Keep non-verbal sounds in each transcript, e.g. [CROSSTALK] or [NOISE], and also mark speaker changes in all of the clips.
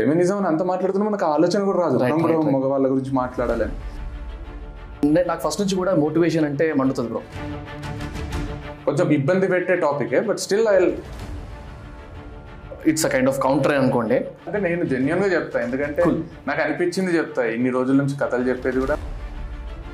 Speaker 1: Feminism అని అంత మాట్లాడుతున్నా మనకు ఆలోచన కూడా రాదు. మనం కూడా మగవాళ్ళ గురించి మాట్లాడాలని
Speaker 2: అంటే నాకు ఫస్ట్ నుంచి కూడా మోటివేషన్ అంటే మండుతుంది బ్రో
Speaker 1: కొంచెం ఇబ్బంది పెట్టే టాపికే but still I
Speaker 2: it's a kind of counter అనుకోండి.
Speaker 1: అంటే నేను జెన్యున్గా చెప్తా ఎందుకంటే నాకు అనిపించింది చెప్తా ఇన్ని రోజుల నుంచి కథలు చెప్పేది కూడా.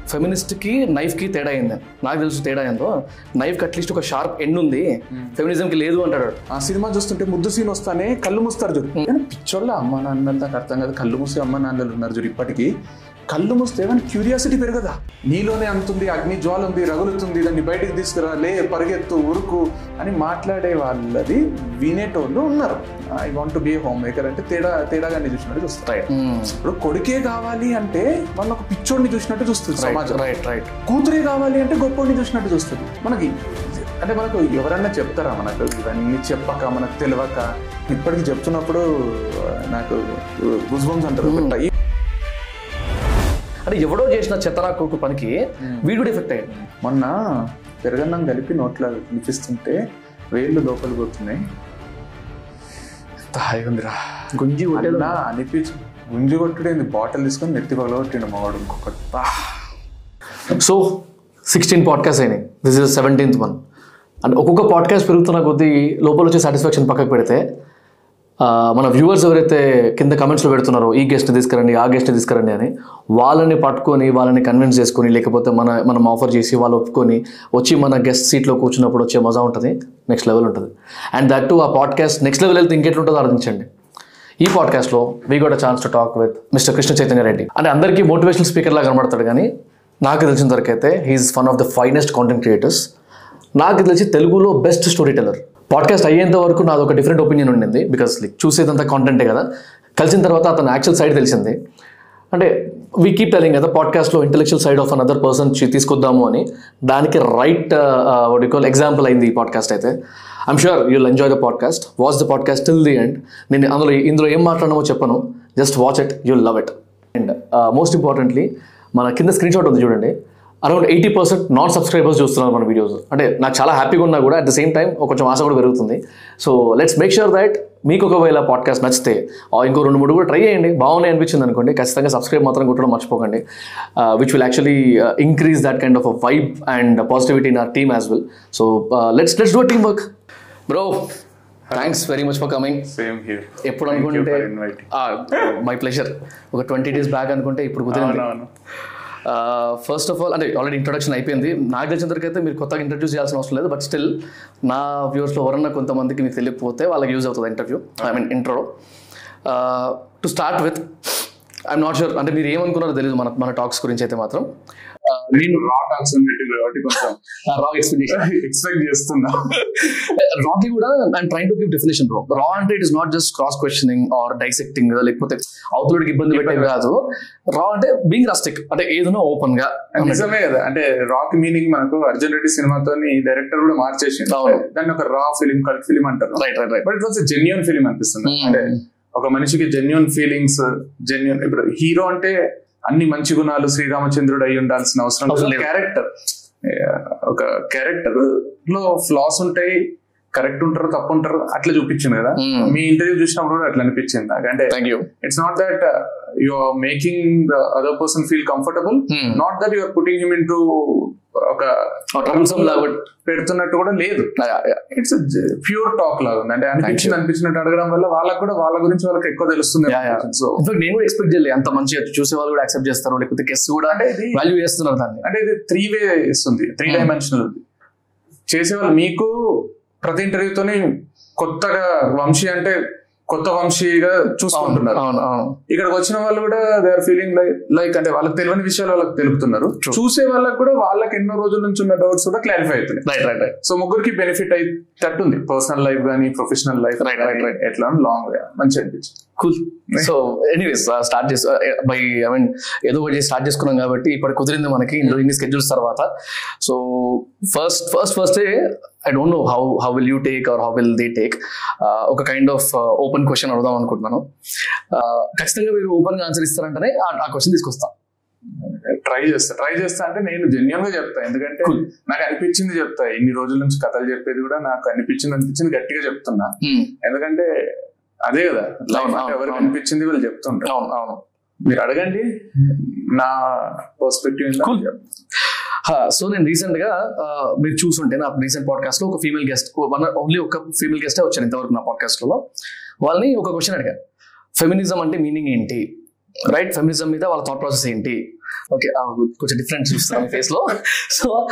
Speaker 2: ఫెమినిస్ట్కి నైఫ్కి తేడా అయింది నాకు తెలుసు తేడా ఏందో. నైఫ్కి అట్లీస్ట్ ఒక షార్ప్ ఎండ్ ఉంది. ఫెమినిజంకి లేదు అంటాడు.
Speaker 1: ఆ సినిమా చూస్తుంటే ముద్దు సీన్ వస్తానే కళ్ళు మూస్తారు చూడు. పిచ్చోళ్ళ అమ్మ నాన్నలు నాకు అర్థం కాదు. కళ్ళు మూసే అమ్మ నాన్నలు ఉన్నారు చూడు ఇప్పటికీ. కళ్ళు మూస్తే కానీ క్యూరియాసిటీ పెరగదా? నీలోనే అంతుంది అగ్ని జ్వాల ఉంది రగులుతుంది దాన్ని బయటికి తీసుకురా లే పరిగెత్తు ఉరుకు అని మాట్లాడే వాళ్ళది వినేటోళ్ళు ఉన్నారు. I want to be home maker అంటే తేడా తేడాగానే చూసినట్టు చూస్తారు.
Speaker 2: రైట్
Speaker 1: ఇప్పుడు కొడుకే కావాలి అంటే వాళ్ళు ఒక పిచ్చోడిని చూసినట్టు చూస్తుంది సమాజం
Speaker 2: రైట్ రైట్
Speaker 1: కూతురే కావాలి అంటే గొప్పోడిని చూసినట్టు చూస్తుంది. మనకి అంటే మనకు ఎవరన్నా చెప్తారా మనకు? ఇవన్నీ చెప్పక మనకు తెలియక. ఇప్పటికి చెప్తున్నప్పుడు నాకు గుజ్బంస్ అంటారు. ఈ-
Speaker 2: అంటే ఎవడో చేసిన చెత్తనా కొడుకు పనికి వీడు కూడా ఎఫెక్ట్ అయ్యాడు.
Speaker 1: మొన్న పెరగన్నం కలిపి నోట్లో వినిపిస్తుంటే వేళ్ళు లోపల పోతున్నాయి. హాయిగా ఉందిరా.
Speaker 2: గుంజి కొట్టేది
Speaker 1: అనిపించి. గుంజి కొట్టుడేంది? బాటిల్ తీసుకొని నెత్తి పగలగొట్టిండు మావాడు ఇంకొకటి
Speaker 2: సో సిక్స్టీన్ పాడ్కాస్ట్ అయినాయి. దిస్ ఇస్ సెవెంటీన్త్ వన్ అంటే ఒక్కొక్క పాడ్కాస్ట్ పెరుగుతున్న కొద్దీ లోపల వచ్చే సాటిస్ఫాక్షన్ పక్కకు పెడితే మన వ్యూవర్స్ ఎవరైతే కింద కమెంట్స్లో పెడుతున్నారో ఈ గెస్ట్ తీసుకురండి ఆ గెస్ట్ తీసుకురండి అని వాళ్ళని పట్టుకొని వాళ్ళని కన్విన్స్ చేసుకొని లేకపోతే మన మనం ఆఫర్ చేసి వాళ్ళు ఒప్పుకొని వచ్చి మన గెస్ట్ సీట్లో కూర్చున్నప్పుడు వచ్చే మజా ఉంటుంది నెక్స్ట్ లెవెల్ ఉంటుంది. అండ్ దట్ టు ఆ పాడ్కాస్ట్ నెక్స్ట్ లెవెల్ వెళ్తే ఇంకెట్లుంటుందో ఆలోచించండి. ఈ పాడ్కాస్ట్లో we got chance to talk with mister Krishna Chaitanya Reddy అంటే అందరికీ మోటివేషనల్ స్పీకర్లా కనబడతాడు కానీ నాకు తెలిసిన వరకు అయితే he is one of the finest content creators నాకు తెలిసి తెలుగులో బెస్ట్ స్టోరీ టెల్లర్ పాడ్కాస్ట్ అయ్యేంత వరకు నాది ఒక డిఫరెంట్ ఒపీనియన్ ఉండింది బికాస్ లైక్ చూసేదంతా కాంటెంటే కదా. కలిసిన తర్వాత అతను యాక్చువల్ సైడ్ తెలిసింది. అంటే వీ కీప్ టెలింగ్ కదా పాడ్కాస్ట్లో intellectual side of an person తీసుకొద్దాము అని. దానికి రైట్ కాల్ ఎగ్జాంపుల్ అయింది ఈ పాడ్కాస్ట్ అయితే. I'm sure you'll enjoy the podcast watch the podcast till the end నేను అందులో ఇందులో ఏం మాట్లాడమో చెప్పను. Just watch it you'll love it and most importantly మన కింద స్క్రీన్ షాట్ ఉంది చూడండి. Around eighty percent non subscribers చూస్తున్నారు మన వీడియోస్ అంటే నాకు చాలా హ్యాపీగా ఉన్నా కూడా అట్ ద సేమ్ టైం ఒక కొంచెం ఆశ కూడా పెరుగుతుంది. So let's make sure that మీకు ఒకవేళ పాడ్కాస్ట్ నచ్చితే ఆ ఇంకో రెండు మూడు కూడా ట్రై చేయండి. బాగున్నాయి అనిపించింది అనుకోండి. ఖచ్చితంగా సబ్స్క్రైబ్ మాత్రం కొట్టడం మర్చిపోకండి. Which will actually increase that kind of vibe and positivity in our team as well so let's let's do team work bro thanks very much for coming
Speaker 1: same here
Speaker 2: ఎప్పుడు అనుకుంటే మై ప్లెజర్ ఒక twenty days back అనుకుంటే ఇప్పుడు కుదిరింది. First of all అంటే already introduction అయిపోయింది. నాకు తెలిసిన అయితే మీరు కొత్తగా ఇంట్రడ్యూస్ చేయాల్సిన అవసరం లేదు బట్ స్టిల్ నా వ్యూవర్స్లో ఎవరన్నా కొంతమందికి మీకు తెలియకపోతే వాళ్ళకి యూజ్ అవుతుంది interview I mean intro to start with I'm not sure అంటే మీరు ఏమనుకున్నారో తెలియదు మన మన టాక్స్ గురించి అయితే మాత్రం.
Speaker 1: నేను రా టాక్స్ కాబట్టి కొంచెం
Speaker 2: రాంగ్ ఎక్స్ప్లెనేషన్
Speaker 1: ఎక్స్పెక్ట్ చేస్తున్నా.
Speaker 2: రాకి కూడా I'm train to give definition bro రా అంటే it is not just cross questioning or dissecting లేకపోతే అవతలకి ఇబ్బంది పెట్టేది కాదు. రా అంటే బీయింగ్ రస్టిక్ అంటే ఏదైనా ఓపెన్గా
Speaker 1: నిజమే కదా. అంటే రాక్ మీనింగ్ మనకు అర్జున్ రెడ్డి సినిమాతో డైరెక్టర్ కూడా మార్చేసింది. దాన్ని ఒక రా ఫిలిం కల్ట్ ఫిలిం అంటారు.
Speaker 2: Right right right
Speaker 1: but it was genuine film అనిపిస్తుంది. అంటే ఒక మనిషికి జెన్యున్ ఫీలింగ్స్ జెన్యున్ ఇప్పుడు హీరో అంటే అన్ని మంచి గుణాలు శ్రీరామచంద్రుడు అయి ఉండాల్సిన అవసరం లేదు. క్యారెక్టర్ ఒక క్యారెక్టర్లో ఫ్లాస్ ఉంటాయి. కరెక్ట్ ఉంటారు తప్పు ఉంటారు అట్లా చూపించింది కదా.
Speaker 2: Hmm.
Speaker 1: మీ ఇంటర్వ్యూ చూసినప్పుడు కూడా అట్లా అనిపించింది. అంటే it's not that you are making the other person feel comfortable not that your putting him in ఒక
Speaker 2: troublesome లాగా.
Speaker 1: పెడుతున్నట్టు కూడా లేదు. ఇట్స్ ప్యూర్ టాక్ లాగా ఉంది. అంటే అనిపించింది అనిపించినట్టు అడగడం వల్ల వాళ్ళకి కూడా వాళ్ళ గురించి వాళ్ళకి ఎక్కువ తెలుస్తుంది. సో
Speaker 2: నేను కూడా ఎక్స్పెక్ట్ చేయలేదు. అంత మంచిగా చూసే వాళ్ళు కూడా యాక్సెప్ట్ చేస్తారు. లేకపోతే గెస్ట్ కూడా
Speaker 1: అంటే
Speaker 2: వాల్యూ చేస్తున్నారు దాన్ని.
Speaker 1: అంటే ఇది త్రీ వే ఇస్తుంది త్రీ డైమెన్షనల్ ఉంది చేసేవాళ్ళు మీకు ప్రతి ఇంటర్వ్యూతోని కొత్తగా వంశీ అంటే కొత్త వంశీగా చూసుకుంటున్నారు.
Speaker 2: అవును అవును
Speaker 1: ఇక్కడికి వచ్చిన వాళ్ళు కూడా they are feeling like like అంటే వాళ్ళకి తెలియని విషయాలు వాళ్ళకి తెలుపుతున్నారు. చూసే వాళ్ళకి కూడా వాళ్ళకి ఎన్నో రోజుల నుంచి ఉన్న డౌట్స్ కూడా క్లారిఫై అవుతున్నాయి.
Speaker 2: రైట్ రైట్ రైట్
Speaker 1: సో ముగ్గురికి బెనిఫిట్ అయ్యేటట్టుంది. పర్సనల్ లైఫ్ కానీ professional life
Speaker 2: Right, right, right.
Speaker 1: ఎట్లా లాంగ్ మంచి అనిపించింది.
Speaker 2: కూల్ సో ఎనీవేస్ స్టార్ట్ చేసు బై ఐ మీన్ ఏదో ఒకటి స్టార్ట్ చేసుకున్నాం కాబట్టి ఇప్పుడు కుదిరింది మనకి ఇందులో ఇన్ని స్కెడ్యూల్స్ తర్వాత. So first first first I don't know how how will you take or how will they take ఒక కైండ్ ఆఫ్ ఓపెన్ క్వశ్చన్ అడుగుదాం అనుకుంటున్నాను. Uh, ఖచ్చితంగా మీరు ఓపెన్గా ఆన్సర్ ఇస్తారంటేనే ఆ- క్వశ్చన్ తీసుకొస్తా.
Speaker 1: ట్రై చేస్తా. ట్రై చేస్తా అంటే నేను జెన్యున్గా చెప్తా. ఎందుకంటే. నాకు అనిపించింది చెప్తా. ఇన్ని రోజుల నుంచి కథలు చెప్పేది కూడా నాకు అనిపించింది అనిపించింది గట్టిగా చెప్తున్నా. ఎందుకంటే అదే కదా.
Speaker 2: అవును.
Speaker 1: అనిపించింది వీళ్ళు చెప్తుంటారు.
Speaker 2: అవును అవును.
Speaker 1: మీరు అడగండి. నా పర్స్పెక్టివ్.
Speaker 2: సో నేను రీసెంట్గా మీరు చూసుంటే నా రీసెంట్ పాడ్కాస్ట్లో ఒక ఫీమేల్ గెస్ట్ వన్ ఓన్లీ ఒక ఫీమేల్ గెస్టే వచ్చారు ఇంతవరకు నా పాడ్కాస్ట్లో. వాళ్ళని ఒక క్వశ్చన్ అడిగారు ఫెమినిజం అంటే మీనింగ్ ఏంటి? రైట్ ఫెమినిజం మీద వాళ్ళ థాట్ ప్రాసెస్ ఏంటి? ఓకే కొంచెం డిఫరెంట్ చూస్తున్నాను ఫేస్లో. [LAUGHS] సో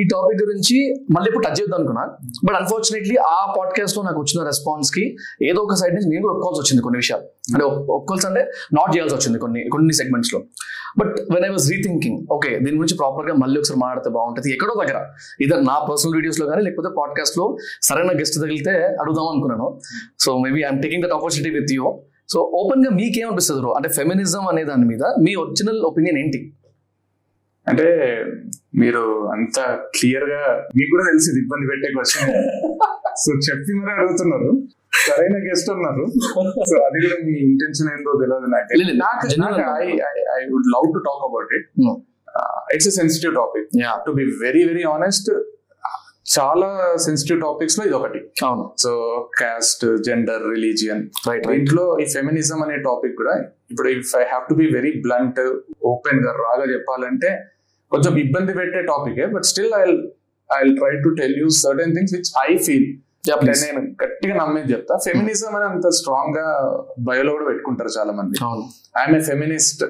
Speaker 2: ఈ టాపిక్ గురించి మళ్ళీ ఇప్పుడు టచ్ చేద్దాం అనుకున్నా. బట్ అన్ఫార్చునేట్లీ ఆ పాడ్కాస్ట్లో నాకు వచ్చిన రెస్పాన్స్కి ఏదో ఒక సైడ్ నుంచి నేను కూడా ఒప్పుకోవాల్సి వచ్చింది కొన్ని విషయాలు. అంటే ఒప్- ఒప్పుకోవాల్సి అంటే నాట్ చేయాల్సి వచ్చింది కొన్ని కొన్ని సెగ్మెంట్స్లో. But when I was rethinking okay దీని గురించి ప్రాపర్గా మళ్ళీ ఒకసారి మాట్లాడితే బాగుంటుంది. ఎక్కడో దగ్గర ఇదర్ నా పర్సనల్ వీడియోస్లో కానీ లేకపోతే పాడ్కాస్ట్లో సరైన గెస్ట్ తగిలితే అడుగుదాం అనుకున్నాను. So maybe I'm taking that opportunity with you so ఓపెన్గా మీకేమనిపిస్తుంది బ్రో అంటే ఫెమినిజం అనే దాని మీద మీ ఒరిజినల్ ఒపీనియన్ ఏంటి?
Speaker 1: అంటే మీరు అంత క్లియర్గా మీకు కూడా తెలిసి ఇబ్బంది పెట్టే క్వశ్చన్ సో చెప్పి మరి అడుగుతున్నారు. సరైన గెస్ట్ ఉన్నారు. సో అది కూడా మీ ఇంటెన్షన్ ఏందో తెలియదు నాకు I would love to talk about it. It's sensitive topic to be very very honest చాలా సెన్సిటివ్ టాపిక్స్లో ఇది ఒకటి
Speaker 2: అవును
Speaker 1: so caste gender religion
Speaker 2: right
Speaker 1: ఇంట్లో ఈ ఫెమినిజం అనే టాపిక్ కూడా ఇప్పుడు if I have to be very blunt ఓపెన్గా రాగా చెప్పాలంటే కొంచెం ఇబ్బంది పెట్టే topic but still I I try to tell you certain things which I feel నేను గట్టిగా నమ్మేది చెప్తా. ఫెమినిజం అని అంత స్ట్రాంగ్గా బయోలో కూడా పెట్టుకుంటారు చాలా మంది ఐఎమ్ ఏ ఫెమినిస్ట్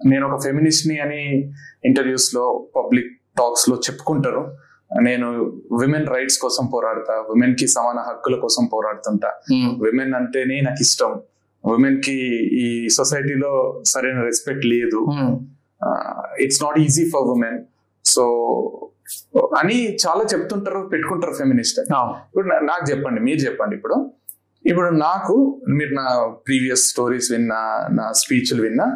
Speaker 1: నేను ఒక ఫెమినిస్ట్ని అని ఇంటర్వ్యూస్లో పబ్లిక్ టాక్స్లో చెప్పుకుంటారు. నేను విమెన్ రైట్స్ కోసం పోరాడతా విమెన్కి సమాన హక్కుల కోసం పోరాడుతుంటా. విమెన్ అంటేనే నాకు ఇష్టం. విమెన్కి ఈ సొసైటీలో సరైన రెస్పెక్ట్ లేదు. It's not easy for women so అని చాలా చెప్తుంటారు పెట్టుకుంటారు ఫెమినిస్ట్ ఇప్పుడు నాకు చెప్పండి మీరు చెప్పండి ఇప్పుడు. ఇప్పుడు నాకు మీరు నా ప్రీవియస్ స్టోరీస్ విన్నా నా స్పీచ్లు విన్నా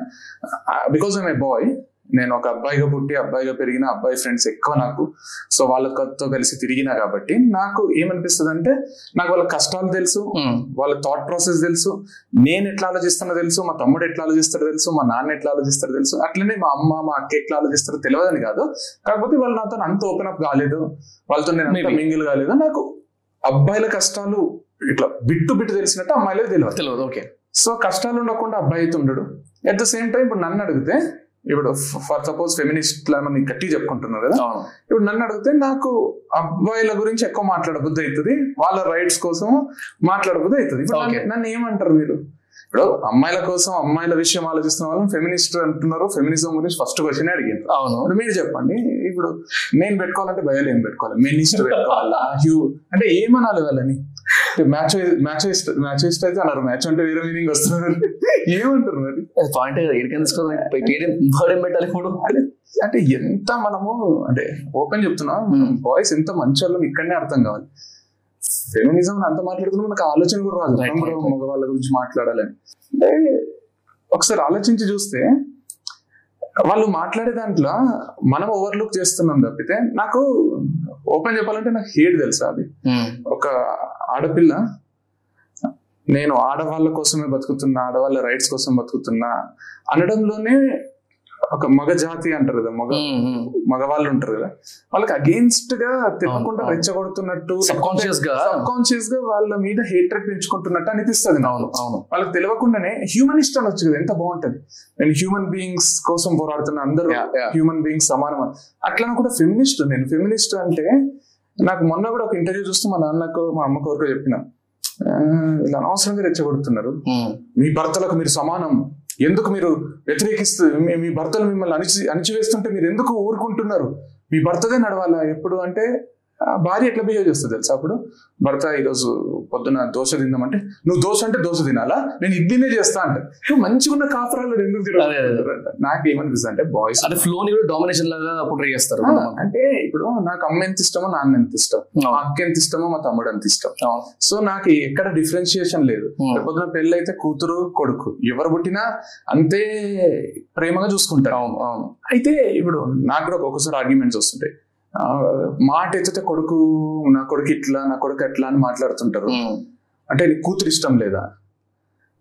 Speaker 1: బికాజ్ ఐమ్ ఏ బాయ్ నేను ఒక అబ్బాయిగా పుట్టి అబ్బాయిగా పెరిగిన అబ్బాయి ఫ్రెండ్స్ ఎక్కువ నాకు. సో వాళ్ళతో కలిసి తిరిగినా కాబట్టి నాకు ఏమనిపిస్తుంది అంటే నాకు వాళ్ళ కష్టాలు తెలుసు
Speaker 2: Mm.
Speaker 1: వాళ్ళ థాట్ ప్రాసెస్ తెలుసు నేను ఎట్లా ఆలోచిస్తానో తెలుసు మా తమ్ముడు ఎట్లా ఆలోచిస్తారో తెలుసు మా నాన్న ఎట్లా ఆలోచిస్తారో తెలుసు. అట్లనే మా అమ్మ మా అక్క ఎట్లా ఆలోచిస్తారో తెలియదని కాదు. కాకపోతే వాళ్ళు నాతో అంత ఓపెన్ అప్ కాలేదు. వాళ్ళతో నేను అంత. మింగిల్ కాలేదు. నాకు అబ్బాయిల కష్టాలు ఇట్లా బిట్టు బిట్టు తెలిసినట్టు అమ్మాయిలకు తెలియదు
Speaker 2: తెలియదు ఓకే
Speaker 1: సో కష్టాలు ఉండకుండా అబ్బాయి అయితే ఉండడు. అట్ ద సేమ్ టైం ఇప్పుడు నన్ను అడిగితే ఇప్పుడు ఫర్ సపోజ్ ఫెమినిస్ట్ లని గట్టి చెప్పుకుంటున్నారు కదా? ఇప్పుడు నన్ను అడిగితే నాకు అబ్బాయిల గురించి ఎక్కువ మాట్లాడబుద్ధి అవుతుంది వాళ్ళ రైట్స్ కోసం మాట్లాడబుద్ధి అవుతుంది. నన్ను- ఏమంటారు మీరు? ఇప్పుడు అమ్మాయిల కోసం అమ్మాయిల విషయం ఆలోచిస్తున్న వాళ్ళని ఫెమినిస్ట్ అంటున్నారు ఫెమినిజం గురించి ఫస్ట్ క్వశ్చన్ అడిగారు
Speaker 2: అవును.
Speaker 1: మీరు చెప్పండి ఇప్పుడు నేను పెట్టుకోవాలంటే భయాలు ఏం పెట్టుకోవాలి? మెనిస్ట్ పెట్టుకోవాలా? [LAUGHS] హ్యూ అంటే ఏమనాలి వాళ్ళని? మ్యాచ్ మ్యాచ్ మ్యాచ్ అయితే అన్నారు. మ్యాచ్ అంటే వేరే మీనింగ్ వస్తున్నారు ఏమంటారు మరి?
Speaker 2: పాయింట్ ఎడికైనా తీసుకోవాలి ఏం పెట్టాలి ఇప్పుడు?
Speaker 1: అంటే ఎంత మనము అంటే ఓపెన్ చెప్తున్నా బాయ్స్ ఎంత మంచి వాళ్ళం ఇక్కడనే అర్థం కావాలి. ఫెమినిజం అంత మాట్లాడుతున్నా మనకు ఆలోచన కూడా రాదు. మగవాళ్ళ గురించి మాట్లాడాలని అంటే ఒకసారి ఆలోచించి చూస్తే వాళ్ళు మాట్లాడే దాంట్లో మనం ఓవర్లుక్ చేస్తున్నాం తప్పితే నాకు ఓపెన్ చెప్పాలంటే నాకు హేట్ తెలుసా అది. ఒక ఆడపిల్ల నేను ఆడవాళ్ళ కోసమే బతుకుతున్నా ఆడవాళ్ళ రైట్స్ కోసం బతుకుతున్నా అనడంలోనే ఒక మగ జాతి అంటారు కదా మగ. మగవాళ్ళు ఉంటారు కదా వాళ్ళకి అగేన్స్ట్గా తెలియకుండా. రెచ్చగొడుతున్నట్టు
Speaker 2: Subconscious గా.
Speaker 1: కాన్షియస్గా వాళ్ళ మీద హేట్రెడ్ పెంచుకుంటున్నట్టు అనిపిస్తుంది.
Speaker 2: అవును అవును
Speaker 1: వాళ్ళకి తెలియకుండానే హ్యూమనిస్ట్ అనొచ్చు కదా ఎంత బాగుంటది నేను హ్యూమన్ బీయింగ్స్ కోసం పోరాడుతున్న అందరూ. హ్యూమన్ బీయింగ్స్ సమానం అని. అట్లా కూడా ఫెమినిస్ట్ నేను ఫెమినిస్ట్ అంటే నాకు మొన్న కూడా ఒక ఇంటర్వ్యూ చూస్తూ మా నాన్నకు మా అమ్మకు వరకు చెప్పిన "ఆ, వీళ్ళు అనవసరంగా రెచ్చగొడుతున్నారు. మీ భర్తలకు మీరు సమానం ఎందుకు మీరు వ్యతిరేకిస్తూ మీ- మీ భర్తలు మిమ్మల్ని అణిచి అణిచివేస్తుంటే మీరు ఎందుకు ఊరుకుంటున్నారు? మీ భర్తదే నడవాలా ఎప్పుడు? అంటే భార్య ఎట్లా బిహేవ్ చేస్తుంది తెలుసా అప్పుడు? భర్త ఈరోజు పొద్దున దోశ తిందామంటే నువ్వు దోశ అంటే దోశ తినాలా? నేను ఇడ్లీనే చేస్తా అంటే నువ్వు మంచిగా ఉన్న కాపురాలు ఎందుకు నాకు ఏమనిపిస్తుంది అంటే బాయ్స్
Speaker 2: అంటే ఫ్లో కూడా డామినేషన్ లాగా పోర్ట్రే చేస్తారు
Speaker 1: అంటే ఇప్పుడు నాకు అమ్మ ఎంత ఇష్టమో నాన్న ఎంత ఇష్టం. మా అక్క ఎంత ఇష్టమో మా తమ్ముడు ఎంత ఇష్టం. సో నాకు ఎక్కడ డిఫరెన్షియేషన్ లేదు. పొద్దున పెళ్ళి అయితే కూతురు కొడుకు. ఎవరు పుట్టినా అంతే ప్రేమగా చూసుకుంటారు.
Speaker 2: అవును అవును.
Speaker 1: అయితే ఇప్పుడు నాకు కూడా ఒక్కొక్కసారి ఆర్గ్యుమెంట్స్ వస్తుంటాయి. మాట ఎత్తితే కొడుకు నా కొడుకు ఇట్లా నా కొడుకు ఎట్లా అని మాట్లాడుతుంటారు. అంటే నీకు కూతురు ఇష్టం లేదా?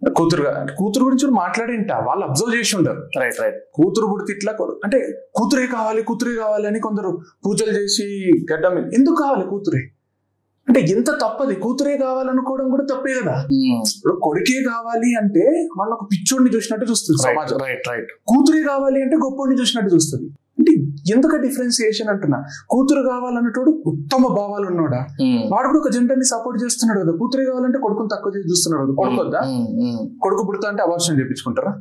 Speaker 1: కూతురుగా కూతురు గురించి మాట్లాడేంట వాళ్ళు అబ్జర్వ్ చేసి ఉంటారు
Speaker 2: రైట్ రైట్
Speaker 1: కూతురు పుడితే ఇట్లా అంటే కూతురే కావాలి కూతురే కావాలి అని కొందరు పూజలు చేసి గడ్డం ఎందుకు కావాలి కూతురే? అంటే ఎంత తప్పది కూతురే కావాలనుకోవడం కూడా తప్పే కదా. ఇప్పుడు కొడుకే కావాలి అంటే వాళ్ళ ఒక పిచ్చోడిని చూసినట్టు చూస్తుంది సమాజం.
Speaker 2: రైట్ రైట్
Speaker 1: కూతురే కావాలి అంటే గొప్పోడిని చూసినట్టు చూస్తుంది. అంటే ఎందుకు డిఫరెన్సియేషన్ అంటున్నా? కూతురు కావాలన్నటోడు ఉత్తమ భావాలు ఉన్నాడా? వాడు కూడా ఒక జెండర్ని సపోర్ట్ చేస్తున్నాడు కదా. కూతురే కావాలంటే కొడుకుని తక్కువ చేసి చూస్తున్నాడు కదా. కొడుకు వద్దా కొడుకు పుడతా అంటే అవర్షం చేయించుకుంటారా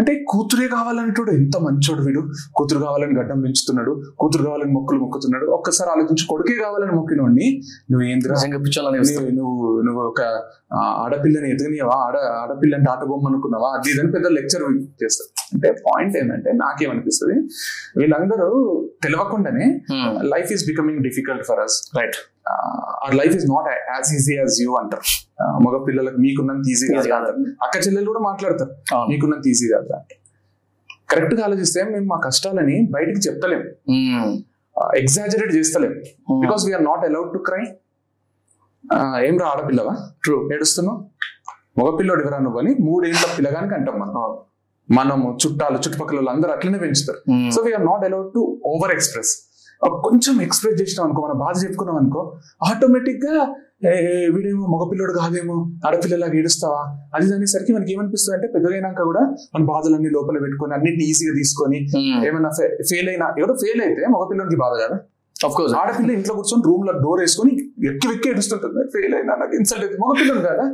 Speaker 1: అంటే కూతురే కావాలంటాడు ఎంత మంచోడు వీడు. కూతురు కావాలని గడ్డం పెంచుతున్నాడు కూతురు కావాలని మొక్కులు మొక్కుతున్నాడు. ఒక్కసారి ఆలోచించి కొడుకే కావాలని మొక్కినోడిని. నువ్వు
Speaker 2: పిచ్చాలని
Speaker 1: నువ్వు నువ్వు ఒక ఆడపిల్లని ఎదుగునివా ఆడ ఆడపిల్ల అంటే ఆట బొమ్మ అనుకున్నావా అది ఇదని పెద్ద లెక్చర్ చేస్తారు. అంటే పాయింట్ ఏంటంటే నాకేమనిపిస్తుంది వీళ్ళందరూ తెలియకుండానే life is becoming difficult for us
Speaker 2: right
Speaker 1: ఆ life is not as easy as you అంటారు. మగ పిల్లలకు మీకున్నంత ఈజీ
Speaker 2: Easy
Speaker 1: కాదు. అక్క చెల్లెలు కూడా మాట్లాడతారు. మీకున్నంత ఈజీ కాదు అంటే కరెక్ట్గా ఆలోచిస్తే మేము మా కష్టాలని బయటికి చెప్తలేం. Exaggerate చేస్తలేం. Because we are not allowed to cry ఏం రా ఆడపిల్లవా?
Speaker 2: ట్రూ
Speaker 1: ఏడుస్తున్నావు? మగపిల్లోడు ఎవరా నువ్వు అని మూడేళ్ళ పిల్లగానికి అంటాం మనం. మనము చుట్టాలు చుట్టుపక్కల వాళ్ళు అందరూ అట్లనే పెంచుతారు. So we are not allowed to over express కొంచెం ఎక్స్ప్రెస్ చేసినాం అనుకో మన బాధ చెప్పుకున్నాం అనుకో ఆటోమేటిక్గా ఏ, ఏ, వీడేమో మగపిల్లడు కాదేమో ఆడపిల్లలాగా ఏడుస్తావా? అది అనేసరికి మనకి ఏమనిపిస్తుంది అంటే పెద్దగైనాక కూడా మన బాధలన్నీ లోపల పెట్టుకొని అన్నిటిని ఈజీగా తీసుకొని ఏమైనా ఫెయిల్ అయినా ఎవడో ఫెయిల్ అయితే మగపిల్లడికి బాధ కదా.
Speaker 2: కోర్స్
Speaker 1: ఆడపిల్ల ఇంట్లో కూర్చొని రూమ్లో డోర్ వేసుకొని ఎక్కి వెక్కి ఏడుస్తుంటుంది. ఫెయిల్ అయినా నాకు ఇన్సల్ట్ అయితే మగపిల్లడు కదా.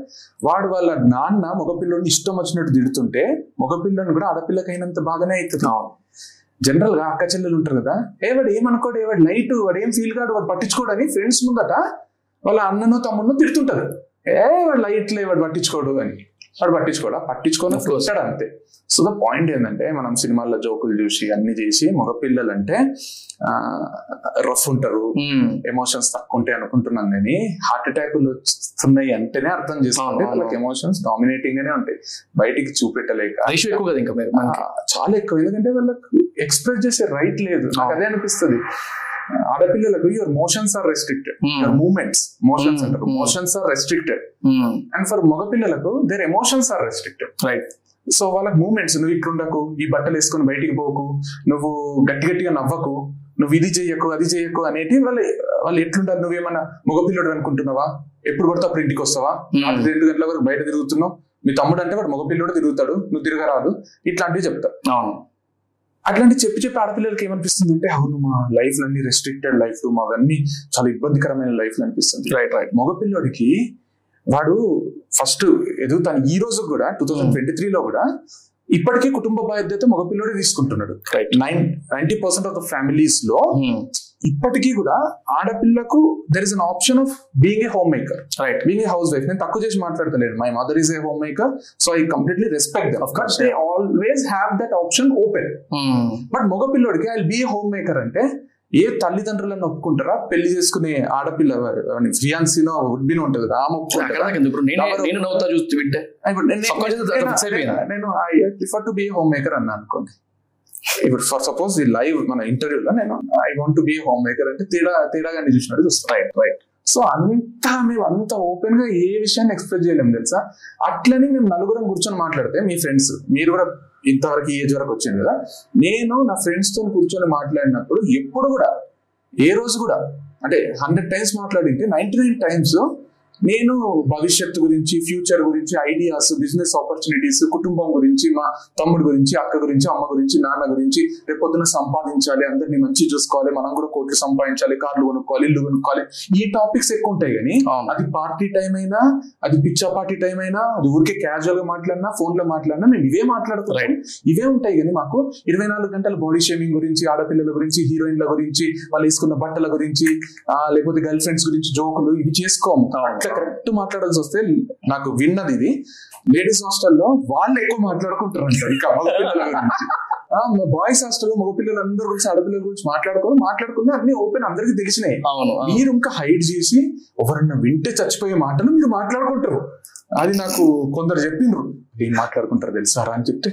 Speaker 1: వాడు వాళ్ళ నాన్న మగపిల్లని ఇష్టం వచ్చినట్టు తిడుతుంటే మగపిల్లని కూడా ఆడపిల్లకైనంత బాధనే అవుతుంది. జనరల్గా అక్క చెల్లెలు ఉంటారు కదా ఏ వాడు ఏమనుకోడు ఏ లైట్ వాడు ఏం ఫీల్ కాడు వాడు పట్టించుకోడని ఫ్రెండ్స్ ముందట వాళ్ళ అన్నను తమ్మును తిడుతుంటారు. ఏ వాడు లైట్లే వాడు పట్టించుకోడు అని. వాడు పట్టించుకోడా? పట్టించుకొని. వచ్చాడు అంతే సో ద పాయింట్ ఏంటంటే మనం సినిమాల్లో జోకులు చూసి అన్ని చేసి మగపిల్లలు అంటే రఫ్ ఉంటారు. ఎమోషన్స్ తక్కువ ఉంటాయి అనుకుంటున్నాం కానీ హార్ట్ అటాకులు వస్తున్నాయి అంటేనే అర్థం
Speaker 2: అవును.
Speaker 1: వాళ్ళకి ఎమోషన్స్ డామినేటింగ్ గానే ఉంటాయి. బయటికి చూపెట్టలేక.
Speaker 2: ఎక్కువ కదా ఇంకా
Speaker 1: చాలా ఎక్కువ. ఎందుకంటే వాళ్ళకి ఎక్స్ప్రెస్ చేసే రైట్ లేదు. నాకు అదే అనిపిస్తుంది. ఆడపిల్లలకు your motions are restricted your movements motions అంటారు. Motions are restricted and for మగపిల్లలకు their emotions are restricted
Speaker 2: right
Speaker 1: so వాళ్ళకి మూమెంట్స్ నువ్వు ఇట్లుండకు ఈ బట్టలు వేసుకొని బయటికి పోకు నువ్వు గట్టి గట్టిగా నవ్వకు నువ్వు ఇది చెయ్యకు అది చెయ్యకు అనేటి వాళ్ళు వాళ్ళు ఎట్లుంటారు? నువ్వేమన్నా మగపిల్లడు అనుకుంటున్నావా? ఎప్పుడు పడితే అప్పుడు ఇంటికి వస్తావా?
Speaker 2: Hmm.
Speaker 1: రాత్రి రెండు గంటల వరకు బయట తిరుగుతున్నావు? మీ తమ్ముడు అంటే వాడు మగపిల్లడు తిరుగుతాడు నువ్వు తిరగరాదు ఇట్లాంటివి చెప్తారు.
Speaker 2: అవును.
Speaker 1: అట్లాంటి చెప్పి చెప్పి ఆడపిల్లలకి ఏమనిపిస్తుంది అంటే అవును మా లైఫ్ అన్ని రెస్ట్రిక్టెడ్ లైఫ్ మావన్నీ చాలా ఇబ్బందికరమైన లైఫ్ అనిపిస్తుంది.
Speaker 2: రైట్ రైట్
Speaker 1: మగపిల్లడికి వాడు ఫస్ట్ ఎదుగుతాను ఈ రోజు కూడా టూ థౌజండ్ ట్వంటీ త్రీలో కూడా ఇప్పటికీ కుటుంబ బాధ్యత మగపిల్లడే తీసుకుంటున్నాడు.
Speaker 2: Right
Speaker 1: nine ninety percent of the ఫ్యామిలీస్లో ఇప్పటికీ కూడా ఆడపిల్లకు there is an option of being a home maker
Speaker 2: right
Speaker 1: being a house wife నేను తక్కువ చేసి మాట్లాడతలేను. My mother is a home maker so I completely respect
Speaker 2: Of course,
Speaker 1: they always have that option open but మగ పిల్లోడికి I be home maker అంటే ఏ తల్లిదండ్రులను ఒప్పుకుంటారా? పెళ్ళి చేసుకునే ఆడపిల్ల ఫియాన్సీనో ఉడ్బినో ఉంటుంది కదా. ఆమె ఒప్పుకుంటారా?
Speaker 2: నేను
Speaker 1: I prefer to be home maker అన్నా అనుకోండి. ఇప్పుడు ఫర్ సపోజ్ ఈ లైవ్ మన ఇంటర్వ్యూలో నేను I want to be home maker అంటే తేడా తేడాగా చూసినట్టు చూస్తాను
Speaker 2: రైట్ రైట్
Speaker 1: సో అంతా మేము అంత ఓపెన్గా ఏ విషయాన్ని ఎక్స్ప్రెస్ చేయలేము తెలుసా? అట్లనే మేము నలుగురం కూర్చొని మాట్లాడితే మీ ఫ్రెండ్స్ మీరు కూడా ఇంతవరకు ఏజ్ వరకు వచ్చింది కదా? నేను నా ఫ్రెండ్స్తో కూర్చొని మాట్లాడినప్పుడు ఎప్పుడు కూడా ఏ రోజు కూడా అంటే హండ్రెడ్ టైమ్స్ మాట్లాడింటే నైన్టీ నైన్ టైమ్స్ నేను భవిష్యత్తు గురించి ఫ్యూచర్ గురించి ఐడియాస్ బిజినెస్ ఆపర్చునిటీస్ కుటుంబం గురించి మా తమ్ముడు గురించి అక్క గురించి అమ్మ గురించి నాన్న గురించి రేపొద్దున సంపాదించాలి. అందరినీ మంచి చూసుకోవాలి. మనం కూడా కోట్లు సంపాదించాలి. కార్లు కొనుక్కోవాలి. ఇల్లు కొనుక్కోవాలి. ఈ టాపిక్స్ ఎక్కువ ఉంటాయి కానీ అది పార్టీ టైం అయినా అది పిచ్చా పార్టీ టైం అయినా అది ఊరికే క్యాజువల్గా మాట్లాడినా ఫోన్లో మాట్లాడినా మేము ఇవే మాట్లాడుతున్నాం. ఇవే ఉంటాయి కానీ మాకు ఇరవై నాలుగు గంటల బాడీ షేమింగ్ గురించి ఆడపిల్లల గురించి హీరోయిన్ల గురించి వాళ్ళు వేసుకున్న బట్టల గురించి ఆ, లేకపోతే గర్ల్ ఫ్రెండ్స్ గురించి జోకులు ఇవి చేసుకోము. అట్లా కరెక్ట్ మాట్లాడాల్సి వస్తే నాకు విన్నది ఇది. లేడీస్ హాస్టల్లో వాళ్ళు ఎక్కువ మాట్లాడుకుంటారు అంట ఇంకా గురించి. బాయ్స్ హాస్టల్ మగపిల్లలు అందరి గురించి ఆడపిల్లల గురించి మాట్లాడుకోరు మాట్లాడుకున్నా అన్ని ఓపెన్ అందరికీ తెలిసినాయి. మీరు ఇంకా హైడ్ చేసి ఎవరన్నా వింటే చచ్చిపోయే మాటలు మీరు మాట్లాడుకుంటారు. అది నాకు కొందరు చెప్పిండ్రు ఏం మాట్లాడుకుంటారు తెలుసారా? అని చెప్తే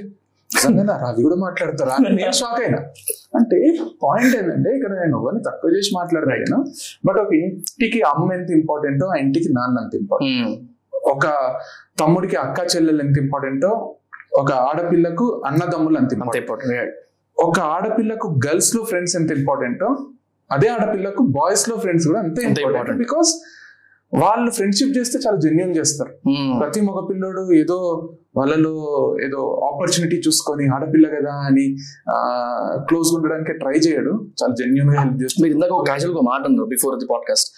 Speaker 1: నిజంగానా రా, అవి కూడా మాట్లాడతారా [LAUGHS] నేను షాక్ అయినా. అంటే పాయింట్ ఏంటంటే ఇక్కడ నేను ఎవరిని తక్కువ చేసి మాట్లాడలేను బట్ ఒక ఇంటికి అమ్మ ఎంత ఇంపార్టెంటో ఆ ఇంటికి నాన్న ఎంత ఇంపార్టెంట్. ఒక తమ్ముడికి అక్క చెల్లెలు ఎంత ఇంపార్టెంటో ఒక ఆడపిల్లకు అన్నదమ్ములు అంత
Speaker 2: అంత
Speaker 1: ఇంపార్టెంట్ ఒక ఆడపిల్లకు గర్ల్స్లో ఫ్రెండ్స్ ఎంత ఇంపార్టెంటో అదే ఆడపిల్లకు బాయ్స్లో ఫ్రెండ్స్ కూడా అంతే
Speaker 2: అంతే
Speaker 1: ఇంపార్టెంట్. బికాస్ వాళ్ళు ఫ్రెండ్షిప్ చేస్తే చాలా జెన్యున్ చేస్తారు.
Speaker 2: ఉమ్.
Speaker 1: ప్రతి మగ పిల్లోడు ఏదో వాళ్ళలో ఏదో ఆపర్చునిటీ చూసుకొని ఆడపిల్ల కదా అని క్లోజ్ ఉండడానికి ట్రై చేయడు. చాలా జెన్యున్గా హెల్ప్ చేస్తారు
Speaker 2: మీరు ఇందాక ఒక క్యాజువల్గా మాట ఉంది బిఫోర్ ది పాడ్కాస్ట్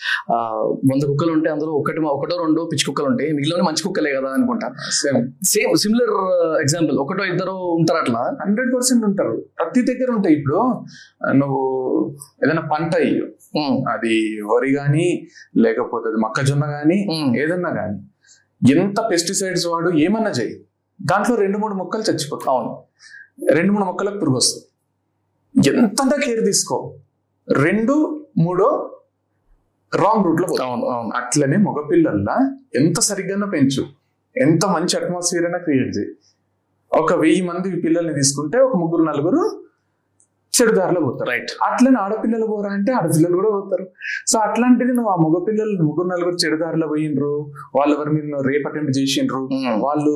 Speaker 2: వంద కుక్కలు ఉంటే అందులో ఒకటి ఒకటో రెండో పిచ్చి కుక్కలు ఉంటాయి. మిగిలిన మంచి కుక్కలే కదా అనుకుంటా.
Speaker 1: సేమ్
Speaker 2: సేమ్ సిమిలర్ ఎగ్జాంపుల్ ఒకటో ఇద్దరు ఉంటారు అట్లా?
Speaker 1: హండ్రెడ్ పర్సెంట్ ఉంటారు. ప్రతి దగ్గర ఉంటాయి. ఇప్పుడు నువ్వు ఏదైనా పంట అయ్యో అది వరి గాని లేకపోతే అది మొక్కజొన్న గాని ఏదన్నా గాని. ఎంత పెస్టిసైడ్స్ వాడు ఏమన్నా చేయి దాంట్లో రెండు మూడు మొక్కలు చచ్చిపోతాయి.
Speaker 2: అవును.
Speaker 1: రెండు మూడు మొక్కలకు పురుగు వస్తుంది. ఎంతంతా కేర్ తీసుకో? రెండు మూడో రాంగ్ రూట్లో.
Speaker 2: అవును అవును.
Speaker 1: అట్లనే మగపిల్లల్లా ఎంత సరిగ్గా పెంచు. ఎంత మంచి అట్మాస్ఫియర్ అయినా క్రియేట్ చేయి. ఒక వెయ్యి మంది పిల్లల్ని తీసుకుంటే ఒక ముగ్గురు నలుగురు చెడు దారిలో పోతారు.
Speaker 2: రైట్
Speaker 1: అట్లనే ఆడపిల్లలు పోరా అంటే ఆడపిల్లలు కూడా పోతారు. సో అట్లాంటిది నువ్వు ఆ మగ పిల్లలు ముగ్గురు నలుగురు చెడు దారిలో పోయిండ్రు వాళ్ళు ఎవరి మీద రేప్ అటెంప్ట్ చేసిండ్రు వాళ్ళు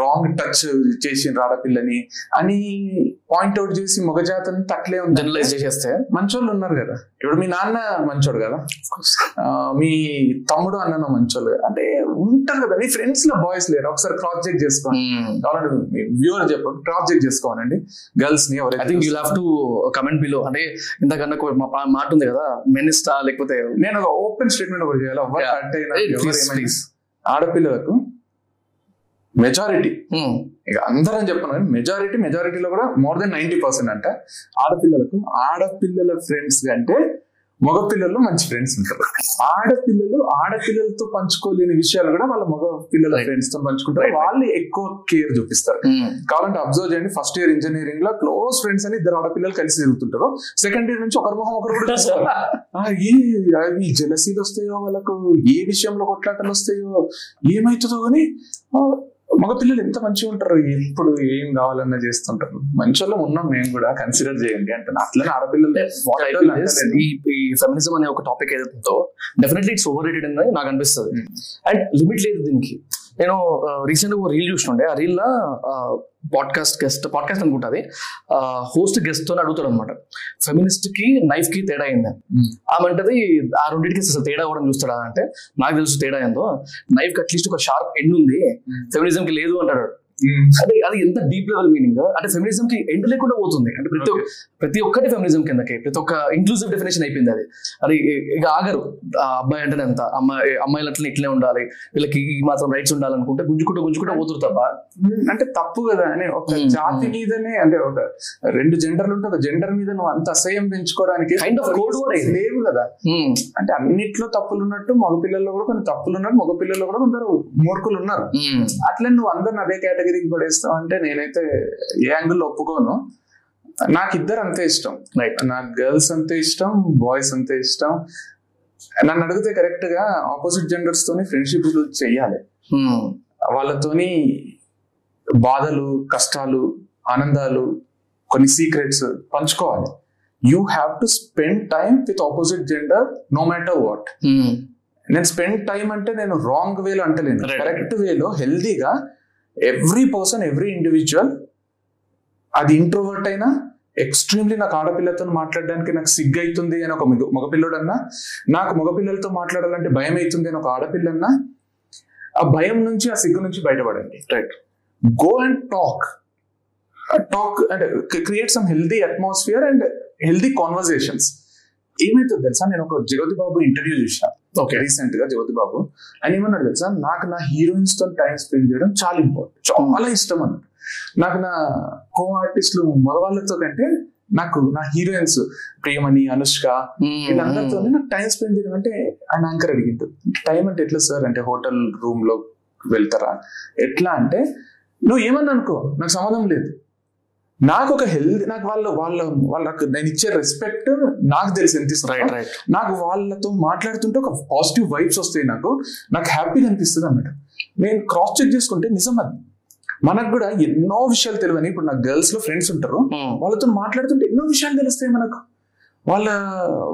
Speaker 1: రాంగ్ టచ్ చేసిండ్రు ఆడపిల్లని అని పాయింట్అవుట్ చేసి మగజాతని అట్లే ఉంది?
Speaker 2: జనరలైజ్ చేసేస్తే?
Speaker 1: మంచోళ్ళు ఉన్నారు కదా. ఇప్పుడు మీ నాన్న మంచోడు కదా? మీ తమ్ముడు అన్న మంచోళ్ళు. అంటే ఉంటారు కదా. మీ ఫ్రెండ్స్లో బాయ్స్ లేరు? ఒకసారి క్రాస్ చెక్ చేసుకోండి.
Speaker 2: ఉమ్.
Speaker 1: కావాలంటే వ్యూవర్ చెప్పండి. క్రాస్ చెక్ చేసుకోవాలండి. గర్ల్స్ని
Speaker 2: ఐ
Speaker 1: ఎవరైతే
Speaker 2: think you have to comment below అంటే ఇందాకన్నా ఒక మా మాట ఉంది కదా మెనిస్టా లేకపోతే
Speaker 1: నేను ఒక ఓపెన్ స్టేట్మెంట్ ఒకటి చేయాలి. ఆడపిల్లలకు మెజారిటీ
Speaker 2: ఉమ్,
Speaker 1: ఇక అందరం చెప్పను కానీ మెజారిటీ మెజారిటీలో కూడా మోర్ దెన్ నైన్టీ పర్సెంట్ అంట ఆడపిల్లలకు. ఆడపిల్లల ఫ్రెండ్స్ కంటే మగపిల్లలు మంచి ఫ్రెండ్స్ ఉంటారు. ఆడపిల్లలు ఆడపిల్లలతో పంచుకోలేని విషయాలు కూడా వాళ్ళ మగ పిల్లల. ఫ్రెండ్స్తో పంచుకుంటారు. వాళ్ళు ఎక్కువ కేర్ చూపిస్తారు.
Speaker 2: ఉమ్,
Speaker 1: కావాలంటే అబ్జర్వ్ చేయండి. ఫస్ట్ ఇయర్ ఇంజనీరింగ్లో క్లోజ్ ఫ్రెండ్స్ అని ఇద్దరు ఆడపిల్లలు కలిసి తిరుగుతుంటారు. సెకండ్ ఇయర్ నుంచి ఒకరి మొహం ఒకరు కూడా ఏ అవి జలసీలు వస్తాయో వాళ్ళకు ఏ విషయంలో కొట్లాటలు వస్తాయో ఏమైతుందో కానీ మగపిల్లలు ఎంత మంచిగా ఉంటారు? ఎప్పుడు ఏం కావాలన్నా చేస్తుంటారు. మంచోళ్ళం ఉన్నాం మేము కూడా కన్సిడర్ చేయండి అంటే అట్లనే ఆడపిల్లలు
Speaker 2: ఈ ఫెమినిజం అనే ఒక టాపిక్ ఏదైతే ఉందో డెఫినెట్లీ ఇట్స్ ఓవర్ రేటెడ్ అని నాకు అనిపిస్తుంది. అండ్ లిమిట్ లేదు దీనికి. నేను రీసెంట్ ఒక రీల్ చూస్తుండే ఆ రీల్లో పాడ్కాస్ట్ గెస్ట్ పాడ్కాస్ట్ అనుకుంటుంది హోస్ట్ గెస్ట్తో అడుగుతాడు అనమాట ఫెమినిస్ట్కి నైఫ్కి తేడా అయింది. ఆమె అంటది ఆ రెండింటికి అసలు తేడా కూడా చూస్తాడా? అంటే నాకు తెలుసు తేడా ఏందో. నైఫ్కి అట్లీస్ట్ ఒక షార్ప్ ఎండ్ ఉంది. ఫెమినిజం కి లేదు అంటాడు. అంటే అది ఎంత డీప్ లెవెల్ మీనింగ్ అంటే ఫెమినిజం కి ఎండ్ లేకుండా పోతుంది. అంటే ప్రతి ఒక్క ప్రతి ఒక్కటి ఫెమినిజం కిందకి. ప్రతి ఒక్క ఇంక్లూజివ్ డెఫినేషన్ అయిపోయింది అది. అది ఇక ఆగరు. ఆ అబ్బాయి అంటేనే ఎంత అమ్మాయి అమ్మాయిలు అట్లా ఇట్లే ఉండాలి. వీళ్ళకి ఈ మాత్రం రైట్స్ ఉండాలనుకుంటే గుంజుకుంటూ గుంజుకుంటూ పోతురు తప్ప.
Speaker 1: అంటే తప్పు కదా అని ఒక. జాతి మీదనే అంటే ఒక రెండు జెండర్లు ఉంటే ఒక జెండర్ మీద నువ్వు అంత అసహ్యం పెంచుకోవడానికి
Speaker 2: code word ఇది.
Speaker 1: లేవు కదా. అంటే అన్నిట్లో తప్పులు ఉన్నట్టు మగపిల్లల్లో కూడా కొన్ని తప్పులు ఉన్నట్టు మగపిల్లల్లో కూడా కొందరు మూర్ఖులు ఉన్నారు. అట్లా నువ్వు అందరిని అదే కేటగిరీకి పడేస్తావు అంటే నేనైతే ఏ యాంగిల్ ఒప్పుకోను. నాకు ఇద్దరు అంతే ఇష్టం.
Speaker 2: రైట్
Speaker 1: నాకు గర్ల్స్ అంతే ఇష్టం బాయ్స్ అంతే ఇష్టం. నన్ను అడిగితే కరెక్ట్గా ఆపోజిట్ జెండర్స్ తోని ఫ్రెండ్షిప్ చెయ్యాలి
Speaker 2: ఉమ్,
Speaker 1: వాళ్ళతోని బాధలు కష్టాలు ఆనందాలు కొన్ని సీక్రెట్స్ పంచుకోవాలి. You have to spend time with opposite gender no matter what నేను స్పెండ్ టైం అంటే నేను రాంగ్ వేలో అంటలేను. కరెక్ట్ వేలో హెల్దీగా ఎవ్రీ పర్సన్ ఎవ్రీ ఇండివిజువల్ అది ఇంట్రోవర్ట్ అయినా ఎక్స్ట్రీమ్లీ నాకు ఆడపిల్లతో మాట్లాడడానికి నాకు సిగ్గు అవుతుంది అని ఒక మగ- మగపిల్లడన్నా నాకు మగపిల్లలతో మాట్లాడాలంటే భయం అవుతుంది అని ఒక ఆడపిల్లన్నా ఆ భయం నుంచి ఆ సిగ్గు నుంచి బయటపడండి.
Speaker 2: Right
Speaker 1: go and talk talk అంటే create some healthy atmosphere and healthy conversations ఏమైతుంది తెలుసా? నేను ఒక జ్యోతి బాబు ఇంటర్వ్యూ చూసిన. రీసెంట్గా జ్యోతి బాబు. ఆయన ఏమన్నాడు తెలుసా? నాకు నా హీరోయిన్స్తో టైం స్పెండ్ చేయడం చాలా ఇంపార్టెంట్ చాలా ఇష్టం అన్నాడు నాకు నా కో ఆర్టిస్టులు మగవాళ్ళతో కంటే నాకు నా హీరోయిన్స్ ప్రియమణి అనుష్క వీళ్ళందరితో నాకు టైం స్పెండ్ చేయడం అంటే ఆయన యాంకర్ అడిగిండు. టైం అంటే ఎట్లా సార్? అంటే హోటల్ రూమ్లో వెళ్తారా? ఎట్లా అంటే నువ్వు ఏమన్నా అనుకో నాకు సంబంధం లేదు. నాకు ఒక హెల్త్ నాకు వాళ్ళ వాళ్ళ వాళ్ళకు నేను ఇచ్చే రెస్పెక్ట్ నాకు తెలిసి ఎంత ఇస్తున్నా
Speaker 2: రైట్ రైట్
Speaker 1: నాకు వాళ్ళతో మాట్లాడుతుంటే ఒక పాజిటివ్ వైబ్స్ వస్తాయి నాకు. నాకు హ్యాపీగా అనిపిస్తుంది అన్నమాట. నేను క్రాస్ చెక్ చేసుకుంటే నిజం అది. మనకు కూడా ఎన్నో విషయాలు తెలియని ఇప్పుడు నాకు గర్ల్స్లో ఫ్రెండ్స్ ఉంటారు. వాళ్ళతో మాట్లాడుతుంటే ఎన్నో విషయాలు తెలుస్తాయి మనకు. వాళ్ళ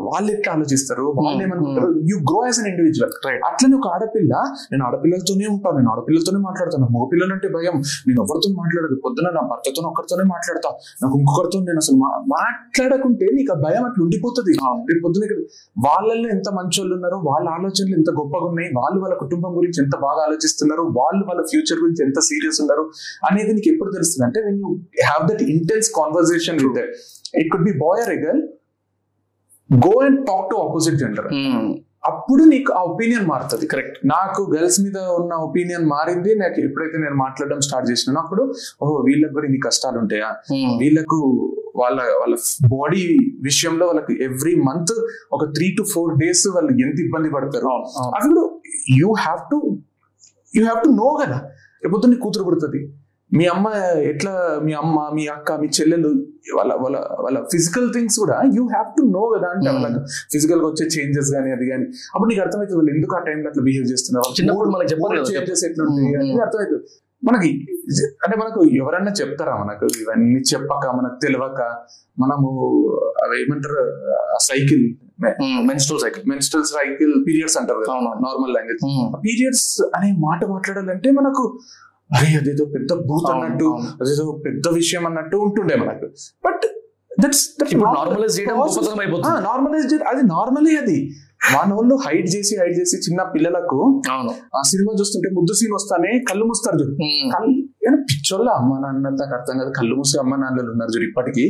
Speaker 1: వాళ్ళు ఎట్లా ఆలోచిస్తారు వాళ్ళు. ఏమనుకుంటారు? You grow as an individual. అట్లనే ఒక ఆడపిల్ల నేను ఆడపిల్లలతోనే ఉంటాను నేను ఆడపిల్లలతోనే మాట్లాడతాను మగ పిల్లలంటే భయం నేను ఎవరితో మాట్లాడదు పొద్దున నా భర్తతో ఒక్కరితోనే మాట్లాడతా నాకు ఇంకొకరితో నేను అసలు మాట్లాడకుంటే నీకు ఆ భయం అట్లా ఉండిపోతుంది. రేపు పొద్దున ఇక్కడ వాళ్ళల్లో ఎంత మంచోళ్ళు ఉన్నారో వాళ్ళ ఆలోచనలు ఎంత గొప్పగా ఉన్నాయి వాళ్ళు వాళ్ళ కుటుంబం గురించి ఎంత బాగా ఆలోచిస్తున్నారు వాళ్ళు వాళ్ళ ఫ్యూచర్ గురించి ఎంత సీరియస్ ఉన్నారు అనేది నీకు ఎప్పుడు తెలుస్తుంది? అంటే when you have that intense conversation with it could be boy or girl go and talk to opposite gender అప్పుడు నీకు ఆ ఒపీనియన్ మారుతుంది.
Speaker 2: కరెక్ట్
Speaker 1: నాకు గర్ల్స్ మీద ఉన్న ఒపీనియన్ మారింది. నాకు ఎప్పుడైతే నేను మాట్లాడడం స్టార్ట్ చేసినానో అప్పుడు ఓ వీళ్ళకి కూడా ఇన్ని కష్టాలు ఉంటాయా? వీళ్ళకు వాళ్ళ వాళ్ళ బాడీ విషయంలో వాళ్ళకి ఎవ్రీ మంత్ ఒక త్రీ టు ఫోర్ డేస్ వాళ్ళు ఎంత ఇబ్బంది పడతారు? అవి కూడా you have to you have to know కదా. రేపు నీ కూతురు పుడుతుంది. మీ అమ్మ ఎట్లా మీ అమ్మ మీ అక్క మీ చెల్లెలు వాళ్ళ వాళ్ళ వాళ్ళ ఫిజికల్ థింగ్స్ కూడా యూ హ్యావ్ టు నో కదా అంటే
Speaker 2: Hmm.
Speaker 1: వాళ్ళకి ఫిజికల్గా వచ్చే చేంజెస్ కానీ అది కానీ అప్పుడు నీకు అర్థమవుతుంది వాళ్ళు ఎందుకు ఆ టైంలో అట్లా బిహేవ్ చేస్తున్నారు. చేంజెస్ ఎట్లుంటాయి
Speaker 2: Hmm.
Speaker 1: అనేది అర్థమవుతుంది మనకి అంటే మనకు ఎవరన్నా చెప్తారా మనకు ఇవన్నీ చెప్పక మనకు తెలియక మనము అవి ఏమంటారు cycle
Speaker 2: menstrual cycle
Speaker 1: menstrual cycle periods అంటారు. నార్మల్ లాంగ్వేజ్ పీరియడ్స్ అనే మాట మాట్లాడాలంటే మనకు అరే అదేదో పెద్ద భూత్
Speaker 2: అవును,
Speaker 1: అన్నట్టు. అదేదో పెద్ద విషయం అన్నట్టు ఉంటుండే మనకు. బట్ దట్స్
Speaker 2: నార్మలైజ్ చేయడం
Speaker 1: అది నార్మలే అది. మన వాళ్ళు హైడ్ చేసి హైడ్ చేసి చిన్న పిల్లలకు
Speaker 2: అవును.
Speaker 1: ఆ సినిమా చూస్తుంటే ముద్దు సీన్ వస్తానే కళ్ళు మూస్తారు చూడు. కళ్ళు పిచ్చోళ్ళ అమ్మ నాన్న నాకు అర్థం కాదు. కళ్ళు మూసే అమ్మ నాన్నలు ఉన్నారు చూడు ఇప్పటికీ.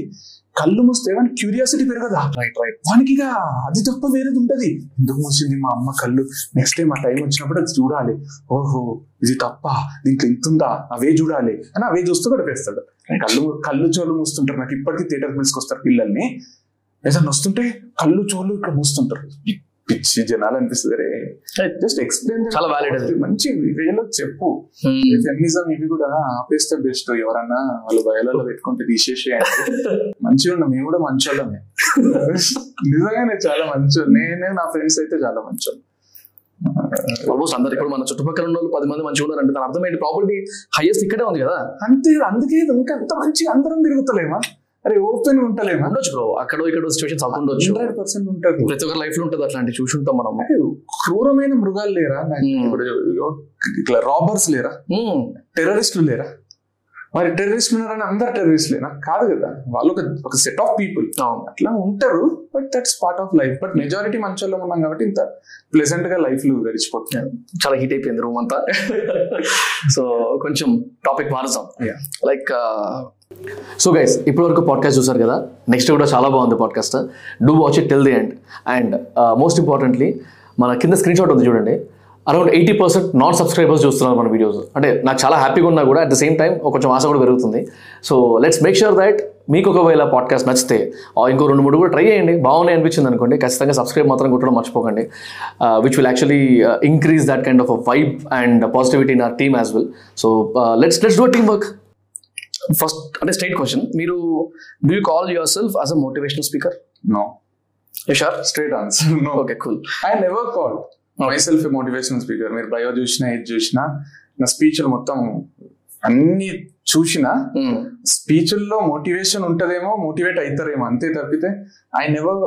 Speaker 1: కళ్ళు మూస్తే వాని క్యూరియాసిటీ పెరగదా?
Speaker 2: రైట్ రైట్
Speaker 1: వానికి అది తప్ప వేరేది ఉంటది. ఎందుకు మూసింది మా అమ్మ కళ్ళు? నెక్స్ట్ టైం ఆ టైం వచ్చినప్పుడు అది చూడాలి. ఓహో ఇది తప్ప దీంట్లో ఇంతుందా అవే చూడాలి. అని అవే చూస్తూ గడిపేస్తాడు. కళ్ళు కళ్ళు చోళ్ళు మూస్తుంటారు. నాకు ఇప్పటికీ థియేటర్ పిలుచుకొస్తారు పిల్లల్ని. ఏదైనా వస్తుంటే కళ్ళు చోళ్ళు ఇక్కడ మూస్తుంటారు. పిచ్చి జనాలు అనిపిస్తుంది జస్ట్ ఎక్స్ప్లెయిన్
Speaker 2: చాలా అది.
Speaker 1: మంచి వేలో చెప్పు. ఫెమినిజం ఇవి కూడా ఆపేస్తే బెస్ట్ ఎవరన్నా వాళ్ళు బయలలో పెట్టుకుంటే తీసేసి [LAUGHS] మంచిగా ఉన్నాం మేము కూడా మంచోళ్ళమే. [LAUGHS] నిజంగానే చాలా మంచోళ్ళు. నేను నా ఫ్రెండ్స్ అయితే చాలా మంచోళ్ళు.
Speaker 2: ఆల్మోస్ట్ అందరు ఇప్పుడు మన చుట్టుపక్కల ఉన్న వాళ్ళు పది మంది మంచిగా ఉన్నారు అంటే దాని అర్థం ఏంటి? ప్రాపర్టీ హైయెస్ట్ ఇక్కడే ఉంది కదా.
Speaker 1: అంతే అందుకే ఇంకా అంత మంచి అందరం తిరుగుతలేమా? అరే ఓపెన్ ఉంటలేమా?
Speaker 2: ఉండొచ్చు బ్రో అక్కడ ఇక్కడ సిచ్యువేషన్స్ అవుతుండొచ్చు
Speaker 1: హండ్రెడ్ పర్సెంట్ ఉంటారు
Speaker 2: ప్రతి ఒక్కరి లైఫ్లో ఉంటుంది అట్లాంటి చూసుంటాం మనం
Speaker 1: క్రూరమైన మృగాలు లేరా?
Speaker 2: Hmm.
Speaker 1: ఇప్పుడు ఇట్లా రాబర్స్ లేరా?
Speaker 2: Hmm.
Speaker 1: టెర్రరిస్టులు లేరా? మరి టెర్రరిస్టులు ఉన్నారని అందరు టెర్రరిస్టులేనా కాదు కదా. వాళ్ళు ఒక ఒక సెట్ ఆఫ్ పీపుల్ అట్లా ఉంటారు but that's part of life but majority మంచోళ్ళం ఉన్నాం కాబట్టి ఇంత ప్లెజెంట్గా లైఫ్లో గడిచిపోతున్నాయి.
Speaker 2: చాలా హీట్ అయిపోయింది రూమ్ అంతా. [LAUGHS] సో కొంచెం టాపిక్ మారుతాం
Speaker 1: Yeah.
Speaker 2: లైక్ సో గైస్ ఇప్పటి వరకు పాడ్కాస్ట్ చూసారు కదా? నెక్స్ట్ కూడా చాలా బాగుంది podcast do watch it till the end and most importantly మన కింద స్క్రీన్ షాట్ ఉంది చూడండి. Around eighty percent non subscribers చూస్తున్నారు మన వీడియోస్ అంటే నాకు చాలా హ్యాపీగా ఉన్నా కూడా అట్ ద సేమ్ టైం కొంచెం ఆశ కూడా పెరుగుతుంది. So let's make sure that మీకు ఒకవేళ పాడ్కాస్ట్ నచ్చితే ఇంకో రెండు మూడు కూడా ట్రై చేయండి. బాగున్నాయి అనిపించింది అనుకోండి. ఖచ్చితంగా సబ్స్క్రైబ్ మాత్రం కొట్టడం మర్చిపోకండి. Which will actually increase that kind of vibe and positivity in our team as well so let's let's do team work first అంటే స్ట్రైట్ క్వశ్చన్ మీరు do you call yourself as a motivational speaker
Speaker 1: no
Speaker 2: sure
Speaker 1: straight answer no
Speaker 2: okay cool
Speaker 1: I never call myself motivational speaker మీరు bio చూసినా ఇది చూసినా నా స్పీచ్లు మొత్తం అన్ని చూసినా స్పీచ్ల్లో మోటివేషన్ ఉంటదేమో మోటివేట్ అవుతారేమో అంతే తప్పితే I never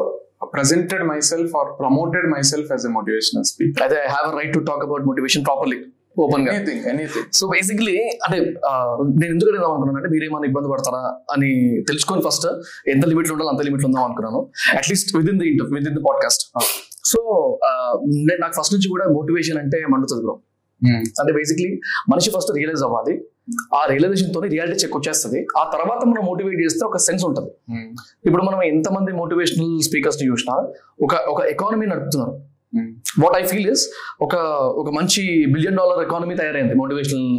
Speaker 1: presented myself or promoted myself as a motivational speaker
Speaker 2: అయితే I have right to talk about motivation properly
Speaker 1: ఓపెన్గా.
Speaker 2: సో బేసిక్లీ అంటే నేను ఎందుకు అడిగాం అనుకున్నాను అంటే మీరేమైనా ఇబ్బంది పడతారా అని తెలుసుకొని ఫస్ట్ ఎంత లిమిట్ ఉండాలో అంత లిమిట్ ఉందాం అనుకున్నాను. At least within the inter within the podcast so నేను నాకు ఫస్ట్ నుంచి కూడా మోటివేషన్ అంటే మండుతుంది బ్రో అంటే బేసిక్లీ మనిషి ఫస్ట్ రియలైజ్ అవ్వాలి. ఆ రియలైజేషన్ తోని రియాలిటీ చెక్ వచ్చేస్తుంది. ఆ తర్వాత మనం మోటివేట్ చేస్తే ఒక సెన్స్ ఉంటుంది. ఇప్పుడు మనం ఎంతమంది మోటివేషనల్ స్పీకర్స్ని చూసినా ఒక ఒక ఎకానమీ నడుపుతున్నారు. వాట్ ఐ ఫీల్ ఇస్ ఒక ఒక మంచి బిలియన్ డాలర్ ఎకానమీ తయారైంది. మోటివేషనల్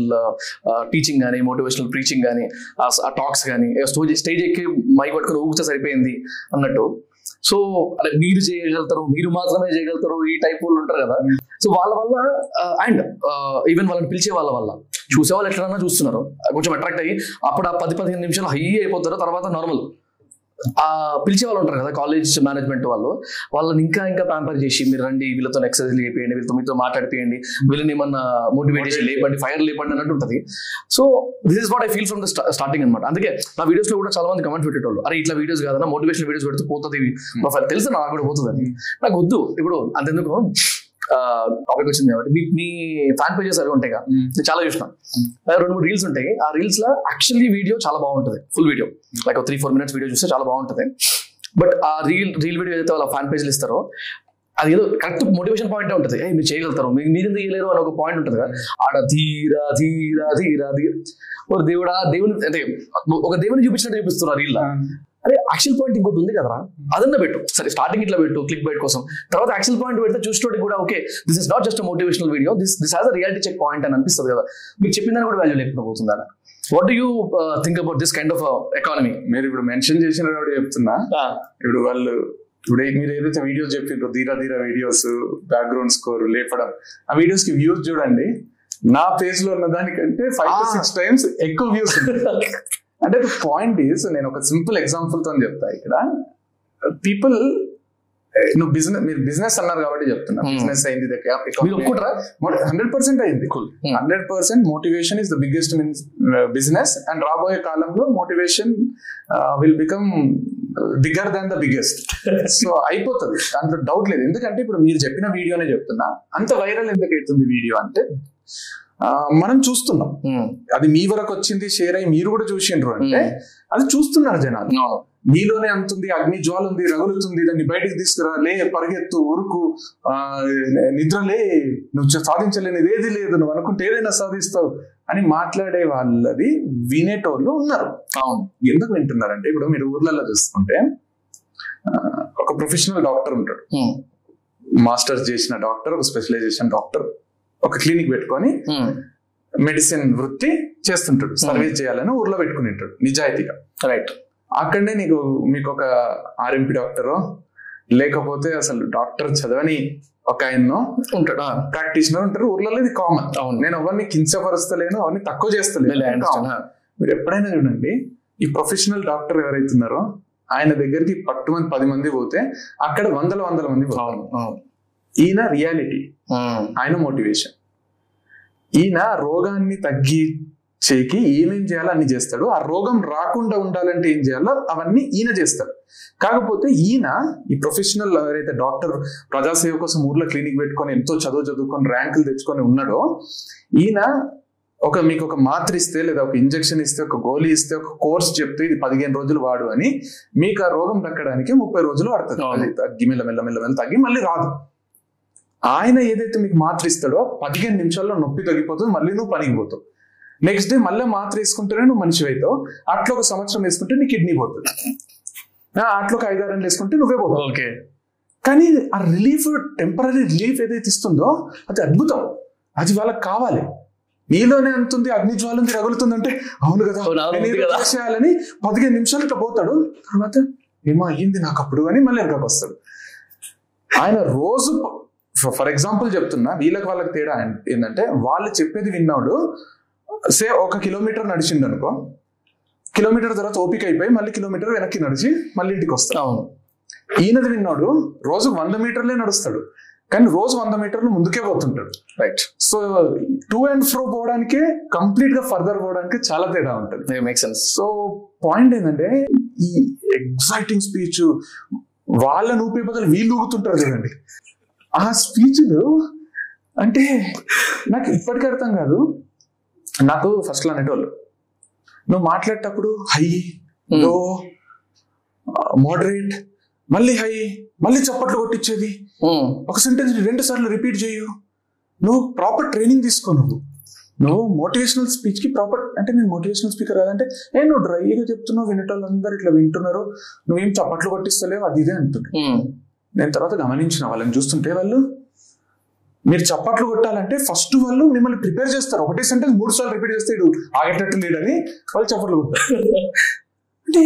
Speaker 2: టీచింగ్ కానీ మోటివేషనల్ ప్రీచింగ్ కానీ ఆ టాక్స్ కానీ స్టేజ్ స్టేజ్ ఎక్కి మైక్ పట్టుకుని ఊగితే సరిపోయింది అన్నట్టు. సో అంటే మీరు చేయగలుగుతారు మీరు మాత్రమే చేయగలుగుతారు ఈ టైప్ వాళ్ళు ఉంటారు కదా. సో వాళ్ళ వల్ల అండ్ ఈవెన్ వాళ్ళని పిలిచే వాళ్ళ వల్ల. చూసే వాళ్ళు ఎట్లన్నా చూస్తున్నారు. కొంచెం అట్రాక్ట్ అయ్యి అప్పుడు ఆ పది పదిహేను నిమిషాలు హై అయిపోతారు తర్వాత నార్మల్ పిలిచే వాళ్ళు ఉంటారు కదా కాలేజ్ మేనేజ్మెంట్ వాళ్ళు. వాళ్ళని ఇంకా ఇంకా ప్యాంపర్ చేసి మీరు రండి వీళ్ళతో ఎక్సర్సైజ్ చేయండి వీళ్ళతో మీతో మాట్లాడిపోయండి వీళ్ళని ఏమన్నా మోటివేట్ చేసి లేపండి ఫైర్ లేపండి అన్నట్టు ఉంటుంది. So this is what I feel from the starting అనమాట అందుకే నా వీడియోస్లో కూడా చాలా మంది కమెంట్ పెట్టేటోళ్ళు అరే ఇట్లా వీడియోస్ కాదన్నా మోటివేషన్ వీడియోస్ పెడితే పోతుంది ప్రొఫైల్ తెలుసు? నాకు కూడా పోతుంది అని నాకు వద్దు ఇప్పుడు అంతెందుకు? టాపిక్ వచ్చింది కాబట్టి. మీ మీ ఫ్యాన్ పేజెస్ అవి ఉంటాయి కదా నేను చాలా చూసిన. రెండు మూడు రీల్స్ ఉంటాయి. ఆ రీల్స్లో యాక్చువల్లీ వీడియో చాలా బాగుంటుంది. Full video like three four minutes video చూస్తే చాలా బాగుంటుంది. బట్ ఆ రీల్ రీల్ వీడియో ఏదైతే వాళ్ళ ఫ్యాన్ పేజ్లు ఇస్తారో అది ఏదో కరెక్ట్ మోటివేషన్ పాయింట్ ఉంటుంది. ఏ మీరు చేయగలుగుతారు. మీరు మీరు ఎందుకు చేయలేరు అని ఒక పాయింట్ ఉంటుంది కదా. ఆడ ధీరా ధీరా ధీరా ధీర. ఒక దేవుడా దేవుని అంటే ఒక దేవుని చూపించినట్టు చూపిస్తున్నారు రీల్ అరే యాక్చువల్ పాయింట్ ఇంకోటి ఉంది కదరా? అదన్న పెట్టు. సరే స్టార్టింగ్ ఇట్లా పెట్టు క్లిక్ బైట్ కోసం. తర్వాత యాక్చువల్ పాయింట్ పెడితే చూసేటోడికి కూడా okay this is not just motivational video this this has a reality check point అని అనిపిస్తుంది కదా. మీకు చెప్పిందని కూడా వాల్యూ లేకుండా పోతుంది అలా what do you think about this kind of economy
Speaker 1: మీరు ఇప్పుడు మెన్షన్ చేసిన చెప్తున్నా. ఇప్పుడు వాళ్ళు ఇప్పుడు మీరు ఏదైతే వీడియోస్ చెప్పిండ్రో ధీరా ధీరా వీడియోస్ బ్యాక్గ్రౌండ్ స్కోర్ లేపడం ఆ వీడియోస్కి వ్యూస్ చూడండి. నా పేజ్లో ఉన్న దానికంటే ఫైవ్ టు. సిక్స్ టైమ్స్ ఎక్కువ వ్యూస్ [LAUGHS] అంటే పాయింట్ ఈస్ నేను ఒక సింపుల్ ఎగ్జాంపుల్తో చెప్తా ఇక్కడ. పీపుల్ నువ్వు బిజినెస్ మీరు బిజినెస్ అన్నారు కాబట్టి చెప్తున్నా.
Speaker 2: Hmm.
Speaker 1: బిజినెస్ అయింది
Speaker 2: మీరు ఒప్పుకుంటారా?
Speaker 1: హండ్రెడ్ పర్సెంట్ అయింది.
Speaker 2: Hmm.
Speaker 1: Hundred percent motivation is the biggest means business and రాబోయే కాలంలో motivation will become bigger than the biggest so అయిపోతుంది. దాంట్లో డౌట్ లేదు. ఎందుకంటే ఇప్పుడు మీరు చెప్పిన వీడియోనే చెప్తున్నా. అంత వైరల్ ఎందుకు అవుతుంది వీడియో అంటే మనం చూస్తున్నాం. అది మీ వరకు వచ్చింది షేర్ అయ్యి మీరు కూడా చూసిండ్రు అంటే అది చూస్తున్నారు జనాలు. నీలోనే అంతుంది అగ్ని జ్వాల ఉంది రగులుతుంది దాన్ని బయటికి తీసుకురా లే పరిగెత్తు ఉరుకు ఆ, నిద్రలే నువ్వు సాధించలేనిది ఏది లేదు నువ్వు అనుకుంటే ఏదైనా సాధిస్తావు అని మాట్లాడే వాళ్ళది వినేటోళ్ళు ఉన్నారు.
Speaker 2: అవును.
Speaker 1: ఎందుకు వింటున్నారంటే ఇప్పుడు మీరు ఊర్లలో చూసుకుంటే ఒక ప్రొఫెషనల్ డాక్టర్ ఉంటాడు. మాస్టర్స్ చేసిన డాక్టర్ ఒక స్పెషలైజేషన్ డాక్టర్ ఒక క్లినిక్ పెట్టుకొని
Speaker 2: Hmm.
Speaker 1: మెడిసిన్ వృత్తి చేస్తుంటాడు. సర్వీస్ చేయాలని ఊర్లో పెట్టుకుని ఉంటాడు నిజాయితీగా.
Speaker 2: రైట్
Speaker 1: అక్కడనే నీకు మీకు ఒక ఆర్ఎంపి డాక్టరో లేకపోతే అసలు డాక్టర్ చదవని ఒక ఆయన్నో
Speaker 2: ఉంటాడు.
Speaker 1: ప్రాక్టీషనర్ ఉంటారు. ఊర్లలో ఇది కామన్
Speaker 2: అవును.
Speaker 1: నేను ఎవరిని కించపరుస్తలేను ఎవరిని తక్కువ చేస్తలేను. మీరు ఎప్పుడైనా చూడండి ఈ ప్రొఫెషనల్ డాక్టర్ ఎవరైతే ఉన్నారో ఆయన దగ్గరికి పట్టు మంది పది మంది పోతే అక్కడ వందల వందల మంది ఈయన రియాలిటీ. ఆయన మోటివేషన్. ఈయన రోగాన్ని తగ్గించేకి ఏమేం చేయాలో అన్ని చేస్తాడు. ఆ రోగం రాకుండా ఉండాలంటే ఏం చేయాలో అవన్నీ ఈయన చేస్తాడు. కాకపోతే ఈయన ఈ ప్రొఫెషనల్ ఎవరైతే డాక్టర్ ప్రజాసేవ కోసం ఊర్లో క్లినిక్ పెట్టుకొని ఎంతో చదువు చదువుకొని ర్యాంకులు తెచ్చుకొని ఉన్నాడో ఈయన ఒక మీకు ఒక మాత్ర ఇస్తే లేదా ఒక ఇంజెక్షన్ ఇస్తే ఒక గోళీ ఇస్తే ఒక కోర్స్ చెప్తే ఇది పదిహేను రోజులు వాడు అని మీకు ఆ రోగం తగ్గడానికి ముప్పై రోజులు పడుతుంది. అది తగ్గి మెల్ల మెల్ల మెల్ల మెల్ల తగ్గి మళ్ళీ రాదు. ఆయన ఏదైతే మీకు మాత్ర ఇస్తాడో పదిహేను నిమిషాల్లో నొప్పి తగ్గిపోతుంది మళ్ళీ నువ్వు పనికి పోతావు. నెక్స్ట్ డే మళ్ళీ మాత్ర వేసుకుంటేనే నువ్వు మనిషి అవుతావు. అట్లా ఒక సంవత్సరం వేసుకుంటే నీ కిడ్నీ పోతుంది. ఆ, అట్లా ఒక ఐదారు వేసుకుంటే నువ్వే పోతావు.
Speaker 2: ఓకే.
Speaker 1: కానీ ఆ రిలీఫ్ టెంపరీ రిలీఫ్ ఏదైతే ఇస్తుందో అది అద్భుతం. అది వాళ్ళకి కావాలి. నీలోనే అంతుంది అగ్ని జ్వాల ఉంది రగులుతుంది అంటే అవును కదా. చేసేయాలని పదిహేను నిమిషాలు ఇట్లా పోతాడు. తర్వాత ఏమో అయ్యింది నాకు అప్పుడు అని మళ్ళీ వెనకకు వస్తాడు. ఆయన రోజు ఫర్ ఎగ్జాంపుల్ చెప్తున్నా వీళ్ళకి వాళ్ళకి తేడా ఏంటంటే వాళ్ళు చెప్పేది విన్నాడు సే ఒక కిలోమీటర్ నడిచిండు అనుకో కిలోమీటర్ తర్వాత ఓపిక అయిపోయి మళ్ళీ కిలోమీటర్ వెనక్కి నడిచి మళ్ళీ ఇంటికి వస్తాడు.
Speaker 2: అవును.
Speaker 1: ఈయనది విన్నాడు రోజు వంద మీటర్లే నడుస్తాడు. కానీ రోజు వంద మీటర్లు ముందుకే పోతుంటాడు.
Speaker 2: Right
Speaker 1: so to and fro పోవడానికే కంప్లీట్గా ఫర్దర్ పోవడానికి చాలా తేడా ఉంటుంది.
Speaker 2: మేక్ సెన్స్
Speaker 1: సో పాయింట్ ఏంటంటే ఈ ఎగ్జైటింగ్ స్పీచ్ వాళ్ళని ఊపే బదులు వీళ్ళు ఊగుతుంటారు చూడండి. ఆ స్పీచ్లు అంటే నాకు ఇప్పటికీ అర్థం కాదు. నాకు ఫస్ట్లో అనేటోళ్ళు. నువ్వు మాట్లాడేటప్పుడు హై లో మోడరేట్ మళ్ళీ హై మళ్ళీ చప్పట్లు కొట్టించేది ఒక సెంటెన్స్ రెండు సార్లు రిపీట్ చేయు. నువ్వు ప్రాపర్ ట్రైనింగ్ తీసుకో నువ్వు. నువ్వు మోటివేషనల్ స్పీచ్కి ప్రాపర్ అంటే నేను మోటివేషనల్ స్పీకర్ కాదంటే ఏ నువ్వు డ్రైగా చెప్తున్నావు వినేటోళ్ళందరూ ఇట్లా వింటున్నారు. నువ్వేం చప్పట్లు కొట్టిస్తలేవు అది ఇదే అంటుండే నేను తర్వాత గమనించిన వాళ్ళని చూస్తుంటే వాళ్ళు మీరు చప్పట్లు కొట్టాలంటే ఫస్ట్ వాళ్ళు మిమ్మల్ని ప్రిపేర్ చేస్తారు. ఒకటే సెంటెన్స్ మూడు సార్లు రిపీట్ చేస్తే ఇడు ఆగేటట్టు లేడని వాళ్ళు చప్పట్లు కొడతారు. అంటే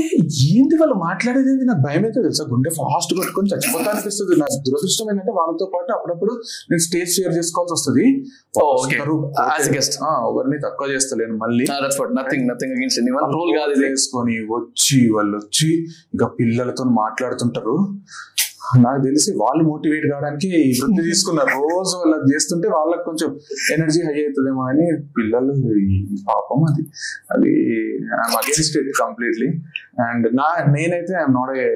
Speaker 1: ఏంది వాళ్ళు మాట్లాడేది ఏంది? నాకు భయం అయితే తెలుసా? గుండె ఫాస్ట్ కొట్టుకొని చచ్చిపోతా అనిపిస్తుంది. నాకు దురదృష్టం ఏంటంటే వాళ్ళతో పాటు అప్పుడప్పుడు నేను స్టేజ్ షేర్ చేసుకోవాల్సి వస్తుంది.
Speaker 2: Oh,
Speaker 1: ఎవరిని తక్కువ చేస్తలేను మళ్ళీ.
Speaker 2: నథింగ్ నథింగ్ రోల్ కాదు
Speaker 1: వేసుకొని వచ్చి వాళ్ళు వచ్చి ఇంకా పిల్లలతో మాట్లాడుతుంటారు. నాకు తెలిసి వాళ్ళు మోటివేట్ కావడానికి ఈ వృత్తి [LAUGHS] తీసుకున్నారు రోజు వాళ్ళు అది చేస్తుంటే వాళ్ళకి కొంచెం ఎనర్జీ హై అవుతుందేమో అని పిల్లలు పాపం అది. అది అగేన్స్ట్ ఇట్ కంప్లీట్లీ అండ్ నా నేనైతే I'm not a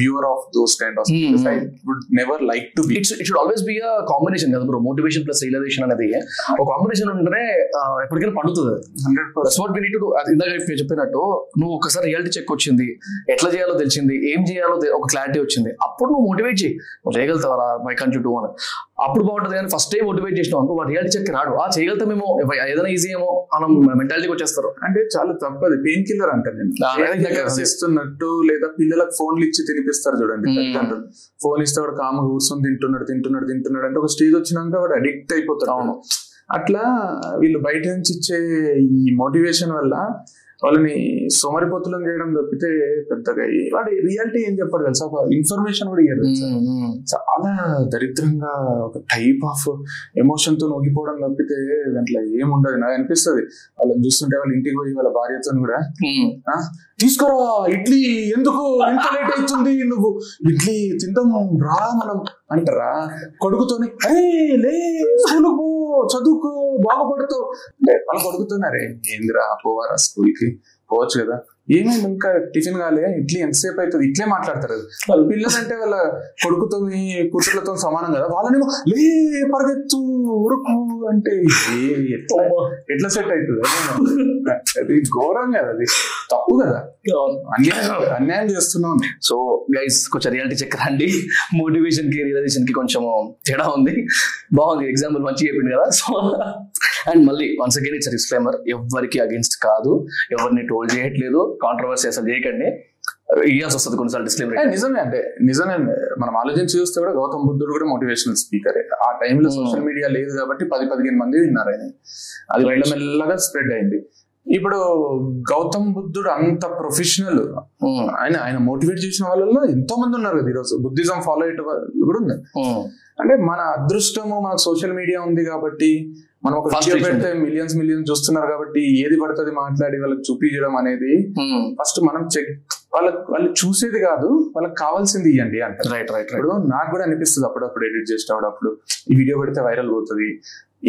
Speaker 1: viewer of those kind of. I would never like to be
Speaker 2: it's it should always be a combination కదా బ్రో మోటివేషన్ ప్లస్ రియలైజేషన్ అనేది. ఒక కాంబినేషన్ ఉంటేనే ఎప్పటికైనా పండుతుంది.
Speaker 1: Hundred
Speaker 2: what we need to ఇందాక చెప్పినట్టు నువ్వు ఒకసారి రియాలిటీ చెక్ వచ్చింది. ఎట్లా చేయాలో తెలిసింది. ఏం చేయాలో ఒక క్లారిటీ వచ్చింది. అప్పుడు నువ్వు మోటివేట్ చేయి. నువ్వు చేయగలుగుతావరా మై కంట్రీ టూ అని. అప్పుడు బాగుంటుంది కానీ ఫస్ట్ టైం మోటివేట్ చేసినావు అనుకో వాడు రియాలిటీ చెక్ రాడు. ఆ చేయగలుగుతామేమో ఏదైనా ఈజీ ఏమో మనం మెంటాలిటీకి వచ్చేస్తారు.
Speaker 1: అంటే చాలా తప్పది. పెయిన్ కిల్లర్ అంట నేను. ఇస్తున్నట్టు లేదా పిల్లలకు ఫోన్లు ఇచ్చి తినిపిస్తారు చూడండి. తల్లిదండ్రులు ఫోన్ ఇస్తే వాడు కామ కూర్చొని తింటున్నాడు తింటున్నాడు తింటున్నాడు అంటే ఒక స్టేజ్ వచ్చినాక వాడు అడిక్ట్ అయిపోతాడు.
Speaker 2: అవును.
Speaker 1: అట్లా వీళ్ళు బయట నుంచి ఇచ్చే ఈ మోటివేషన్ వల్ల వాళ్ళని సోమరిపోతులను చేయడం తప్పితే పెద్దగా వాడు రియాలిటీ ఏం చెప్పాడు తెలుసా? ఒక ఇన్ఫర్మేషన్ కూడా ఇయ్యరు? చాలా దరిద్రంగా ఒక టైప్ ఆఫ్ ఎమోషన్తో నొగిపోవడం తప్పితే దాంట్లో ఏముండదు నాకు అనిపిస్తుంది. వాళ్ళని చూస్తుంటే వాళ్ళ ఇంటికి పోయి వాళ్ళ భార్యతో కూడా తీసుకురా ఇడ్లీ ఎందుకు ఎంత లేట్ అవుతుంది నువ్వు? ఇడ్లీ తిందాం రా మనం అంటారా కొడుకుతోని అరే లే స్కూలుకు చదువుకో బాగుపడుతావు. అంటే వాళ్ళ కొడుకుతున్నారే ఏందిరా పోవారా స్కూల్కి? పోవచ్చు కదా. ఏమైంది ఇంకా టిఫిన్ కాలే ఇడ్లీ ఎంతసేపు అవుతుంది ఇట్లే మాట్లాడతారు. వాళ్ళ పిల్లలంటే వాళ్ళ కొడుకుతో కూతుర్లతో సమానం కదా? వాళ్ళనేమో లే పరిగెత్తు ఉరుకు అంటే ఎట్లా ఎట్లా సెట్ అవుతుంది అది ఘోరం కదా అది తప్పు కదా. అన్యాయం అన్యాయం చేస్తున్నాం
Speaker 2: సో గైస్ కొంచెం రియాలిటీ చెక్ రండి. మోటివేషన్కి రియలైజేషన్కి కొంచెం తేడా ఉంది. బాగుంది ఎగ్జాంపుల్ మంచిగా చెప్పింది కదా. సో అండ్ మళ్ళీ వన్స్ అగైన్ ఇట్స్ డిస్క్లైమర్ ఎవరికి అగేన్స్ట్ కాదు. ఎవరిని ట్రోల్ చేయట్లేదు. కాంట్రవర్సీ అసలు చేయకండి. ఇయ్యాల్సి వస్తుంది కొన్నిసార్లు డిస్క్లైమర్
Speaker 1: నిజమే అంటే నిజమే మనం ఆలోచించి చూస్తే కూడా గౌతమ్ బుద్ధుడు కూడా మోటివేషనల్ స్పీకర్ ఆ టైంలో
Speaker 2: Hmm.
Speaker 1: సోషల్ మీడియా లేదు కాబట్టి పది పదిహేను మంది విన్నారు ఆయన. అది. మెల్లమెల్లగా స్ప్రెడ్ అయింది. ఇప్పుడు గౌతమ్ బుద్ధుడు అంత ప్రొఫెషనల్ ఆయన ఆయన మోటివేట్ చేసిన వాళ్ళలో ఎంతో మంది ఉన్నారు కదా ఈరోజు. బుద్ధిజం ఫాలో అయ్యే వాళ్ళు కూడా ఉన్నారు. అంటే మన అదృష్టము మనకు సోషల్ మీడియా ఉంది కాబట్టి మనం ఒక వీడియో పెడితే మిలియన్స్ మిలియన్స్ చూస్తున్నారు కాబట్టి ఏది పడుతుంది మాట్లాడి వాళ్ళకి చూపించడం అనేది ఫస్ట్ మనం చెక్ వాళ్ళకి వాళ్ళు చూసేది కాదు వాళ్ళకి కావాల్సింది ఇవ్వండి అంటారు
Speaker 2: రైట్ రైట్
Speaker 1: ఇప్పుడు నాకు కూడా అనిపిస్తుంది అప్పుడప్పుడు ఎడిట్ చేసేటప్పుడు. ఈ వీడియో పెడితే వైరల్ పోతుంది.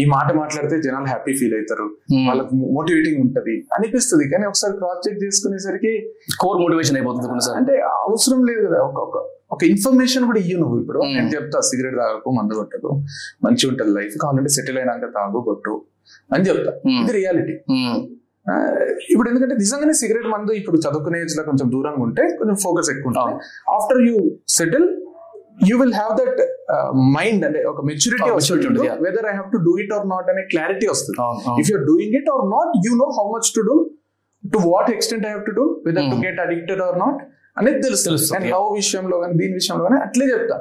Speaker 1: ఈ మాట మాట్లాడితే జనాలు హ్యాపీ ఫీల్ అవుతారు. వాళ్ళకి మోటివేటింగ్ ఉంటది. అనిపిస్తుంది కానీ ఒకసారి క్రాస్ చెక్ చేసుకునేసరికి
Speaker 2: కోర్ మోటివేషన్ అయిపోతుంది
Speaker 1: అంటే అవసరం లేదు కదా. ఒక ఒక ఇన్ఫర్మేషన్ కూడా ఇయ్యు నువ్వు ఇప్పుడు. నేను చెప్తా సిగరెట్ తాగకు మందు కొట్టకు. మంచిగా ఉంటుంది లైఫ్. కావాలంటే సెటిల్ అయినాక తాగు కొట్టు అని చెప్తా. ఇది రియాలిటీ. ఇప్పుడు ఎందుకంటే నిజంగానే సిగరెట్ మందు ఇప్పుడు చదువుకునే కొంచెం దూరంగా ఉంటే కొంచెం ఫోకస్ ఎక్కువ ఉంటుంది. After you settle you will have that mind అంటే ఒక maturity
Speaker 2: yeah.
Speaker 1: Whether I have to do it or not అనే క్లారిటీ వస్తుంది. If you're doing it or not you know how much to do to what extent I have to do whether to. Get addicted or not అనేది తెలుస్తుంది.
Speaker 2: yeah.
Speaker 1: Love విషయంలో కానీ దీని విషయంలో కానీ అట్లే చెప్తా.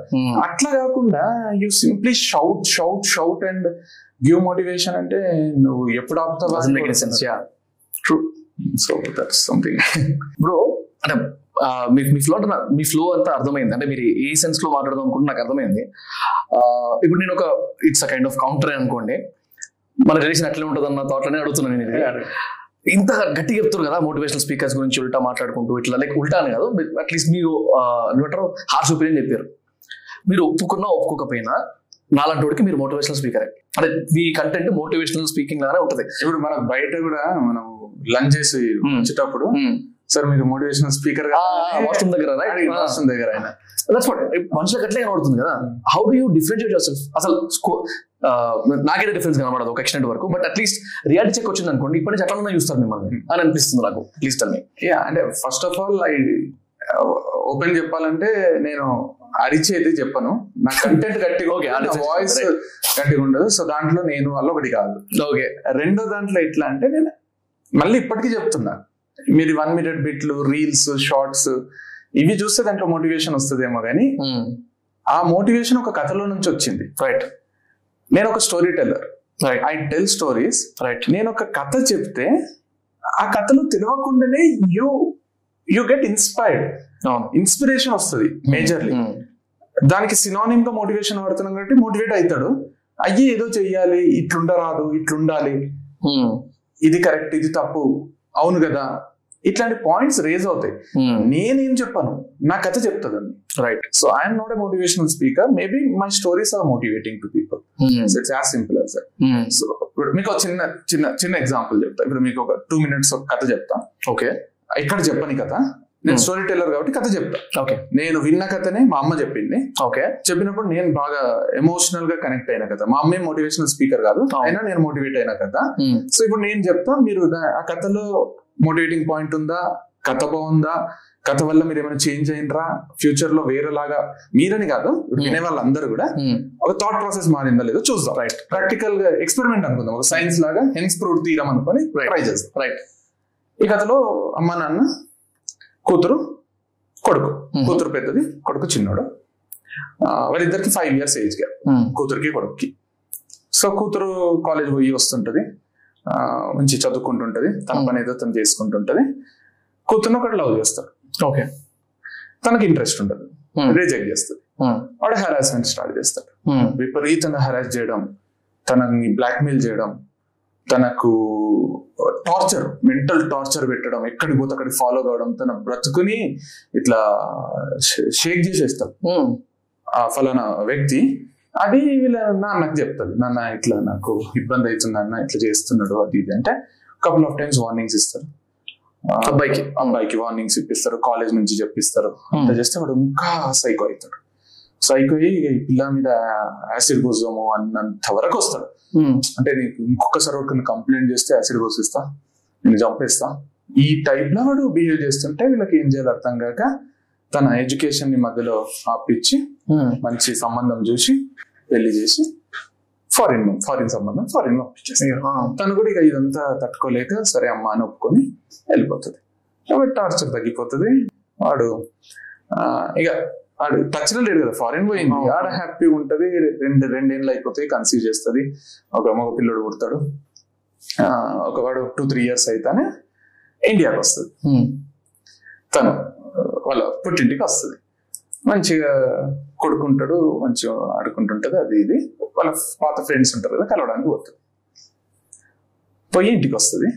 Speaker 1: అట్లా కాకుండా you simply shout shout shout and give motivation అంటే నువ్వు ఎప్పుడు ఆపుతావా?
Speaker 2: True
Speaker 1: so that's something
Speaker 2: bro అంటే మీ మీ ఫ్లో మీ ఫ్లో అంతా అర్థమైంది. అంటే మీరు ఏ సెన్స్లో మాట్లాడదాం అనుకుంటే నాకు అర్థమైంది. ఇప్పుడు నేను ఒక it's a kind of counter అనుకోండి. మన రిలేషన్ ఎట్లా ఉంటుంది అన్న థాట్లోనే అడుగుతున్నాను నేను. ఇంత గట్టిగా చెప్తారు కదా మోటివేషనల్ స్పీకర్స్ గురించి ఉల్టా మాట్లాడుకుంటూ ఇట్లా. లైక్ ఉల్టా అని కాదు అట్లీస్ట్ మీరు ఏమంటారు హార్ష్ ఒపీనియన్ చెప్పారు. మీరు ఒప్పుకున్నా ఒప్పుకోకపోయినా నాలాంటి వాడికి మీరు మోటివేషనల్ స్పీకరే అంటే మీ కంటెంట్ మోటివేషనల్ స్పీకింగ్ లాగానే ఉంటుంది.
Speaker 1: ఇప్పుడు మనకు బయట కూడా మనం లంచ్ చేసి
Speaker 2: Hmm.
Speaker 1: వచ్చేటప్పుడు సార్ మీరు మోటివేషనల్ స్పీకర్
Speaker 2: వాష్రూమ్ దగ్గర?
Speaker 1: వాష్రూమ్ దగ్గర ఆయన
Speaker 2: మనుషులకు అట్లే కనబడుతుంది కదా. How do you differentiate yourself అసలు నాకైతే డిఫరెన్స్ కనబడదు ఒక ఎక్స్టెంట్ వరకు. బట్ అట్లీస్ట్ రియాలిటీ చెక్ వచ్చింది అనుకోండి ఇప్పటి నుంచి ఎట్లా చూస్తారు మిమ్మల్ని. అని అనిపిస్తుంది నాకు టెల్ మీ
Speaker 1: యా అంటే first of all I open చెప్పాలంటే నేను అరిచేది చెప్పను. నా కంటెంట్ గట్టిగా
Speaker 2: అరిచేది,
Speaker 1: వాయిస్. గట్టిగా ఉండదు. సో దాంట్లో నేను వల్ల ఒకటి కాదు.
Speaker 2: ఓకే
Speaker 1: రెండో దాంట్లో ఎట్లా అంటే నేను మళ్ళీ ఇప్పటికీ చెప్తున్నా. మీరు వన్ మినిట్ బిట్లు రీల్స్ షార్ట్స్ ఇవి చూస్తే దాంట్లో మోటివేషన్ వస్తుందేమో కానీ ఆ మోటివేషన్ ఒక కథలో నుంచి వచ్చింది.
Speaker 2: రైట్
Speaker 1: నేను ఒక story teller
Speaker 2: right
Speaker 1: I tell stories
Speaker 2: right
Speaker 1: నేను ఒక కథ చెప్తే ఆ కథలో తెలియకుండానే you you get inspired inspiration వస్తుంది మేజర్లీ. దానికి సినానిమ్గా మోటివేషన్ వాడుతున్నాం కాబట్టి మోటివేట్ అవుతాడు అయ్యి ఏదో చెయ్యాలి ఇట్లుండరాదు ఇట్లుండాలి.
Speaker 2: ఉమ్.
Speaker 1: ఇది కరెక్ట్ ఇది తప్పు. అవును కదా. ఇట్లాంటి పాయింట్స్ రేజ్ అవుతాయి.
Speaker 2: ఉమ్.
Speaker 1: నేనేం చెప్పాను? నా కథ చెప్తుందండి.
Speaker 2: Right
Speaker 1: so I'm not a motivational speaker maybe my stories are motivating to people it's as simple as. So ఇప్పుడు మీకు చిన్న చిన్న చిన్న ఎగ్జాంపుల్ చెప్తా. ఇప్పుడు మీకు ఒక టూ మినిట్స్ ఒక కథ చెప్తా.
Speaker 2: ఓకే
Speaker 1: ఇక్కడ చెప్పని కథ. నేను
Speaker 2: Hmm.
Speaker 1: స్టోరీ టెల్లర్ కాబట్టి కథ చెప్తా.
Speaker 2: ఓకే
Speaker 1: నేను విన్న కథనే మా అమ్మ చెప్పింది.
Speaker 2: ఓకే
Speaker 1: చెప్పినప్పుడు నేను బాగా ఎమోషనల్గా కనెక్ట్ అయిన కదా మా అమ్మే మోటివేషనల్ స్పీకర్ కాదు. అయినా నేను మోటివేట్ అయిన కదా
Speaker 2: ఉమ్.
Speaker 1: సో ఇప్పుడు నేను చెప్తా మీరు ఆ కథలో మోటివేటింగ్ పాయింట్ ఉందా? కథ బాగుందా? కథ వల్ల మీరు ఏమైనా చేంజ్ అయినరా? ఫ్యూచర్లో వేరేలాగా మీరని కాదు ఇప్పుడు వినే వాళ్ళందరూ కూడా
Speaker 2: ఉమ్.
Speaker 1: ఒక థాట్ ప్రాసెస్ మారిందా లేదో చూద్దాం.
Speaker 2: రైట్
Speaker 1: ప్రాక్టికల్గా ఎక్స్పెరిమెంట్ అనుకుందాం. ఒక సైన్స్ లాగా హెన్స్ ప్రూఫ్ తీయడం అనుకొని. ట్రై చేద్దాం.
Speaker 2: రైట్
Speaker 1: ఈ కథలో అమ్మ నాన్న కూతురు కొడుకు.
Speaker 2: Mhm.
Speaker 1: కూతురు పెద్దది కొడుకు చిన్నోడు. వాళ్ళిద్దరికి ఫైవ్ ఇయర్స్ ఏజ్ గ్యాప్. కూతురికి కొడుకుకి. సో కూతురు కాలేజ్ పోయి వస్తుంటది. మంచి చదువుకుంటుంటది తన
Speaker 2: Hmm.
Speaker 1: పని ఏదో తను చేసుకుంటుంటది కూతురుని ఒకటి లవ్ చేస్తాడు
Speaker 2: ఓకే
Speaker 1: తనకి ఇంట్రెస్ట్ ఉండదు
Speaker 2: ఉమ్.
Speaker 1: రిజెక్ట్ చేస్తుంది
Speaker 2: ఉమ్.
Speaker 1: వాడు హెరాస్మెంట్ స్టార్ట్ చేస్తాడు. విపరీతంగా హెరాస్ చేయడం తనని బ్లాక్మెయిల్ చేయడం తనకు టార్చర్ మెంటల్ టార్చర్ పెట్టడం ఎక్కడికి పోతే అక్కడికి ఫాలో కావడం తన బ్రతుకుని ఇట్లా షేక్ చేసేస్తాడు. ఆ ఫలానా వ్యక్తి అది వీళ్ళ నాన్నకి చెప్తుంది నాన్న ఇట్లా నాకు ఇబ్బంది అవుతుంది అన్న ఇట్లా చేస్తున్నాడు అది ఇది అంటే కపుల్ ఆఫ్ టైమ్స్ వార్నింగ్స్ ఇస్తారు.
Speaker 2: అబ్బాయికి.
Speaker 1: అబ్బాయికి వార్నింగ్స్ ఇప్పిస్తారు కాలేజ్ నుంచి చెప్పిస్తారు. అంత చేస్తే వాడు ఇంకా సైకో అవుతాడు. సైకో అయ్యి పిల్ల మీద యాసిడ్ పోసాము అన్నంత వరకు వస్తాడు.
Speaker 2: ఉమ్.
Speaker 1: అంటే నీకు ఇంకొకసారి ఒకరిని కంప్లైంట్ చేస్తే యాసిడ్ పోసిస్తా నేను చంపేస్తా. ఈ టైప్లో వాడు బిహేవ్ చేస్తుంటే వీళ్ళకి ఏం చేయాలి అర్థం కాక తన ఎడ్యుకేషన్ని మధ్యలో ఆపిచ్చి
Speaker 2: ఉమ్.
Speaker 1: మంచి సంబంధం చూసి పెళ్ళి చేసి ఫారిన్ ఫారిన్ సంబంధం ఫారిన్ పంపించేసి. తను కూడా ఇక ఇదంతా తట్టుకోలేక సరే అమ్మ అని ఒప్పుకొని వెళ్ళిపోతుంది కాబట్టి టార్చర్ తగ్గిపోతుంది వాడు ఇక వాడు టచ్లో లేడు కదా ఫారిన్ పోయింది. ఆడ హ్యాపీగా ఉంటది రెండు రెండేళ్ళు అయిపోతాయి కన్సీవ్ చేస్తుంది ఒక మగ పిల్లడు పుడతాడు ఆ, ఒక వాడు టూ త్రీ ఇయర్స్ అయితేనే ఇండియాకి వస్తుంది
Speaker 2: ఉమ్.
Speaker 1: తను వాళ్ళ పుట్టింటికి వస్తుంది. మంచిగా కొడుకుంటాడు మంచిగా ఆడుకుంటుంటది అది ఇది. వాళ్ళ పాత ఫ్రెండ్స్ ఉంటారు కదా కలవడానికి పోతుంది పోయి ఇంటికి వస్తుంది.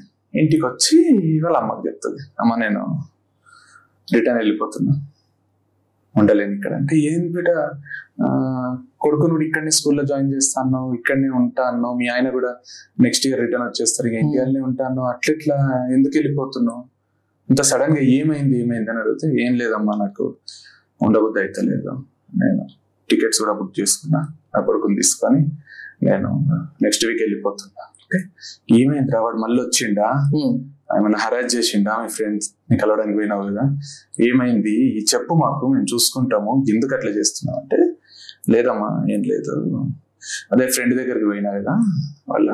Speaker 1: ఇంటికి వచ్చి వాళ్ళ అమ్మకి చెప్తుంది. అమ్మ నేను రిటర్న్ వెళ్ళిపోతున్నా. ఉండలేను ఇక్కడ అంటే ఏం బిడ్డ? కొడుకు నువ్వు ఇక్కడనే స్కూల్లో జాయిన్ చేస్తా అన్నావు ఇక్కడనే ఉంటా అన్నావు. మీ ఆయన కూడా నెక్స్ట్ ఇయర్ రిటర్న్ వచ్చేస్తారు ఇక ఇండియాలోనే ఉంటా అన్నావు. అట్లెట్లా ఎందుకు వెళ్ళిపోతున్నావు? ఇంత సడన్గా ఏమైంది ఏమైంది అని అడిగితే ఏం లేదమ్మా నాకు ఉండబుద్ధి అయితే లేదు. నేను టికెట్స్ కూడా బుక్ చేసుకున్నా నా కొడుకుని తీసుకొని నేను నెక్స్ట్ వీక్ వెళ్ళిపోతున్నా. అంటే ఏమైంది రావాడు మళ్ళీ వచ్చిండా. ఏమైనా హరాజ్ చేసిండా మీ ఫ్రెండ్స్ నీ కలవడానికి పోయినావు కదా? ఏమైంది? ఈ చెప్పు మాకు మేము చూసుకుంటాము. ఎందుకు అట్లా చేస్తున్నావు? అంటే లేదమ్మా ఏం లేదు. అదే ఫ్రెండ్ దగ్గరికి పోయినా కదా వాళ్ళ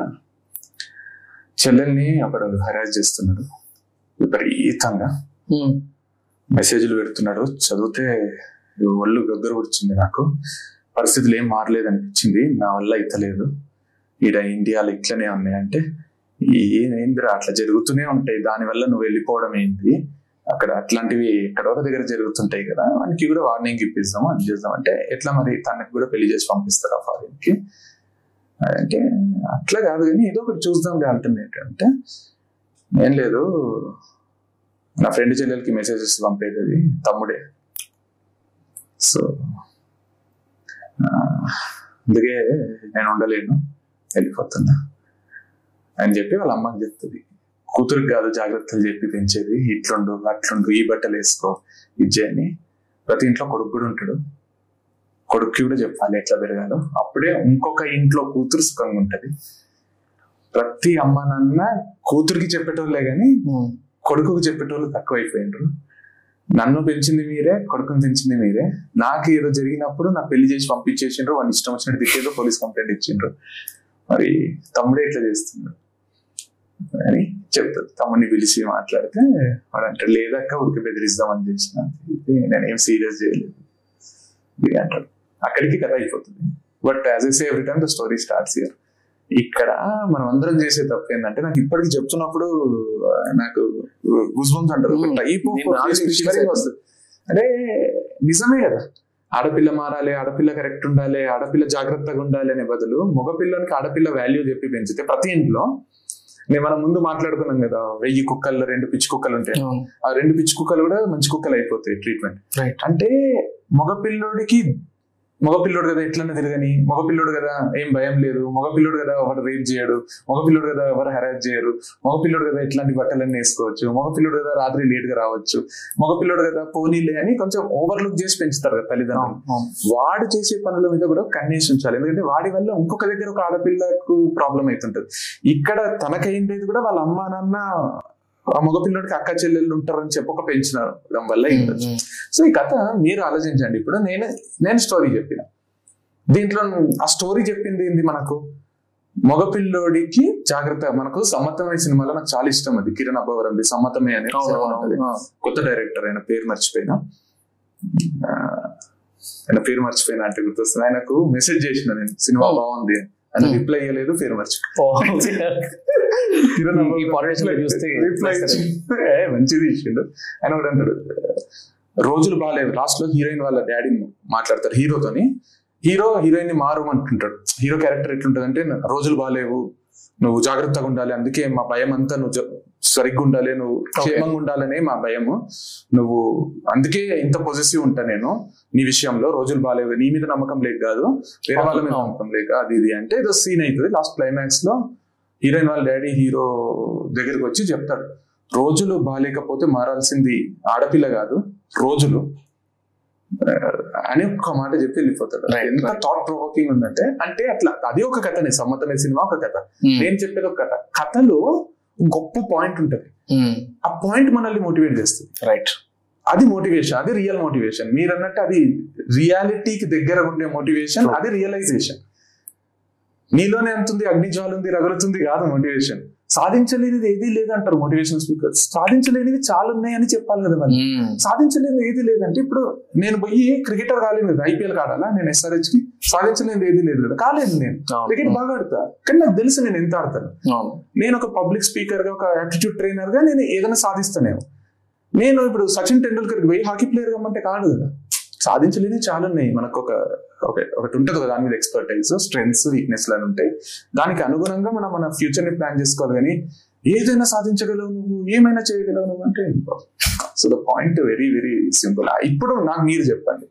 Speaker 1: చెల్లెల్ని ఒకడు హరాజ్ చేస్తున్నాడు. విపరీతంగా. మెసేజ్లు పెడుతున్నాడు. చదివితే ఒళ్ళు గగ్గర వచ్చింది నాకు. పరిస్థితులు ఏం మారలేదు అనిపించింది నా వల్ల ఇతలేదు ఈడ ఇండియాలో ఇట్లనే ఉన్నాయి అంటే ఏందిరా అట్లా జరుగుతూనే ఉంటాయి. దానివల్ల నువ్వు వెళ్ళిపోవడం ఏంటి అక్కడ అట్లాంటివి ఎక్కడో ఒక దగ్గర జరుగుతుంటాయి కదా. వానికి కూడా వార్నింగ్ ఇప్పిస్తాము అది చేద్దాం. అంటే ఎట్లా మరి తనకి కూడా పెళ్ళి చేసి పంపిస్తారా ఫారిన్కి అంటే అట్లా కాదు కానీ ఏదో ఒకటి చూద్దాం ఆల్టర్నేట్ అంటే. ఏం లేదు. నా ఫ్రెండ్ చెల్లెలకి మెసేజెస్ పంపేది అది తమ్ముడే సో అందుకే నేను ఉండలేను వెళ్ళిపోతున్నా అని చెప్పి వాళ్ళ అమ్మకి చెప్తుంది. కూతురికి కాదు జాగ్రత్తలు చెప్పి పెంచేది. ఇట్లుండు అట్లుండు ఈ బట్టలు వేసుకో ఇచ్చే అని ప్రతి ఇంట్లో కొడుకు కూడా ఉంటాడు. కొడుక్కి కూడా చెప్పాలి ఎట్లా పెరగాలో. అప్పుడే ఇంకొక ఇంట్లో కూతురు సుఖంగా ఉంటది. ప్రతి అమ్మ నాన్న కూతురికి చెప్పేటోళ్ళే కానీ కొడుకుకు చెప్పేటోళ్ళు తక్కువైపోయినరు. నన్ను పెంచింది మీరే కొడుకుని పెంచింది మీరే. నాకు ఏదో జరిగినప్పుడు నా పెళ్ళి చేసి పంపించేసిండ్రు వాళ్ళు ఇష్టం వచ్చినట్టు తిట్టేదో పోలీస్ కంప్లైంట్ ఇచ్చిండ్రు. మరి తమ్ముడే ఇట్లా చేస్తున్నాడు. అని చెప్తాడు తమ్ముడిని పిలిచి మాట్లాడితే వాడు అంటాడు లేదక్క ఉరికి బెదిరిస్తామని చేసిన. ఇది నేనేం సీరియస్ చేయలేదు. ఇది అంటాడు. అక్కడికి కథ అయిపోతుంది. But as a save return the story starts here ఇక్కడ మనం అందరం చేసే తప్పు ఏంటంటే నాకు ఇప్పటికి చెప్తున్నప్పుడు నాకు గుజ్బంస్ అంటారు. టైప్ వస్తుంది. అంటే నిజమే కదా. ఆడపిల్ల మారాలి ఆడపిల్ల కరెక్ట్ ఉండాలి ఆడపిల్ల జాగ్రత్తగా ఉండాలి అనే బదులు మగపిల్లనికి ఆడపిల్ల వాల్యూ చెప్పి పెంచితే ప్రతి ఇంట్లో నేను మనం ముందు మాట్లాడుకున్నాం కదా వెయ్యి కుక్కల్లో రెండు పిచ్చి కుక్కలు ఉంటాయి ఆ రెండు పిచ్చి కుక్కలు కూడా మంచి కుక్కలు అయిపోతాయి ట్రీట్మెంట్
Speaker 2: రైట్
Speaker 1: అంటే మగపిల్లోడికి మగపిల్లోడు కదా ఎట్లన్నా తిరగని మగపిల్లోడు కదా ఏం భయం లేదు మగపిల్లోడు కదా ఎవరు రేప్ చేయడు మగపిల్లోడు కదా ఎవరు హెరాస్ చేయరు మగపిల్లోడు కదా ఎట్లాంటి బట్టలన్నీ వేసుకోవచ్చు మగపిల్లోడు కదా రాత్రి లేట్గా రావచ్చు మగపిల్లోడు కదా పోనీలే అని కొంచెం ఓవర్లుక్ చేసి పెంచుతారు కదా తల్లిదండ్రులు. వాడు చేసే పనుల మీద కూడా కన్నేసి ఉంచాలి. ఎందుకంటే వాడి వల్ల ఇంకొక దగ్గర ఒక ఆడపిల్లకు ప్రాబ్లం అవుతుంటది. ఇక్కడ తనకైండేది కూడా వాళ్ళ అమ్మ నాన్న ఆ మగపిల్లడికి అక్క చెల్లెళ్ళు ఉంటారని చెప్పక పెంచడం వల్ల సో ఈ కథ మీరు ఆలోచించండి. ఇప్పుడు నేను నేను స్టోరీ చెప్పిన. దీంట్లో ఆ స్టోరీ చెప్పింది ఏంది మనకు? మగపిల్లోడికి జాగ్రత్త మనకు సమ్మతమైన సినిమాలో నాకు చాలా ఇష్టం అది. కిరణ్ అబ్బవరంది సమ్మతమే అనే కొత్త డైరెక్టర్ ఆయన పేరు మర్చిపోయినా. ఆయన పేరు మర్చిపోయినా అంటే గుర్తొస్తుంది. ఆయనకు మెసేజ్ చేసిన నేను సినిమా. బాగుంది అని.
Speaker 2: Hmm.
Speaker 1: రిప్లై ఇవ్వలేదు పేరు మర్చిపోయి మంచిది ఇచ్చిండు. ఆయన కూడా అంటాడు రోజులు బాగాలేవు. లాస్ట్లో హీరోయిన్ వాళ్ళ డాడీ మాట్లాడతారు హీరోతోని హీరో హీరోయిన్ని మారమంటుంటాడు హీరో క్యారెక్టర్ ఎట్లుంటది అంటే రోజులు బాగాలేవు నువ్వు జాగ్రత్తగా ఉండాలి. అందుకే మా భయం అంతా నువ్వు సరిగ్గా ఉండాలి నువ్వు క్షేమంగా ఉండాలనే మా భయము. నువ్వు అందుకే ఇంత పొజిటివ్ ఉంటా నేను నీ విషయంలో. రోజులు బాగాలేవు నీ మీద నమ్మకం లేక కాదు. వేరే వాళ్ళ మీద. నమ్మకం లేక అది ఇది. అంటే ఏదో సీన్ అవుతుంది లాస్ట్ క్లైమాక్స్లో హీరోయిన్ వాళ్ళ డాడీ హీరో దగ్గరికి వచ్చి చెప్తాడు. రోజులు బాగాలేకపోతే మారాల్సింది ఆడపిల్ల కాదు. రోజులు. అని ఒక మాట చెప్పి వెళ్ళిపోతాడు. ఎంత. థాట్ ప్రొవోకింగ్ ఉందంటే అంటే అట్లా అది ఒక కథనే సమ్మతమే సినిమా ఒక కథ. నేను చెప్పేది ఒక కథ. కథలో గొప్ప పాయింట్ ఉంటది. ఆ పాయింట్ మనల్ని మోటివేట్ చేస్తుంది.
Speaker 2: రైట్
Speaker 1: అది మోటివేషన్ అది రియల్ మోటివేషన్ మీరు అన్నట్టు అది రియాలిటీకి దగ్గర ఉండే మోటివేషన్ అది రియలైజేషన్ నీలోనే ఎంత ఉంది అగ్నిజ్వాల ఉంది రగులుతుంది కాదు మోటివేషన్ సాధించలేనిది ఏదీ లేదంటారు మోటివేషన్ స్పీకర్ సాధించలేనివి చాలా ఉన్నాయని చెప్పాలి కదా వాళ్ళు. సాధించలేనిది ఏది లేదంటే ఇప్పుడు నేను పోయి క్రికెటర్ కాలేదు కదా ఐపీఎల్ కాడాలా? నేను ఎస్ఆర్హెచ్కి సాధించలేనిది ఏది లేదు కదా కాలేదు నేను. క్రికెట్ బాగా ఆడతా. కానీ నాకు తెలుసు నేను ఎంత ఆడతాను. నేను ఒక పబ్లిక్ స్పీకర్గా ఒక యాటిట్యూడ్ ట్రైనర్గా నేను ఏదైనా సాధిస్తానేమో. నేను ఇప్పుడు సచిన్ టెండూల్కర్ పోయి హాకీ ప్లేయర్ కమ్మంటే కాదు కదా. సాధించలేని చాలా ఉన్నాయి. మనకు ఒక ఒక- ఒకటి ఉంటుంది కదా దాని మీద ఎక్స్పర్టైజ్ స్ట్రెంగ్స్ వీక్నెస్లను ఉంటాయి దానికి అనుగుణంగా మనం మన ఫ్యూచర్ని ప్లాన్ చేసుకోవాలి కానీ ఏదైనా సాధించగలవు నువ్వు ఏమైనా చేయగలవు నువ్వు అంటే so the point very very simple ఇప్పుడు నాకు మీరు చెప్పండి.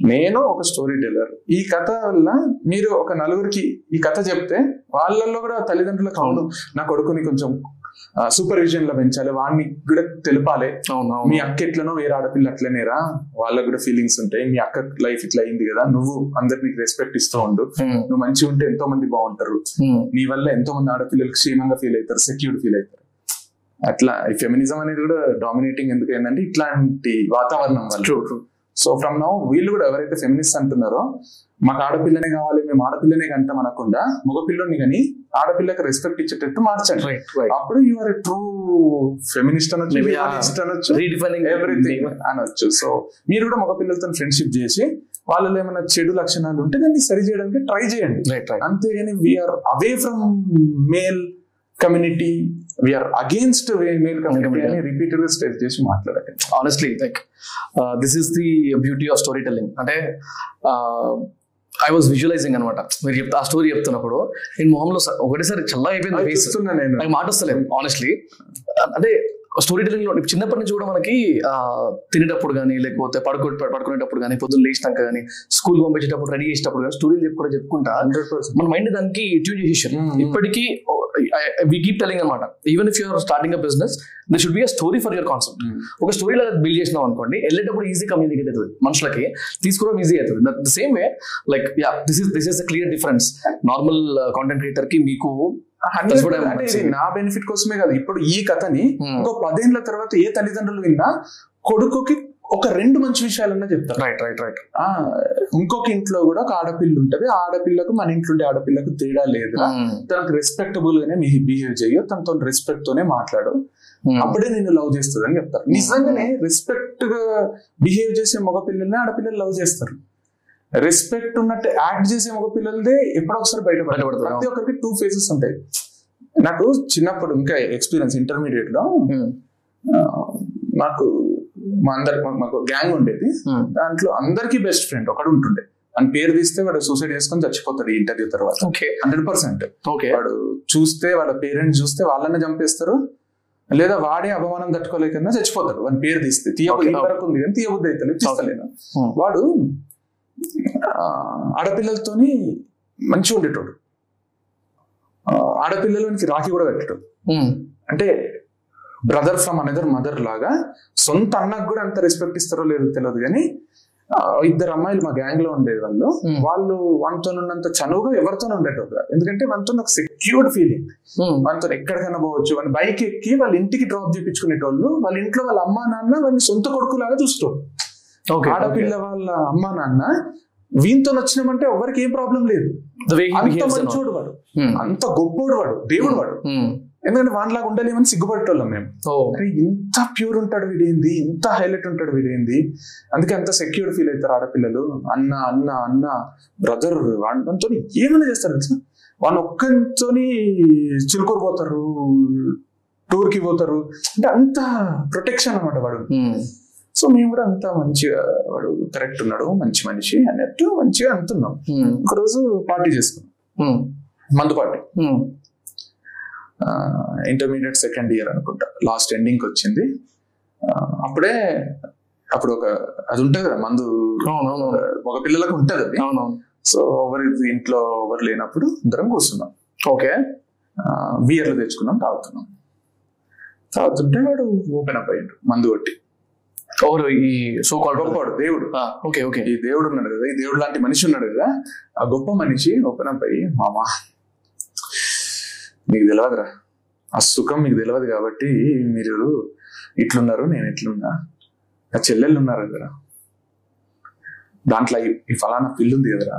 Speaker 1: నేను ఒక స్టోరీ టెల్లర్ ఈ కథ వల్ల మీరు ఒక నలుగురికి ఈ కథ చెప్తే వాళ్ళల్లో కూడా తల్లిదండ్రులకు అవును. నా కొడుకుని కొంచెం సూపర్విజన్లో పెంచాలి. వాడిని కూడా తెలిపాలి. మీ అక్క ఎట్లనో వేరే ఆడపిల్ల అట్లనేరా? వాళ్ళకి కూడా ఫీలింగ్స్ ఉంటాయి. మీ అక్క లైఫ్ ఇట్లా అయింది కదా నువ్వు అందరికి రెస్పెక్ట్ ఇస్తూ ఉండు. నువ్వు మంచిగా ఉంటే ఎంతో మంది బాగుంటారు నీ వల్ల ఎంతో మంది ఆడపిల్లలు క్షేమంగా ఫీల్ అవుతారు సెక్యూర్డ్ ఫీల్ అవుతారు. అట్లా ఈ ఫెమినిజం అనేది కూడా డామినేటింగ్ ఎందుకు ఏంటంటే ఇట్లాంటి వాతావరణం వల్ల. సో ఫ్రమ్ నౌ వీళ్ళు కూడా ఎవరైతే ఫెమినిస్ట్ అంటున్నారో మాకు ఆడపిల్లనే కావాలి మేము ఆడపిల్లనే కంటాం అనకుండా మగపిల్లని కానీ ఆడపిల్లకి రెస్పెక్ట్ ఇచ్చేటట్టు మార్చండి. అప్పుడు యు ఆర్ ట్రూ ఫెమినిస్ట్ అనొచ్చు
Speaker 2: yeah.
Speaker 1: feminist అనొచ్చు ఎవ్రీథింగ్ సో మీరు కూడా మగ పిల్లలతో ఫ్రెండ్షిప్ చేసి వాళ్ళలో ఏమైనా చెడు లక్షణాలు ఉంటే దాన్ని సరి చేయడానికి ట్రై చేయండి. అంతేగాని we're away from male community we're against male community అని రిపీటెడ్గా స్ట్రెస్ చేసి మాట్లాడకండి.
Speaker 2: Honestly like this is the beauty of story telling అంటే ఐ వాజ్ విజువలైజింగ్ అనమాట మీరు చెప్తా ఆ స్టోరీ చెప్తున్నప్పుడు నేను మొహంలో ఒకటేసారి చల్ల అయిపోయింది ఫేస్ మాట వస్తలేదు ఆనెస్ట్లీ అంటే స్టోరీ టెలింగ్లో చిన్నప్పటి నుంచి కూడా మనకి తినేటప్పుడు కానీ లేకపోతే పడుకో పడుకునేటప్పుడు కానీ పొద్దున్న లేచినాక కానీ స్కూల్ పంపించేటప్పుడు రెడీ చేసేటప్పుడు కానీ స్టోరీలు చెప్పుకుంటూ చెప్పుకుంటా మన మైండ్ దానికి ట్యూన్ చేసేసాం. ఇప్పటికీ వి కీప్ టెలింగ్ అనమాట even if you're starting a business they should be a story for your concept ఒక స్టోరీ లాగా బిల్డ్ చేసినాం అనుకోండి వెళ్ళేటప్పుడు ఈజీ కమ్యూనికేట్ అవుతుంది. మనుషులకి తీసుకోవడం ఈజీ అవుతుంది. The same way like ya this is this is clear difference normal content క్రియేటర్కి మీకు
Speaker 1: అంటే. నా బెనిఫిట్ కోసమే కాదు. ఇప్పుడు ఈ కథని
Speaker 2: Hmm.
Speaker 1: ఇంకో పదేళ్ళ తర్వాత ఏ తల్లిదండ్రులు విన్నా కొడుకుకి ఒక రెండు మంచి విషయాలన్నా చెప్తారు.
Speaker 2: రైట్ రైట్ రైట్
Speaker 1: ఆ ఇంకొక ఇంట్లో కూడా ఒక ఆడపిల్ల ఉంటది. ఆడపిల్లకు మన ఇంట్లో ఉండే ఆడపిల్లకు తేడా లేదు తనకు రెస్పెక్టబుల్ గానే బిహేవ్ చేయో తనతో రెస్పెక్ట్ తోనే మాట్లాడు. అప్పుడే నేను లవ్ చేస్తుంది అని చెప్తారు నిజంగానే రెస్పెక్ట్గా బిహేవ్ చేసే మగ పిల్లల్ని ఆడపిల్లలు లవ్ చేస్తారు. రెస్పెక్ట్ ఉన్నట్టు యాక్ట్ చేసే మగ పిల్లలదే ఎప్పుడో ఒకసారి బయటపడతారు
Speaker 2: బయటపడతారు.
Speaker 1: ప్రతి ఒక్కరికి టూ ఫేసెస్ ఉంటాయి. నాకు చిన్నప్పుడు ఇంకా ఎక్స్పీరియన్స్ ఇంటర్మీడియట్లో నాకు మా అందరి మాకు- గ్యాంగ్ ఉండేది. దాంట్లో అందరికీ బెస్ట్ ఫ్రెండ్ ఒకడు ఉంటుండే. అని పేరు తీస్తే వాడు సూసైడ్ చేసుకొని చచ్చిపోతాడు ఇంటర్వ్యూ తర్వాత.
Speaker 2: ఓకే.
Speaker 1: Hundred percent
Speaker 2: okay.
Speaker 1: వాడు చూస్తే వాళ్ళ పేరెంట్స్ చూస్తే వాళ్ళని చంపేస్తారు. లేదా వాడే అవమానం తట్టుకోలేకన్నా చచ్చిపోతాడు. వాని పేరు తీస్తే తీయబుద్ధి. వరకు ఉంది కానీ తీయబుద్ధి అయితే తీస్తలేను. వాడు ఆడపిల్లలతోని మంచిగా ఉండేటోడు. ఆడపిల్లలకి రాఖీ కూడా పెట్టేటోడు
Speaker 2: ఉమ్,
Speaker 1: అంటే బ్రదర్ ఫ్రమ్ అనదర్ మదర్ లాగా సొంత అన్నకు కూడా అంత రెస్పెక్ట్ ఇస్తారో లేదో తెలియదు కానీ ఇద్దరు అమ్మాయిలు మా గ్యాంగ్లో ఉండే వాళ్ళు. వాళ్ళు మనతో ఉన్నంత చనువుగా ఎవరితో కాదు. ఎందుకంటే మనతో ఒక సెక్యూర్డ్ ఫీలింగ్ మనతో ఎక్కడికైనా పోవచ్చు. వాళ్ళ బైక్ ఎక్కి వాళ్ళ ఇంటికి డ్రాప్ చేయించుకునేటోళ్ళు వాళ్ళ ఇంట్లో వాళ్ళ అమ్మా నాన్న వాళ్ళని సొంత కొడుకులాగా
Speaker 2: ఓకే
Speaker 1: ఆడపిల్ల వాళ్ళ అమ్మా నాన్న వీంతో వచ్చినామంటే ఎవరికి ఏం ప్రాబ్లం లేదు. అంత. మంచోడు వాడు.
Speaker 2: ఉమ్,
Speaker 1: అంత గొప్పోడు వాడు దేవుడు వాడు.
Speaker 2: ఉమ్,
Speaker 1: ఎందుకంటే వాడిలాగా ఉండలేమని సిగ్గుపట్టేటోళ్ళం మేము.
Speaker 2: ఓ
Speaker 1: అరే ఇంత ప్యూర్ ఉంటాడు వీడేంది? ఇంత హైలైట్ ఉంటాడు వీడేంది? అందుకే అంత సెక్యూర్ ఫీల్ అవుతారు ఆడపిల్లలు. అన్న అన్న అన్న బ్రదర్ వాళ్ళతో ఏమైనా చేస్తారు తెలుసా? వాళ్ళు ఒక్కరితోని చిలుకూరు పోతారు టూర్కి పోతారు. అంటే అంత ప్రొటెక్షన్ అన్నమాట వాడు. సో మేము కూడా అంత మంచిగా వాడు కరెక్ట్ ఉన్నాడు మంచి మనిషి అన్నట్టు మంచిగా అంటున్నాం.
Speaker 2: ఉమ్,
Speaker 1: ఒకరోజు పార్టీ చేసుకున్నాం.
Speaker 2: ఉమ్,
Speaker 1: మందు పార్టీ ఇంటర్మీడియట్ సెకండ్ ఇయర్ అనుకుంటా. లాస్ట్ ఎండింగ్ వచ్చింది. అప్పుడే అప్పుడు ఒక అది ఉంటుంది కదా మందు ఒక పిల్లలకు ఉంటుంది అది. సో ఎవరి ఇంట్లో ఎవరు లేనప్పుడు అందరం కూర్చున్నాం.
Speaker 2: ఓకే.
Speaker 1: బియర్లు తెచ్చుకున్నాం తాగుతున్నాం. తాగుతుంటే వాడు ఓపెన్ అప్ అయ్యిండు మందు కొట్టి.
Speaker 2: ఈ సో
Speaker 1: గొప్పవాడు దేవుడు.
Speaker 2: ఓకే ఓకే
Speaker 1: ఈ దేవుడు ఉన్నాడు కదా ఈ దేవుడు లాంటి మనిషి ఉన్నాడు కదా ఆ గొప్ప మనిషి ఓపెన్ అయ్యి మామా మీకు తెలియదురా ఆ సుఖం మీకు తెలియదు కాబట్టి మీరు ఇట్లున్నారు నేను ఇట్లున్నా నా చెల్లెళ్ళు ఉన్నారు కదరా దాంట్లో ఈ- ఫలానా పిల్లు ఉంది కదరా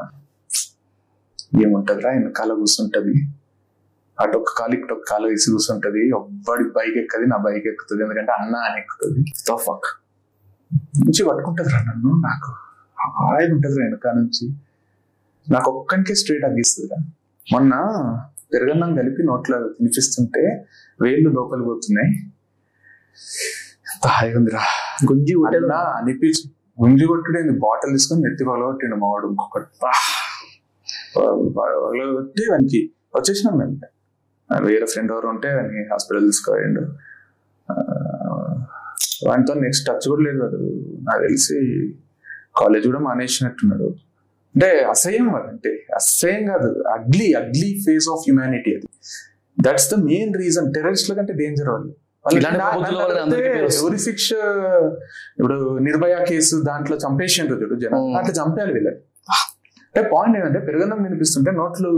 Speaker 1: ఏముంటదిరా వెనకాల కూర్చుంటది అటు ఒక్క కాలు ఇటు ఒక్క కాలు వేసి కూర్చుంటది ఒక్కడి బైక్ ఎక్కది నా బైక్ ఎక్కుతుంది ఎందుకంటే అన్న అని ఎక్కుతుంది ఫక్ మంచి పట్టుకుంటదిరా నన్ను నాకు హాయిగా ఉంటదిరా వెనక నుంచి. నాకు ఒక్కనికే స్ట్రేట్ అగ్గిస్తుందిరా మొన్న పెరగన్నం కలిపి నోట్లో తినిపిస్తుంటే వేళ్ళు లోపలి పోతున్నాయి. ఎంత హాయిగా ఉందిరా.
Speaker 2: గుంజి కొట్టేది
Speaker 1: అనిపించి. గుంజి కొట్టుడేంది? బాటిల్ తీసుకొని నెత్తి పగలగొట్టిండు మావాడు ఇంకొకటి! పగలగొట్టి వానికి. వచ్చేసినాం మేము. ఆ వేరే ఫ్రెండ్ ఎవరు ఉంటే వాడిని హాస్పిటల్ ఆ, వానితో నెక్స్ట్ టచ్ కూడా లేదు వాడు. నాకు తెలిసి కాలేజ్ కూడా మానేసినట్టున్నాడు. అంటే అసహ్యం అంటే అసహ్యం కాదు. Ugly ugly face of humanity అది. దట్స్ ద మెయిన్ రీజన్ టెర్రరిస్ట్ల కంటే డేంజర్ వాళ్ళు శిక్ష? ఇప్పుడు నిర్భయ కేసు దాంట్లో చంపేసిండ్రు చూడు జనం. అట్లా చంపేయాలి వీళ్ళని. అంటే పాయింట్ ఏంటంటే పెరగనం వినిపిస్తుంటే నోట్లు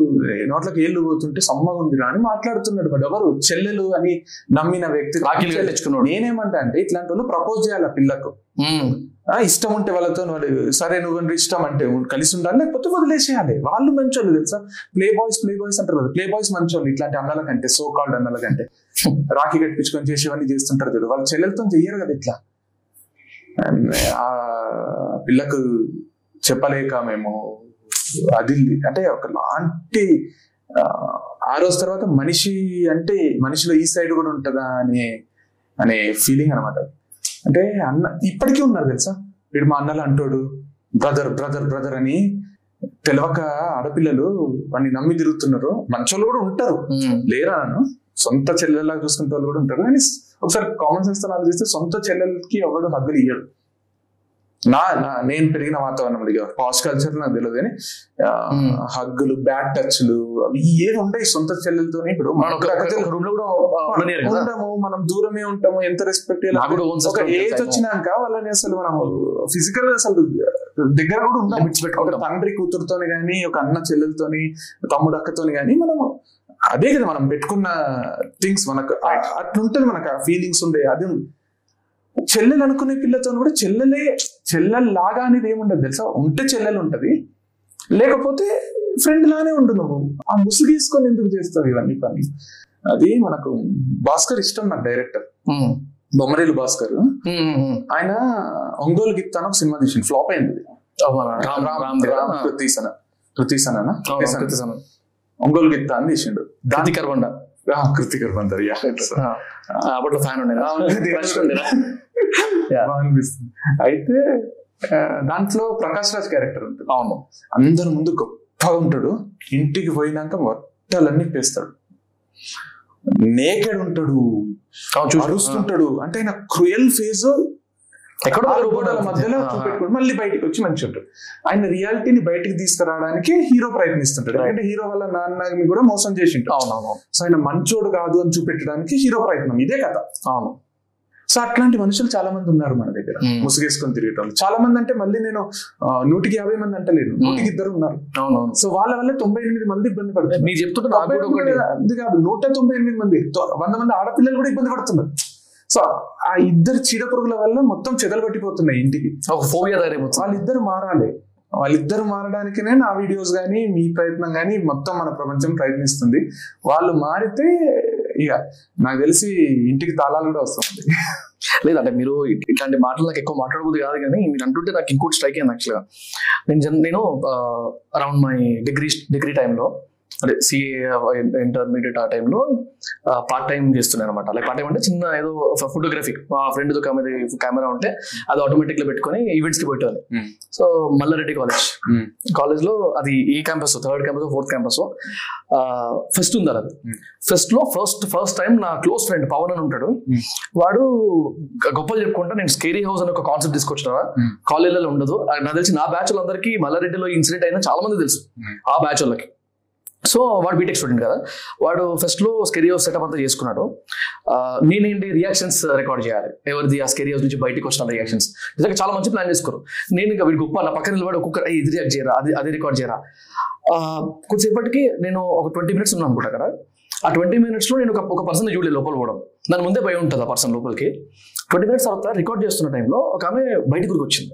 Speaker 1: నోట్లకి ఏళ్ళు పోతుంటే సమ్మగా ఉందిరా అని మాట్లాడుతున్నాడు వాడు. ఎవరు? చెల్లెలు అని నమ్మిన వ్యక్తి. నేనేమంటా అంటే ఇట్లాంటి వాళ్ళు ప్రపోజ్ చేయాలి ఆ పిల్లకు. ఇష్టం ఉంటే వాళ్ళతో వాడు సరే నువ్వు ఇష్టం అంటే కలిసి ఉండాలి లేకపోతే వదిలేసేయాలి. వాళ్ళు మంచోళ్ళు తెలుసా? ప్లే బాయ్స్ ప్లే బాయ్స్ అంటారు కదా. ప్లే బాయ్స్ మంచోళ్ళు. ఇట్లాంటి అన్నాల కంటే సో కాల్డ్ అన్నాల కంటే. రాఖీ కట్టించుకొని చేసేవన్నీ చేస్తుంటారు చూడు. వాళ్ళ చెల్లెలతో చెయ్యరు కదా ఇట్లా. ఆ పిల్లకు చెప్పలేక మేము అది అంటే ఒక లాంటి ఆ, రోజు తర్వాత మనిషి అంటే మనిషిలో ఈ సైడ్ కూడా ఉంటుందా అనే అనే ఫీలింగ్ అనమాట అంటే అన్న ఇప్పటికీ ఉన్నారు తెలుసా? వీడు మా అన్నలు అంటాడు బ్రదర్ బ్రదర్ బ్రదర్ అని తెలియక ఆడపిల్లలు వాడిని నమ్మి తిరుగుతున్నారు. మంచోళ్ళు కూడా ఉంటారు. లేరా నన్ను? సొంత చెల్లెల్లాగా చూసుకునే వాళ్ళు కూడా ఉంటారు. కానీ ఒకసారి కామన్ సెన్స్తో ఆలోచిస్తే సొంత చెల్లెలకి ఎవడు హగ్గులు ఇయ్యడు. నా నా- నేను పెరిగిన వాతావరణం ఇక పాస్ట్ కల్చర్ నాకు తెలియదు కానీ. హగ్గులు బ్యాడ్ టచ్లు అవి ఏమి ఉంటాయి సొంత చెల్లెలతో ఇప్పుడు
Speaker 2: మనం
Speaker 1: మన ఉండము దూరమే ఉంటాము ఎంత రెస్పెక్ట్ ఒక ఏజ్? వచ్చినాక వాళ్ళని అసలు మనం ఫిజికల్ అసలు దగ్గర కూడా
Speaker 2: Limits
Speaker 1: ఒక. తండ్రి కూతురుతోని కానీ ఒక అన్న చెల్లెలతోని తమ్ముడు అక్కతోని కానీ మనము అదే కదా మనం పెట్టుకున్న థింగ్స్ మనకు అట్లుంటది మనకు ఆ ఫీలింగ్స్ ఉండే అది. చెల్లెలు అనుకునే పిల్లతో కూడా చెల్లెలే చెల్లెలు లాగా అనేది ఏముండదు తెలుసా? ఉంటే చెల్లెలు ఉంటది లేకపోతే ఫ్రెండ్ లానే ఉండు నువ్వు. ఆ ముసుగేసుకొని ఎందుకు చేస్తావు ఇవన్నీ పని? అది మనకు భాస్కర్ ఇష్టం నాకు డైరెక్టర్ బొమ్మరేలు భాస్కర్. ఆయన ఒంగోలు గిత్తాను ఒక సినిమా తీసింది ఫ్లాప్ అయింది. అది.
Speaker 2: రామ్ రామ్
Speaker 1: రామ్ కృతీసన కృతీసన ఒంగోలు గిత్త అని తీసిండు.
Speaker 2: కృతి కర్బండ
Speaker 1: కృతికర్ బందర్
Speaker 2: అప్పట్లో ఫ్యాన్ ఉండేనా? [LAUGHS]
Speaker 1: అనిపిస్తుంది. అయితే దాంట్లో ప్రకాష్ రాజ్ క్యారెక్టర్ ఉంటుంది.
Speaker 2: అవును.
Speaker 1: అందరి ముందు గొప్పగా ఉంటాడు. ఇంటికి పోయినాక మొట్టాలన్నీ పేస్తాడు. నేకెడ్ ఉంటాడు.
Speaker 2: అవును, చూసి-
Speaker 1: అరుస్తుంటాడు. అంటే ఆయన క్రుయల్ ఫేజ్
Speaker 2: ఎక్కడో
Speaker 1: గోడల మధ్యలో చూపెట్టుకుని మళ్ళీ బయటికి వచ్చి మంచి ఉంటాడు. ఆయన రియాలిటీని బయటికి తీసుకురావడానికి హీరో ప్రయత్నిస్తుంటాడు. ఎందుకంటే హీరో వల్ల నాన్నని కూడా మోసం చేసి ఉంటాడు.
Speaker 2: అవును అవును
Speaker 1: సో ఆయన మంచోడు కాదు అని చూపెట్టడానికి హీరో ప్రయత్నం. ఇదే కథ.
Speaker 2: అవును.
Speaker 1: సో అట్లాంటి మనుషులు చాలా మంది ఉన్నారు మన దగ్గర. ముసుగేసుకొని తిరిగేటోళ్ళు. చాలా మంది అంటే మళ్ళీ నేను నూటికి యాభై మంది అంటలేను. నూటికి ఇద్దరు ఉన్నారు. సో వాళ్ళ వల్ల తొంభై ఎనిమిది మంది ఇబ్బంది ఎనిమిది అది కాదు నూట తొంభై ఎనిమిది మంది. వంద మంది ఆడపిల్లలు కూడా ఇబ్బంది పడుతున్నారు. సో ఆ ఇద్దరు చీడ పురుగుల వల్ల మొత్తం చెదలు పట్టిపోతున్నాయి ఇంటికి. వాళ్ళిద్దరు మారాలి. వాళ్ళిద్దరు మారడానికినే నా వీడియోస్ కానీ మీ ప్రయత్నం కానీ మొత్తం మన ప్రపంచం ప్రయత్నిస్తుంది. వాళ్ళు మారితే ఇక నాకు తెలిసి ఇంటికి తాళాలు కూడా వస్తుంది
Speaker 2: లేదంటే మీరు ఇట్లాంటి మాటలు నాకు ఎక్కువ మాట్లాడబోదు కాదు కానీ మీరు అంటుంటే నాకు ఇంకోటి స్ట్రైక్ అయింది యాక్చువల్గా నేను జన్ నేను అరౌండ్ మై డిగ్రీ డిగ్రీ టైంలో అదే సిఏ ఇంటర్మీడియట్ ఆ టైంలో పార్ట్ టైం చేస్తున్నాను అనమాట లైక్ పార్ట్ టైం అంటే చిన్న ఏదో ఫోటోగ్రఫీ మా ఫ్రెండ్ కెమెరా ఉంటే అది ఆటోమేటిక్లో పెట్టుకొని ఈవెంట్స్కి పెట్టాలి
Speaker 1: Hmm.
Speaker 2: సో మల్లారెడ్డి కాలేజ్ కాలేజ్లో అది ఈ campus third campus fourth campus fest ఉంది అది.
Speaker 1: Hmm.
Speaker 2: ఫెస్ట్లో ఫస్ట్ ఫస్ట్ టైం నా క్లోజ్ ఫ్రెండ్ పవన్ అని ఉంటాడు.
Speaker 1: Hmm.
Speaker 2: వాడు గొప్పలు చెప్పుకుంటా నేను స్కేరీ హౌస్ అని ఒక కాన్సెప్ట్ తీసుకొచ్చిన
Speaker 1: Hmm.
Speaker 2: కాలేజీలో ఉండదు. నాకు తెలిసి నా బ్యాచ్ అందరికీ మల్లారెడ్డిలో ఇన్సిడెంట్ అయినా చాలా మంది తెలుసు.
Speaker 1: Hmm.
Speaker 2: ఆ బ్యాచ్ వాళ్ళకి. సో వాడు బీటెక్ స్టూడెంట్ కదా. వాడు ఫస్ట్లో స్కెరీ సెటప్ అంతా చేసుకున్నాడు. నేనేంటి రియాక్షన్స్ రికార్డ్ చేయాలి. ఎవరిది ఆ స్కెరియోస్ నుంచి బయటకు వచ్చిన రియాక్షన్స్ నిజంగా చాలా మంచి ప్లాన్ చేసుకోరు నేను ఇంకా వీడి గొప్ప నా పక్కన నిలబడి ఒక్కొక్కరు ఇది రియాక్ట్ చేయరా? అది అది రికార్డ్ చేయరా? కొద్దిసేపటికి నేను ఒక ట్వంటీ మినిట్స్ ఉన్నాను అనుకుంటా అక్కడ ఆ ట్వంటీ మినిట్స్లో నేను ఒక పర్సన్ చూడలేదు లోపల పోవడం. దాని ముందే భయం ఉంటుంది ఆ పర్సన్ లోపలికి. ట్వంటీ మినిట్స్ తర్వాత రికార్డ్ చేస్తున్న టైంలో ఒక ఆమె బయటికి వచ్చింది.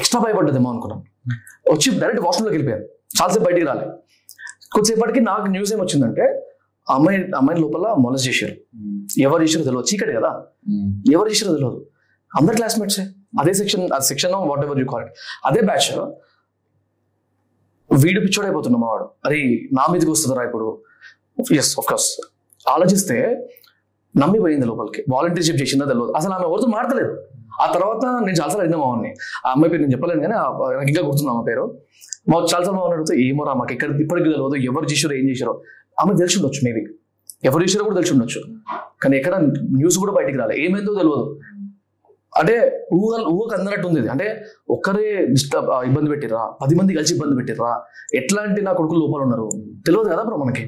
Speaker 2: ఎక్స్ట్రా భయపడ్డదేమో అనుకున్నాను వచ్చి డైరెక్ట్ వాష్రూమ్లోకి వెళ్ళిపోయాను చాలాసేపు బయటికి రాలేదు కొద్దిసేపటికి నాకు న్యూస్ ఏం వచ్చిందంటే ఆ అమ్మాయి అమ్మాయిని లోపల మొలస్ చేశారు. ఎవరు చేశారో తెలియదు చీకటి కదా. ఎవరు చేశారో తెలియదు అందరు క్లాస్మేట్సే అదే సెక్షన్ అది section whatever you call అదే బ్యాచ్ వీడు పిచ్చోడైపోతున్నాం వాడు. అది నా మీదకి వస్తుందిరా ఇప్పుడు. ఎస్ కోర్స్ ఆలోచిస్తే నమ్మిపోయింది లోపలికి. వాలంటీర్షిప్ చేసిందో తెలియదు అసలు ఆమె ఎవరితో మాడతలేదు ఆ తర్వాత నేను చాలాసార్లు అడిగిన మామని ఆ అమ్మాయి పేరు నేను చెప్పలేను కానీ నాకు ఇంకా గుర్తుంది అమ్మ పేరు. మా చాలాసార్లు మామని అడిగితే ఏమో రా మాకు ఇక్కడ ఇప్పటికి తెలియదు ఎవరు చేసారో ఏం చేశారో. ఆమె తెలిసి ఉండొచ్చు మేబీ ఎవరు చేశారో కూడా తెలిసి ఉండొచ్చు. కానీ ఎక్కడ న్యూస్ కూడా బయటికి రాలే. ఏమైందో తెలియదు అంటే ఊహ ఊహకు అందనట్టు ఉంది. అంటే ఒక్కరే డిస్టర్బ్ ఇబ్బంది పెట్టిర్రా? పది మంది కలిసి ఇబ్బంది పెట్టిర్రా? ఎట్లాంటి నా కొడుకులు లోపల ఉన్నారు? తెలియదు కదా బ్రో మనకి.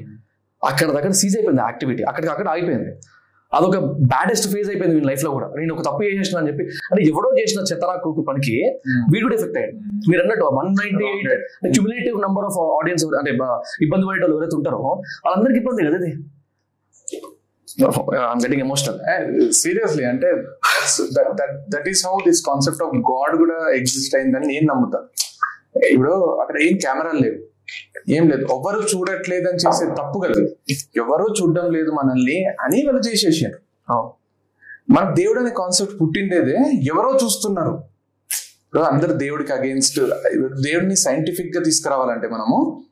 Speaker 2: అక్కడ దగ్గర సీజ్ అయిపోయింది యాక్టివిటీ. అక్కడికి అక్కడ ఆగిపోయింది. అదొక బ్యాడెస్ట్ ఫేజ్ అయిపోయింది మీ లైఫ్లో కూడా. నేను ఒక తప్పు చేసిన అని చెప్పి అంటే ఎవడో చేసిన చెత్తరా కొడుకు పనికి వీడు ఎఫెక్ట్ అయ్యాడు. మీరు అన్నట్టు one ninety eight cumulative number of audience అంటే ఇబ్బంది పడే వాళ్ళు ఎవరైతే ఉంటారో వాళ్ళందరికీ ఇబ్బంది కదా ఇది? గెటింగ్ ఎమోషనల్
Speaker 1: సీరియస్లీ అంటే that is how this concept of God కూడా ఎగ్జిస్ట్ అయిందని నేను నమ్ముతా. ఇప్పుడు అక్కడ ఏం కెమెరాలు లేవు. ఏం లేదు. ఎవరు చూడట్లేదని చేసే తప్పు కదా. ఎవరు చూడడం లేదు మనల్ని అని వాళ్ళు చేసేసారు. మన దేవుడు అనే కాన్సెప్ట్ పుట్టిండేదే ఎవరో చూస్తున్నారు. అందరు దేవుడికి అగేన్స్ట్ దేవుడిని సైంటిఫిక్గా తీసుకురావాలంటే మనము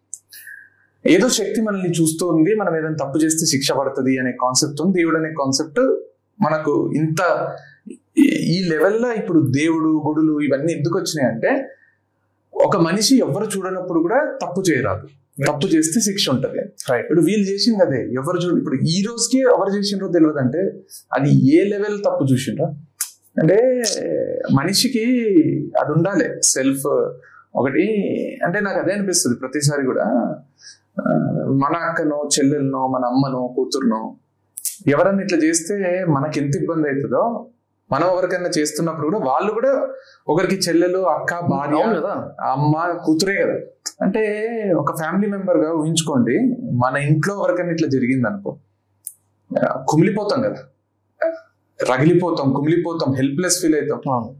Speaker 1: ఏదో శక్తి మనల్ని చూస్తూ ఉంది మనం ఏదైనా తప్పు చేస్తే శిక్ష పడుతుంది అనే కాన్సెప్ట్ ఉంది. దేవుడు అనే కాన్సెప్ట్ మనకు ఇంత ఈ- ఈ లెవెల్లో ఇప్పుడు దేవుడు గుడులు ఇవన్నీ ఎందుకు వచ్చినాయి అంటే ఒక మనిషి ఎవరు చూడనప్పుడు కూడా తప్పు చేయరాదు. తప్పు చేస్తే శిక్ష ఉంటది. ఇప్పుడు వీళ్ళు చేసింది అదే. ఎవరు చూడ ఇప్పుడు ఈ రోజుకి ఎవరు చేసిండ్రో తెలియదు అంటే అది ఏ లెవెల్ తప్పు చూసిండ్రో? అంటే మనిషికి అది ఉండాలి. సెల్ఫ్ ఒకటి అంటే నాకు అదే అనిపిస్తుంది ప్రతిసారి కూడా. మన అక్కనో చెల్లెలనో మన అమ్మనో కూతురునో ఎవరన్నా ఇట్లా చేస్తే మనకి ఎంత ఇబ్బంది అవుతుందో మనం ఎవరికైనా చేస్తున్నప్పుడు కూడా వాళ్ళు కూడా ఒకరికి చెల్లెలు అక్క భార్య అమ్మ కూతురే కదా. అంటే ఒక ఫ్యామిలీ మెంబర్గా ఊహించుకోండి మన ఇంట్లో ఎవరికైనా ఇట్లా జరిగింది అనుకో కుమిలిపోతాం కదా. రగిలిపోతాం కుమిలిపోతాం హెల్ప్లెస్ ఫీల్ అవుతాం.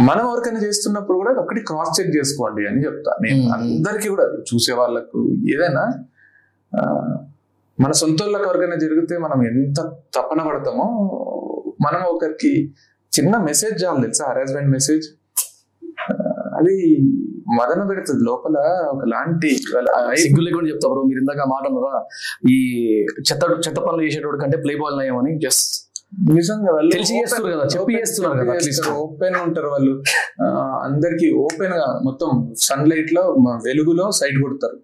Speaker 1: మనం ఎవరికైనా చేస్తున్నప్పుడు కూడా ఒకటి క్రాస్ చెక్ చేసుకోండి అని చెప్తా. నేను. అందరికీ కూడా చూసే వాళ్ళకు ఏదైనా మన సొంత వాళ్ళకి ఎవరికైనా జరిగితే మనం ఎంత తపన పడతామో మనం ఒకరికి చిన్న మెసేజ్ చాలు తెలుసా? హరాస్మెంట్ మెసేజ్ అది మదన పెడుతుంది. లోపల ఒకలాంటి
Speaker 2: సిగ్గు లేకుండా చెప్తా బ్రో మీరు ఇందాక మాట అన్నారా? ఈ చెత్త చెత్త పనులు చేసేటోడు కంటే ప్లే బాల్ నయమని జస్ట్
Speaker 1: నిజంగా వాళ్ళు
Speaker 2: తెలిసి చేస్తున్నారు కదా, చెప్పి చేస్తున్నారు కదా.
Speaker 1: ఓపెన్ ఉంటారు వాళ్ళు. అందరికి ఓపెన్గా మొత్తం సన్ లైట్లో వెలుగులో సైడ్ కొడతారు.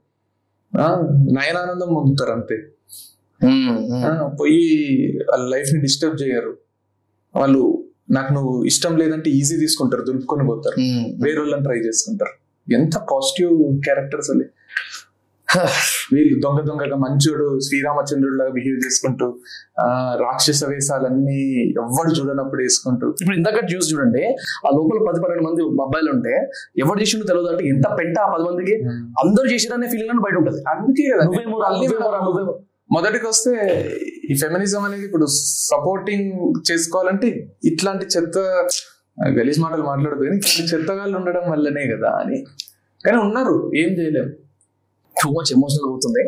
Speaker 1: నయనానందం పొందుతారు అంతే. పోయి వాళ్ళ లైఫ్ని డిస్టర్బ్ చేయరు. వాళ్ళు నాకు నువ్వు ఇష్టం లేదంటే ఈజీ తీసుకుంటారు దులుపుకొని పోతారు. వేరే వాళ్ళని ట్రై చేసుకుంటారు. ఎంత పాజిటివ్ క్యారెక్టర్స్ అవి వీళ్ళు దొంగ దొంగగా మంచోడు శ్రీరామచంద్రుడు లాగా బిహేవ్ చేసుకుంటూ ఆ రాక్షస వేషాలన్నీ ఎవ్వడు చూడనప్పుడు వేసుకుంటూ.
Speaker 2: ఇప్పుడు ఇందాక చూసి చూడండి ఆ లోపల పది పన్నెండు మంది అబ్బాయిలు ఉంటే ఎవరు చేసిండో తెలియదు అంటే ఎంత పెంట ఆ పది మందికి? అందరూ చేసిరనే ఫీలింగ్ అని బయట ఉంటుంది.
Speaker 1: అందుకే కదా.
Speaker 2: నువ్వేమో నువ్వేమో.
Speaker 1: మొదటికి వస్తే ఈ ఫెమినిజం అనేది ఇప్పుడు సపోర్టింగ్ చేసుకోవాలంటే ఇట్లాంటి చెత్త గలీజ్ మాటలు మాట్లాడదు కానీ ఇట్లాంటి చెత్తగాళ్ళు ఉండడం వల్లనే కదా అని. కానీ ఉన్నారు ఏం చేయలేము
Speaker 2: టూ మచ్ ఎమోషనల్ అవుతుంది.